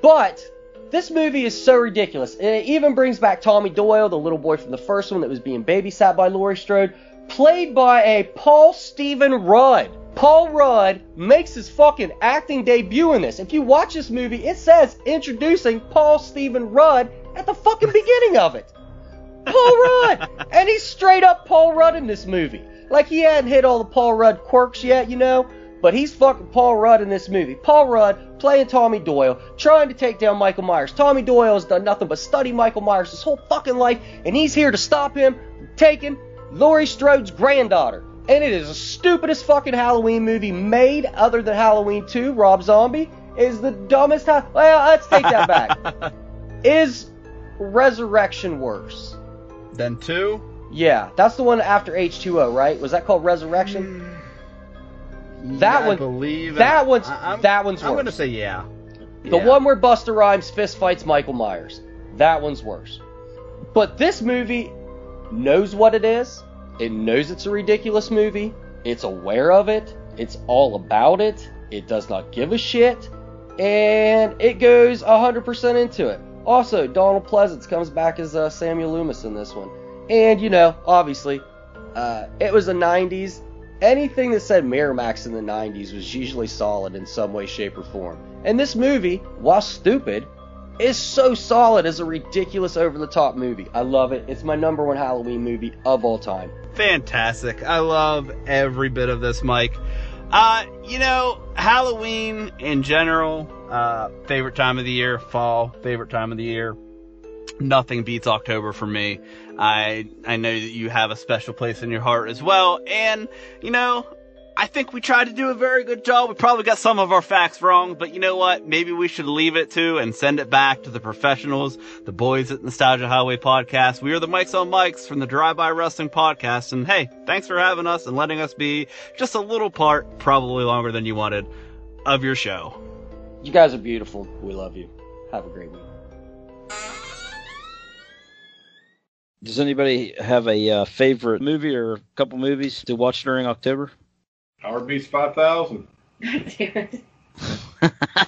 but this movie is so ridiculous. And it even brings back Tommy Doyle, the little boy from the first one that was being babysat by Laurie Strode, played by a Paul Stephen Rudd. Paul Rudd makes his fucking acting debut in this. If you watch this movie, it says introducing Paul Stephen Rudd at the fucking [laughs] beginning of it. Paul Rudd! And he's straight up Paul Rudd in this movie. Like he hadn't hit all the Paul Rudd quirks yet, you know? But he's fucking Paul Rudd in this movie. Paul Rudd playing Tommy Doyle, trying to take down Michael Myers. Tommy Doyle has done nothing but study Michael Myers his whole fucking life, and he's here to stop him from taking Laurie Strode's granddaughter. And it is the stupidest fucking Halloween movie made other than Halloween 2. Rob Zombie is the dumbest. Ha- well, let's take that back. [laughs] is Resurrection worse? Then two. Yeah, that's the one after H2O, right? Was that called Resurrection? Mm, That I one- believe that one's- I, I'm- that one's I'm gonna say yeah. The Yeah. one where Busta Rhymes fist fights Michael Myers. That one's worse. But this movie knows what it is. It knows it's a ridiculous movie. It's aware of it. It's all about it. It does not give a shit. And it goes 100% into it. Also, Donald Pleasence comes back as uh, Samuel Loomis in this one. And, you know, obviously, uh, it was the 90s. Anything that said Miramax in the 90s was usually solid in some way, shape, or form. And this movie, while stupid, is so solid as a ridiculous over the top movie. I love it. It's my number one Halloween movie of all time. Fantastic. I love every bit of this, Mike. Uh, you know, Halloween in general, uh, favorite time of the year, fall, favorite time of the year. Nothing beats October for me. I I know that you have a special place in your heart as well, and you know, I think we tried to do a very good job. We probably got some of our facts wrong, but you know what? Maybe we should leave it to and send it back to the professionals, the boys at Nostalgia Highway Podcast. We are the Mics on Mics from the Drive By Wrestling Podcast, and hey, thanks for having us and letting us be just a little part, probably longer than you wanted, of your show. You guys are beautiful. We love you. Have a great week. Does anybody have a uh, favorite movie or a couple movies to watch during October? Howard Beast 5000. God [laughs] damn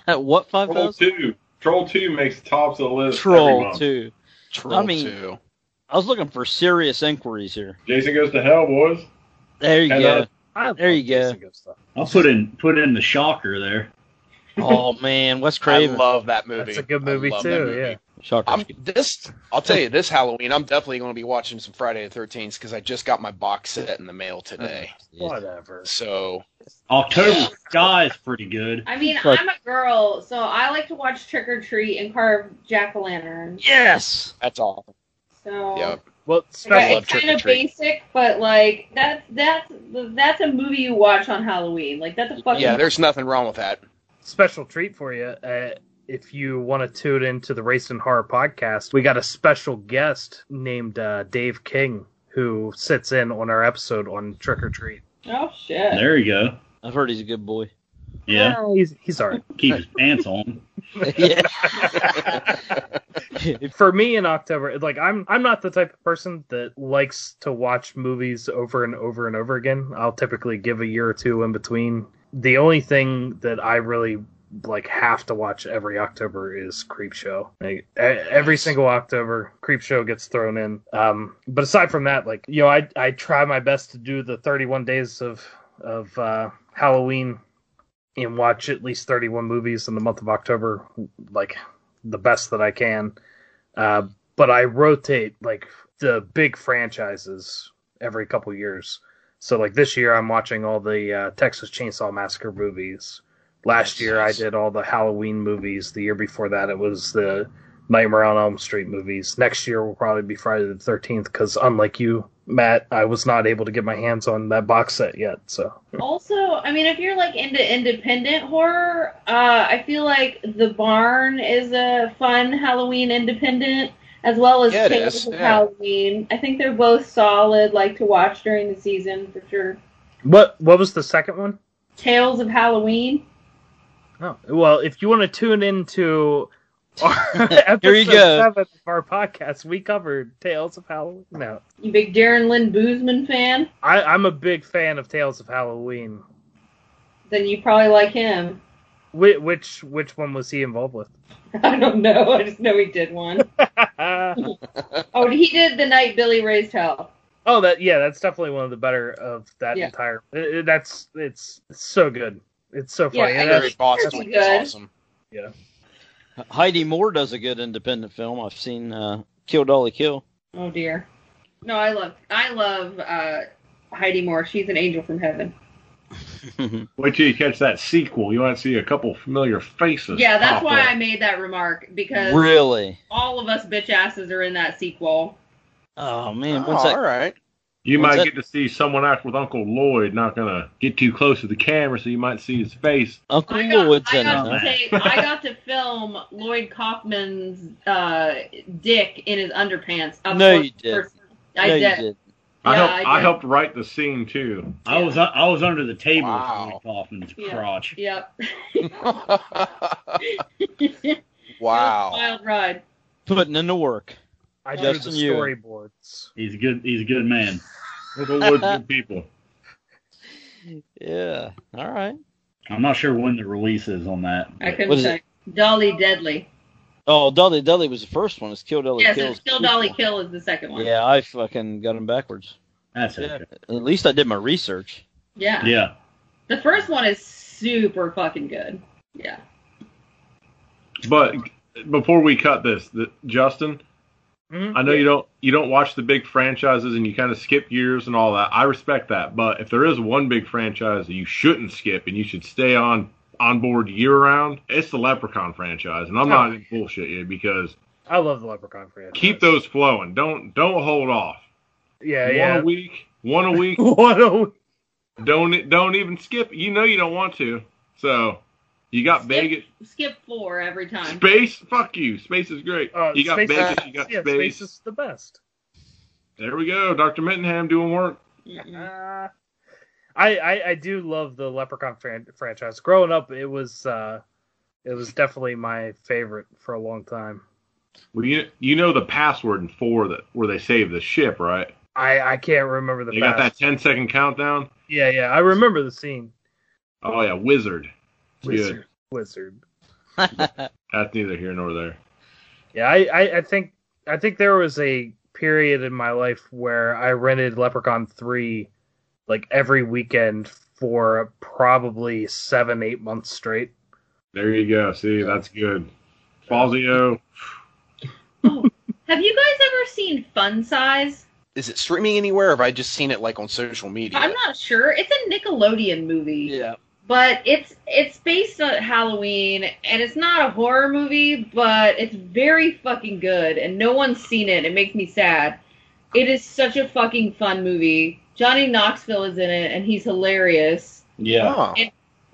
it. what five Troll 2. Troll 2 makes tops of the list. every Troll month. two. Troll I mean- 2. I was looking for serious inquiries here. Jason Goes to Hell, boys. There you And, go. uh, There you love go. Goes I'll put in put in the shocker there. oh man, Wes I love that movie. That's a good I movie love that too. movie. Yeah. Shocker. I'm this. I'll tell you this Halloween. I'm definitely going to be watching some Friday the 13th because I just got my box set in the mail today. [laughs] Whatever. So October Sky is pretty good. I mean, Like- I'm a girl, so I like to watch Trick or Treat and carve jack o' lanterns. Yes. that's awesome. So Yeah. Well, Yeah, special. it's kind of basic, but like that's that's that's a movie you watch on Halloween. Like that's a fucking Yeah, there's nothing wrong with that. special treat for you. Uh, if you want to tune into the Raised in Horror podcast, we got a special guest named uh, Dave King who sits in on our episode on Trick or Treat. oh shit. There you go. I've heard he's a good boy. Yeah, Well, he's he's alright. [laughs] keep his pants on. [laughs] yeah. [laughs] for me in October, like I'm I'm not the type of person that likes to watch movies over and over and over again. I'll typically give a year or two in between. The only thing that I really like have to watch every October is Creep Show. Like, every single October, Creep Show gets thrown in. Um, but aside from that, like you know, I I try my best to do the 31 days of of uh, Halloween and watch at least 31 movies in the month of October, like the best that I can. Uh, but I rotate like the big franchises every couple years. So like this year, I'm watching all the uh, Texas Chainsaw Massacre movies. Last year, I did all the Halloween movies. The year before that, it was the Nightmare on Elm Street movies. Next year will probably be Friday the 13th because, unlike you, Matt, I was not able to get my hands on that box set yet. So Also, I mean, if you're like into independent horror, uh, I feel like The Barn is a fun Halloween independent, as well as Yeah, it Tales of yeah. Halloween. I think they're both solid, like to watch during the season for sure. what what was the second one? Tales of Halloween. Oh, well, if you want to tune into [laughs] our episode Here you go. seven of our podcast, we covered Tales of Halloween. No, You big Darren Lynn Bousman fan? I, I'm a big fan of Tales of Halloween. Then you probably like him. Which which, which one was he involved with? [laughs] I don't know. I just know he did one. [laughs] oh, he did the night Billy raised hell. oh, that yeah, that's definitely one of the better of that Yeah. entire. it- it- that's it's, it's so good. It's so funny. I And agree. that's- Great Boston pretty is good. awesome. Heidi Moore does a good independent film. I've seen uh, Kill Dolly Kill. Oh dear. No, I love I love uh, Heidi Moore. She's an angel from heaven. [laughs] Wait till you catch that sequel. You might see a couple familiar faces. Yeah, that's why up. I made that remark because really? all of us bitch asses are in that sequel. Oh man, Oh, what's all that? right. You What's might that? get to see someone act with Uncle Lloyd. Not gonna get too close to the camera, so you might see his face. Uncle I got, Lloyd's I in it. got huh? to I got to film Lloyd Kaufman's uh, dick in his underpants. up No, you did. I no, did. you did. I Yeah, helped. I I, helped write the scene too. I was I was under the table Wow. with Kaufman's Yeah. crotch. Yep. It was a wow. wild ride. Putting in the work. I Just drew Justin, the you. storyboards. He's a good he's a good man. Uncle Lloyd's good people. Yeah. All right. I'm not sure when the release is on that. I couldn't What is say. Dolly Deadly. Oh, Dolly Deadly was the first one. It's Kill Dolly Yes, Kill. it's Kill Dolly Kill is the second one. Yeah, I fucking got them backwards. That's Yeah. it. At least I did my research. Yeah. Yeah. The first one is super fucking good. Yeah. But before we cut this, the, Justin, Mhm. I know you don't you don't watch the big franchises and you kind of skip years and all that. I respect that, but if there is one big franchise that you shouldn't skip and you should stay on on board year round, it's the Leprechaun franchise. And I'm not in bullshit you because I love the Leprechaun franchise. keep those flowing. Don't don't hold off. Yeah, one yeah. One a week, one a week. [laughs] one a week. don't don't even skip. You know you don't want to. So you got Skip, Vegas. skip four every time. Space, fuck you. Space is great. Uh, you got Space- Vegas, you got yeah, space. Space is the best. There we go. Dr. Mittenham doing work. Uh, I, I I do love the Leprechaun fran- franchise. Growing up, it was uh, It was definitely my favorite for a long time. Well, you you know the password in four that where they save the ship, right? I I can't remember the. They got that past. 10 second countdown. Yeah, yeah, I remember the scene. Oh yeah, wizard. It's Wizard. Wizard. [laughs] That's neither here nor there. Yeah, I, I, I think I think there was a period in my life where I rented Leprechaun three like every weekend for probably seven, eight months straight. There you go. See, that's good. Fazio. Oh. [laughs] Have you guys ever seen Fun Size? Is it streaming anywhere, or have I just seen it like on social media? I'm not sure. It's a Nickelodeon movie. Yeah. But it's it's based on Halloween and it's not a horror movie, but it's very fucking good and no one's seen it. It makes me sad. It is such a fucking fun movie. Johnny Knoxville is in it and he's hilarious. Yeah. Oh.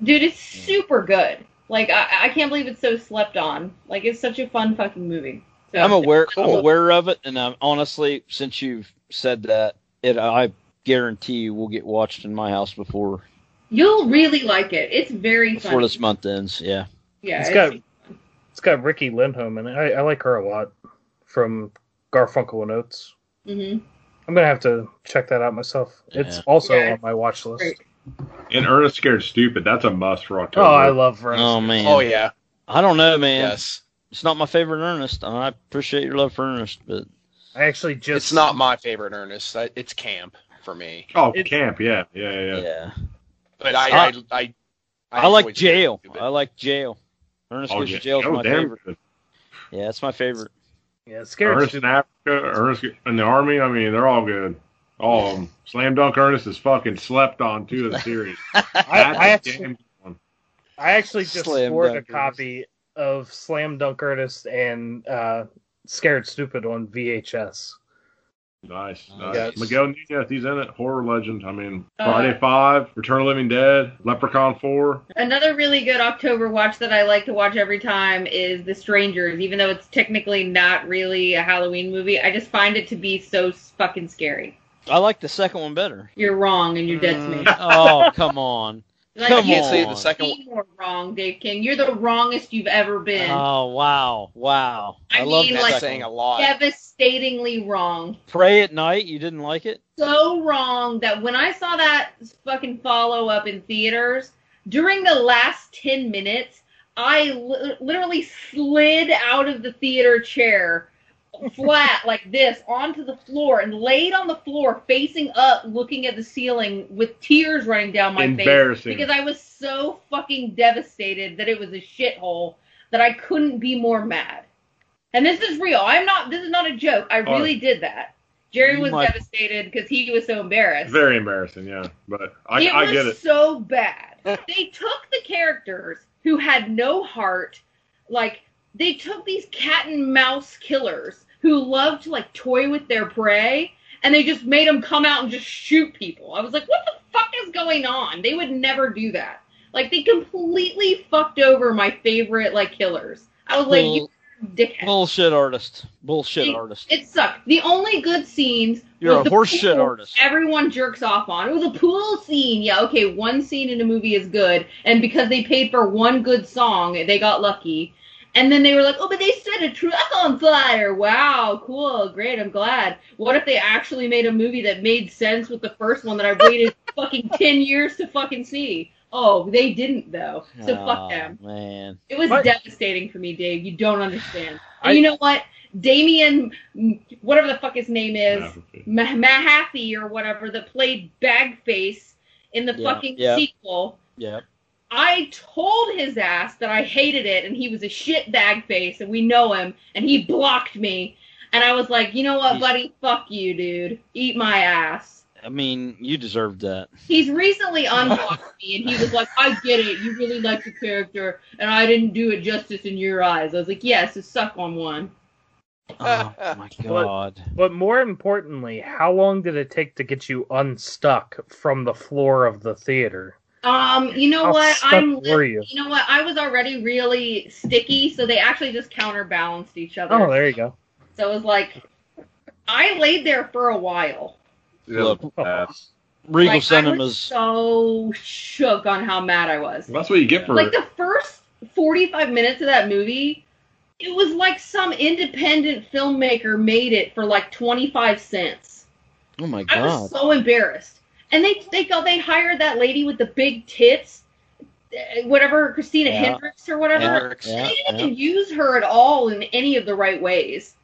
Dude, it's super good. Like I, I can't believe it's so slept on. Like it's such a fun fucking movie. So, I'm aware. I'm aware of it, and I'm honestly, since you've said that, it I guarantee you will get watched in my house before You'll really like it. It's very before funny. this month ends. Yeah. Yeah, It's it's- got it's got Riki Lindhome and I, I like her a lot from Garfunkel and Oates. mhm. I'm gonna have to check that out myself. It's also Yeah, on my watch list. great. And Ernest Scared Stupid. That's a must for October. Oh, I love Ernest. Oh man. Oh yeah. I don't know, man. Yes. It's not my favorite Ernest, I appreciate your love for Ernest, but I actually just It's not my favorite Ernest. It's camp for me. Oh, It- camp. Yeah, yeah, yeah. yeah, yeah. But I I- I I, I, like Jail. I like Jail. Ernest Oh, Goes yeah. to Jail is Oh, my damn favorite. good. Yeah, it's my favorite. yeah scared. Ernest in Africa, Ernest in the Army. I mean, they're all good. All of them. Slam Dunk Ernest is fucking slept on too of the series. [laughs] I, That's I a actually damn good one. I actually just Slam scored a Dunk copy of Slam Dunk Ernest and uh, Scared Stupid on VHS. Nice. Nice. nice. Miguel Nunez, he's in it. Horror legend. I mean, Uh, Friday Five, Return of the Living Dead, Leprechaun Four. Another really good October watch that I like to watch every time is The Strangers, even though it's technically not really a Halloween movie. I just find it to be so fucking scary. I like the second one better. You're wrong, and you're dead to me. oh, come on. Like, come you can't say on. the second be more wrong, Dave King. You're the wrongest you've ever been. Oh, wow. Wow. I I, love mean, the like- That's second saying a lot. Devastatingly wrong. Prey at Night, you didn't like it? so wrong that when I saw that fucking follow up in theaters, during the last 10 minutes, I li- literally slid out of the theater chair flat like this onto the floor and laid on the floor facing up looking at the ceiling with tears running down my face Embarrassing. because I was so fucking devastated that it was a shithole that I couldn't be more mad. And this is real. I'm not this is not a joke. I really did that. Jerry was might- devastated because he was so embarrassed. Very embarrassing, yeah. But I, it I was get it. so bad. Uh. they took the characters who had no heart, like they took these cat and mouse killers who love to like toy with their prey, and they just made them come out and just shoot people. I was like, what the fuck is going on? They would never do that. Like they completely fucked over my favorite like killers. I was like, you Bull- dickhead. bullshit artist. Bullshit It- artist. It sucked. The only good scenes. You're was a the horseshit pool artist. Everyone jerks off on. It was a pool scene. Yeah, okay, one scene in a movie is good, and because they paid for one good song, they got lucky. And then they were like, "Oh, but they set a truck on fire! Wow, cool, great, I'm glad." What if they actually made a movie that made sense with the first one that I waited [laughs] fucking ten years to fucking see? Oh, they didn't though. So Aw, fuck them. Man. It was What? devastating for me, Dave. You don't understand. [sighs] And I- you know what? Damien, whatever the fuck his name is, Yeah. Mah- Mahaffey or whatever, that played Bagface in the Yeah, fucking yeah. sequel. Yeah. I told his ass that I hated it and he was a shit bag face, and we know him and he blocked me. And I was like, you know what, He's- buddy? Fuck you, dude. Eat my ass. I mean, you deserved that. He's recently [laughs] unblocked me and he was like, I get it. You really like the character and I didn't do it justice in your eyes. I was like, yes, it suck on one. Oh my [laughs] god. But more importantly, how long did it take to get you unstuck from the floor of the theater? Um, you know How what? stuck I'm were you? You know what? I was already really sticky, so they actually just counterbalanced each other. Oh, there you go. So it was like I laid there for a while. Look, [laughs] Uh, Regal like, I Cinemas. was so shook on how mad I was. that's what you get for Like the first 45 minutes of that movie, it was like some independent filmmaker made it for like 25 cents. Oh my god! I was so embarrassed. And they they go they hired that lady with the big tits, uh, whatever Christina Yeah. Hendricks or whatever. Hendricks. Yeah, they didn't yeah. even use her at all in any of the right ways.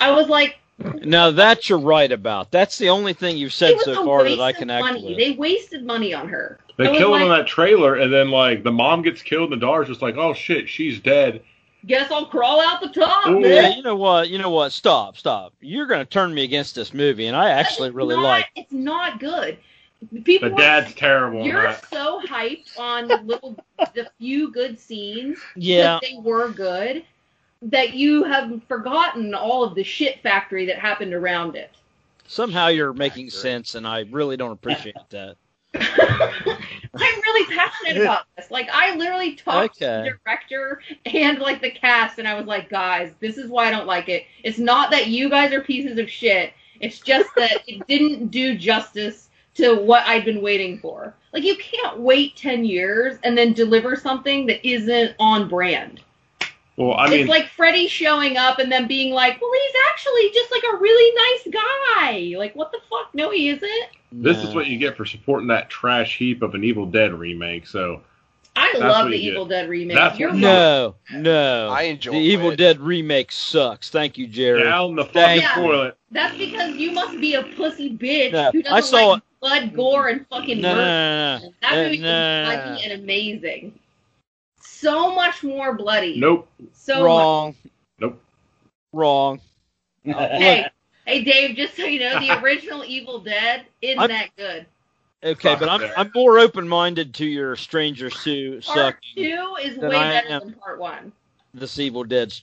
I was like, Now that you're right about. That's the only thing you've said so far that I of connect money. They wasted money on her. They I was kill him in that trailer, and then like the mom gets killed, and the daughter's just like, "Oh shit, she's dead." Guess I'll crawl out the top, Ooh. Yeah, you know what? You know what? Stop, stop. You're going to turn me against this movie, and I actually really not- like. It's not good. People The were- dad's terrible. You're that. so hyped on the little, the few good scenes Yeah, that they were good that you have forgotten all of the shit factory that happened around it. somehow you're making sense, and I really don't appreciate that. [laughs] I'm really passionate about this. Like, I literally talked to the director and like the cast, and I was like, guys, this is why I don't like it. It's not that you guys are pieces of shit. It's just that it didn't do justice to what I'd been waiting for. Like, you can't wait ten years and then deliver something that isn't on brand. Well, I mean, it's like Freddie showing up and then being like, "Well, he's actually just like a really nice guy." Like, what the fuck? No, he isn't. this No. is what you get for supporting that trash heap of an Evil Dead remake. So I That's love the you get. Evil Dead remake. That's You're what- wrong. No, no. I enjoy the Evil. Dead remake sucks. Thank you, Jerry. down the fucking you. toilet. That's because you must be a pussy bitch No, who I doesn't saw like blood, gore, and fucking No, no, murder. no, no, That movie No, no, was no, bloody and amazing. So much more bloody. Nope. So Wrong. Nope. Wrong. [laughs] Hey, hey, Dave. Just so you know, the [laughs] original Evil Dead isn't I'm- that good. Okay, Fuck but I'm. I'm more open minded to your Stranger Sue Part sucking two is way I better am- than part one. this Evil Dead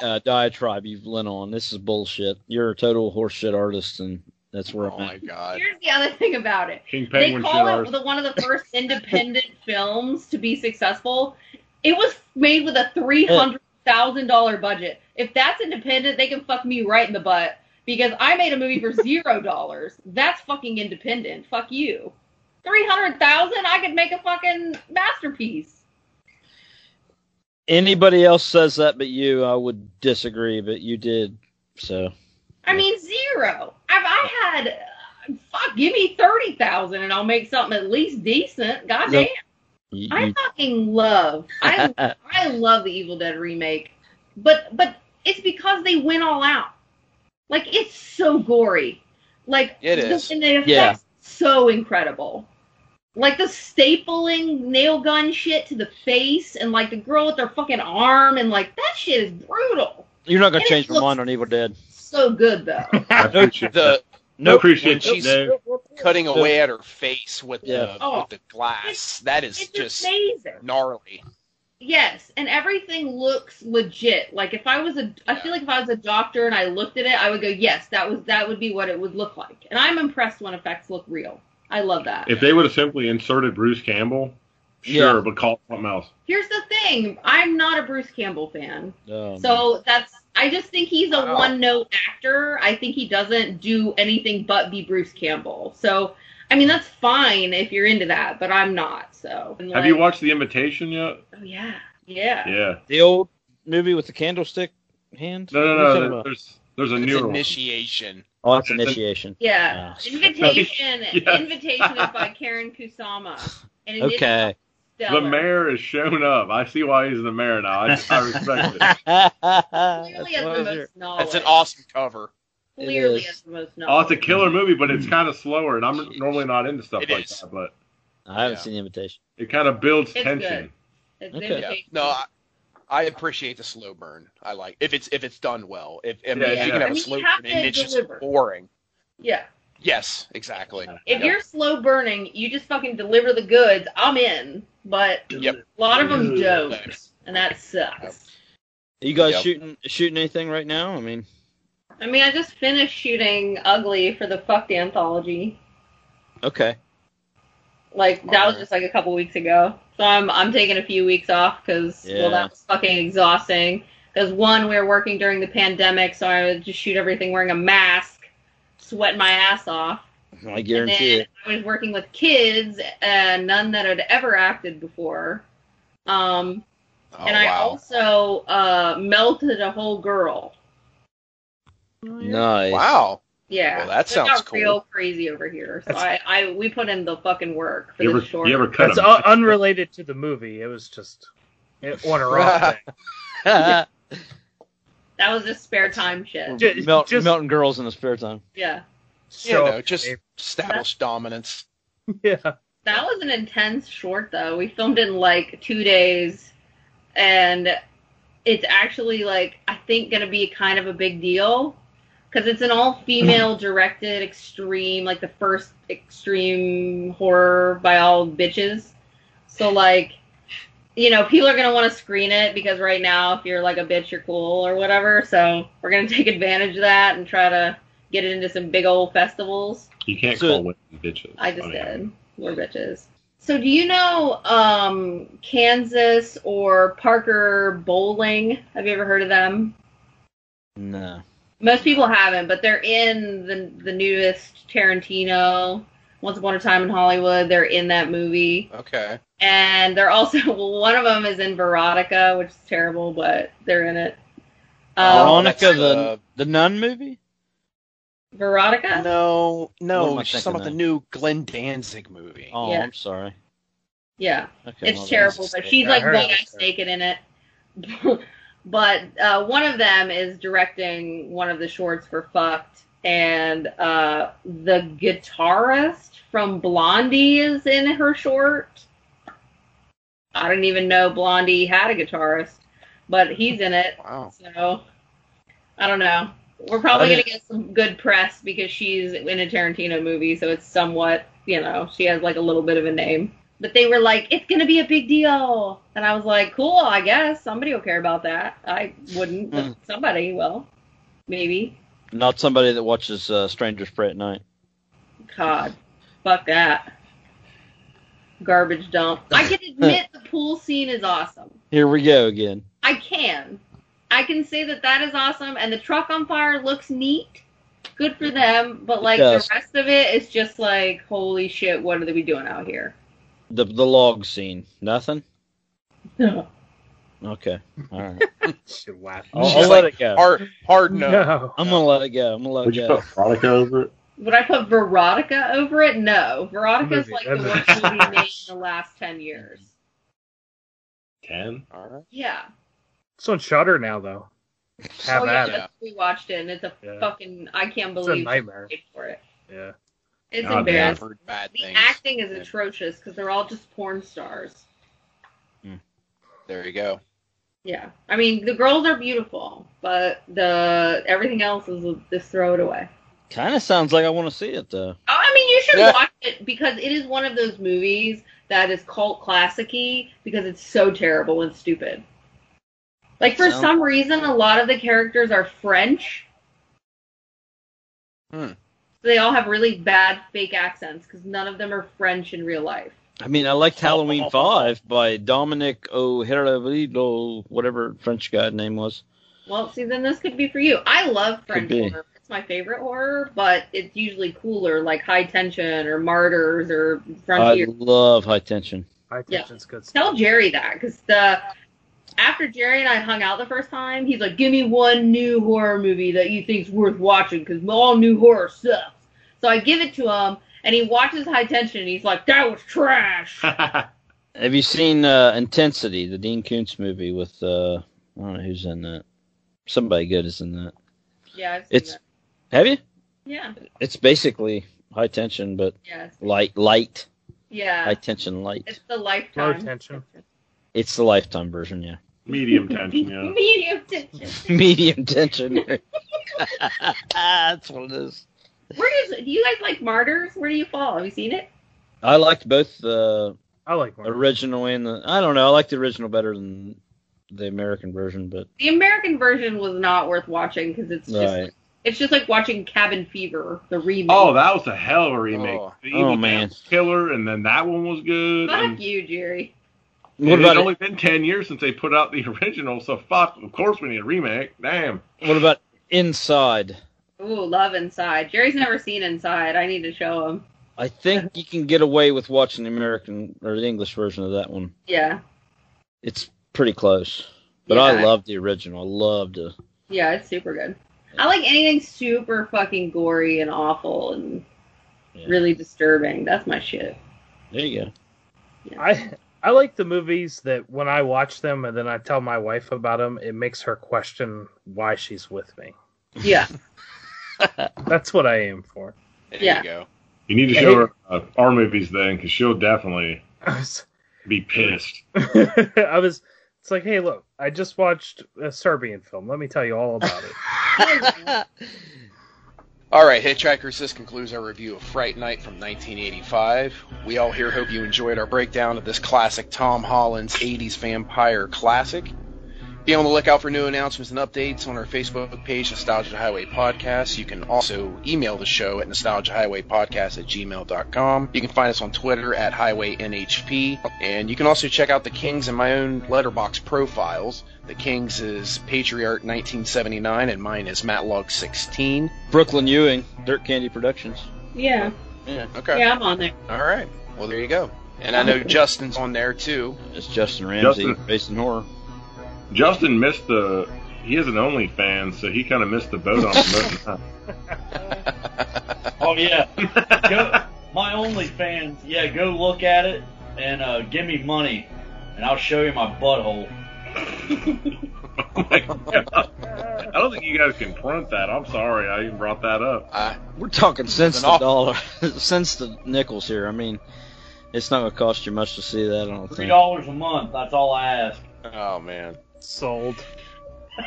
uh, diatribe you've lent on. This is bullshit. You're a total horseshit artist, and that's where Oh I'm my at. god. Here's the other thing about it. King They Penguin shit call it artist. the, one of the first [laughs] independent films to be successful. It was made with a three hundred thousand dollar budget. If that's independent, they can fuck me right in the butt because I made a movie for [laughs] zero dollars. That's fucking independent. Fuck you. Three hundred thousand, I could make a fucking masterpiece. Anybody else says that but you, I would disagree, but you did. So I mean zero. I've I had fuck. Give me thirty thousand and I'll make something at least decent. Goddamn. you, I fucking love. I [laughs] I love the Evil Dead remake, but but it's because they went all out. Like it's so gory. Like It the- and the effects Yeah. so incredible. Like the stapling nail gun shit to the face, and like the girl with her fucking arm, and like that shit is brutal. you're not gonna And change my looks- mind on Evil Dead. So good though. [laughs] I appreciate that. The I Nope. appreciate when she's that, Dave. cutting away at her face with Yeah. the Oh. with the glass. That is It's just amazing. gnarly. Yes, and everything looks legit. Like if I was a, I feel like if I was a doctor and I looked at it, I would go, yes, that was that would be what it would look like. And I'm impressed when effects look real. I love that. If they would have simply inserted Bruce Campbell, sure, Yeah. but call it something else. Here's the thing: I'm not a Bruce Campbell fan, Um, so that's. I just think he's a one-note actor. I think he doesn't do anything but be Bruce Campbell. So, I mean, that's fine if you're into that, but I'm not. So. And, Have you watched The Invitation yet? Oh yeah, yeah. Yeah. the old movie with the candlestick hand. No, What are you no, no. There's there's a It's newer one. initiation. Oh, it's it's an- initiation. Yeah. Ah. Invitation. [laughs] Yes. Invitation is by Karyn Kusama. And it is Okay. Stellar. The mayor has shown up. I see why he's the mayor now. I, I respect it. [laughs] That's Clearly has the most knowledge. That's an awesome cover. Clearly It is. has the most knowledge. Oh, it's a killer movie, but it's hmm. kind of slower, and I'm normally not into stuff It like is. that. But I haven't Yeah. seen the invitation. it kind of builds It's tension. It's Okay. Yeah. No, I, I appreciate the slow burn. I like if it's if it's done well. If I mean, Yeah, if yeah. you can I have mean, a slow burn and it's deliver. just boring. Yeah. Yes, exactly. If Yep. you're slow burning, you just fucking deliver the goods. I'm in. But Yep. a lot of them don't, and that sucks. Are you guys Yep. shooting shooting anything right now? I mean, I mean, I just finished shooting Ugly for the Fucked anthology. okay. Like that was just like a couple weeks ago. So I'm I'm taking a few weeks off because Yeah. well that was fucking exhausting. Because one, we were working during the pandemic, so I would just shoot everything wearing a mask, sweating my ass off. I And guarantee then it. I was working with kids, and none that had ever acted before. Um, Oh, and I wow. also uh, melted a whole girl. Nice. Wow. Yeah, Well, that sounds got cool. real crazy over here. So I, I, we put in the fucking work for You this ever, short. you ever cut That's a, un- unrelated to the movie. It was just it won a [laughs] wrong thing. That was just spare time shit. Ju- Melt, just- melting girls in the spare time. Yeah, You So know, just establish dominance. [laughs] yeah. that was an intense short though. We filmed it in like two days, and it's actually like I think gonna be kind of a big deal because it's an all-female [laughs] directed extreme, like the first extreme horror by all bitches. So like, you know, people are gonna want to screen it because right now, if you're like a bitch, you're cool or whatever. So we're gonna [laughs] take advantage of that and try to get it into some big old festivals. you can't So- call women bitches. I just mean, did. We're bitches. So do you know um, Kansas or Parker Bowling? Have you ever heard of them? No. Most people haven't, but they're in the the newest Tarantino, Once Upon a Time in Hollywood. They're in that movie, Okay. and they're also [laughs] one of them is in Veronica, which is terrible, but they're in it. Um, Veronica, the uh, the nun movie. Veronica. No, no, I she's talking about the new Glenn Danzig movie. Oh, Yeah. I'm sorry. Yeah. Okay, it's well, terrible, but she's like heard butt it was ass naked in it. [laughs] but uh, one of them is directing one of the shorts for Fucked, and uh, the guitarist from Blondie is in her short. I didn't even know Blondie had a guitarist, but he's in it. Wow. So I don't know. We're probably gonna get some good press because she's in a Tarantino movie, so it's somewhat, you know, she has like a little bit of a name. But they were like, it's gonna be a big deal, and I was like, cool, I guess somebody will care about that. I wouldn't, but Mm. somebody will, maybe. Not somebody that watches uh, Strangers Prey at Night. God, fuck that. Garbage dump. I can [laughs] admit the pool scene is awesome. Here we go again. I can. I can say that that is awesome, and the truck on fire looks neat. Good for them, but like the rest of it is just like, holy shit, what are they doing out here? The the log scene. Nothing. [laughs] No. Okay. All right. Should laugh. I'll, I'll like, let it go. Hard, hard no. No. I'm gonna let it go. I'm gonna let Would it you go. put Veronica over it? Would I put Veronica over it? No. Veronica's Movie, like that the worst movie made in [laughs] the last ten years. Ten. All right. Yeah. It's on Shudder now, though. Have oh yeah, at it. we watched it, and it's a Yeah. fucking. I can't believe. It's a believe nightmare. we for it. Yeah. It's God embarrassing. heard bad The things. acting is atrocious because they're all just porn stars. There you go. Yeah, I mean the girls are beautiful, but the everything else is just throw it away. Kind of sounds like I want to see it though. Oh, I mean you should Yeah. watch it because it is one of those movies that is cult classicy because it's so terrible and stupid. Like for Sounds- some reason, a lot of the characters are French. Hmm. So they all have really bad fake accents because none of them are French in real life. I mean, I liked Halloween Five by Dominic O'Haravido, whatever French guy name was. Well, see, then this could be for you. I love French horror. It's my favorite horror, but it's usually cooler, like High Tension or Martyrs or I love High Tension. High Yeah. tension's good stuff. Tell Jerry that, because the after Jerry and I hung out the first time, he's like, "Give me one new horror movie that you think's worth watching, because all new horror sucks." So I give it to him, and he watches High Tension, and he's like, "That was trash." [laughs] Have you seen uh, Intensity, the Dean Koontz movie with uh, I don't know who's in that. Somebody good is in that. yeah, I've seen It's that. have you? Yeah, It's basically high tension, but yeah, light, light, yeah. high tension, light. It's the lifetime. Low tension. It's the lifetime version, yeah. Medium tension, yeah. [laughs] Medium tension. [laughs] Medium tension. That's what it is. Where does do you guys like Martyrs? Where do you fall? Have you seen it? I liked both the I like more. original and the. I don't know. I like the original better than the American version, but The American version was not worth watching because it's just right. it's just like watching Cabin Fever, the remake. Oh, that was a hell of a remake. Oh. The Evil Oh, man. Killer, and then that one was good. Fuck and you, Jerry. What it's about only been ten years since they put out the [laughs] original, so fuck. Of course, we need a remake. Damn. what about Inside? Ooh, love Inside. Jerry's never seen Inside. I need to show him. I think you can get away with watching the American or the English version of that one. Yeah. It's pretty close. But Yeah. I love the original. I loved it. Yeah, it's super good. I like anything super fucking gory and awful and Yeah. really disturbing. That's my shit. There you go. I I like the movies that when I watch them and then I tell my wife about them, it makes her question why she's with me. Yeah. [laughs] [laughs] That's what I aim for. There Yeah. you go. You need to show her uh, our movies then, because she'll definitely [laughs] was, be pissed. [laughs] I was. It's like, hey, look, I just watched a Serbian film. Let me tell you all about it. All right, Hitchhikers, this concludes our review of Fright Night from 1985. We all here hope you enjoyed our breakdown of this classic Tom Holland's 80s vampire classic. Be on the lookout for new announcements and updates on our Facebook page, Nostalgia Highway Podcast. You can also email the show at nostalgiahighwaypodcast at gmail.com. You can find us on Twitter at HighwayNHP. And you can also check out the Kings and my own Letterboxd profiles. The Kings is Patriarch 1979 and mine is Matlog16. Brooklyn Ewing, Dirt Candy Productions. Yeah. Yeah, okay. Yeah, I'm on there. All right. Well, there you go. And I know [laughs] Justin's on there too. It's Justin Ramsey, Justin. Raised in Horror. Justin missed the. He is an OnlyFans, so he kind of missed the boat on promoting that. [laughs] Oh yeah, go, my OnlyFans. Yeah, go look at it and uh, give me money, and I'll show you my butthole. [laughs] Oh my God. I don't think you guys can front that. I'm sorry, I even brought that up. I, We're talking cents the awful- dollar, [laughs] cents the nickels here. I mean, it's not going to cost you much to see that. I don't Three think. dollars a month. That's all I ask. oh man. Sold. [laughs]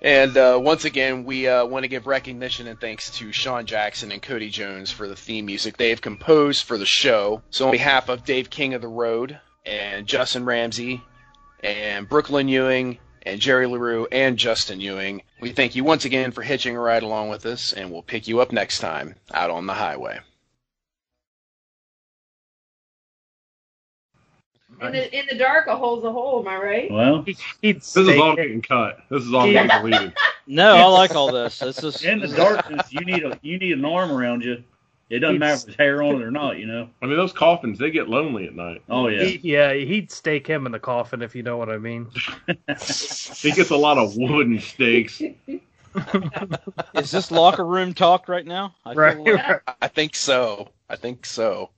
and uh, once again, we uh, want to give recognition and thanks to Sean Jackson and Cody Jones for the theme music they have composed for the show. So, on behalf of Dave King of the Road and Justin Ramsey and Brooklyn Ewing and Jerry LaRue and Justin Ewing, we thank you once again for hitching a ride along with us, and we'll pick you up next time out on the highway. In the in the dark, a hole's a hole. Am I right? Well, He, he'd This is all getting cut. This is all getting deleted. No, I like all this. This is in the darkness, you need a you need an arm around you. It doesn't matter if there's hair on it or not. You know. I mean, those coffins, they get lonely at night. Oh yeah. He- yeah, he'd stake him in the coffin if you know what I mean. [laughs] He gets a lot of wooden stakes. Is this locker room talk right now? I feel Right. like- I think so. I think so.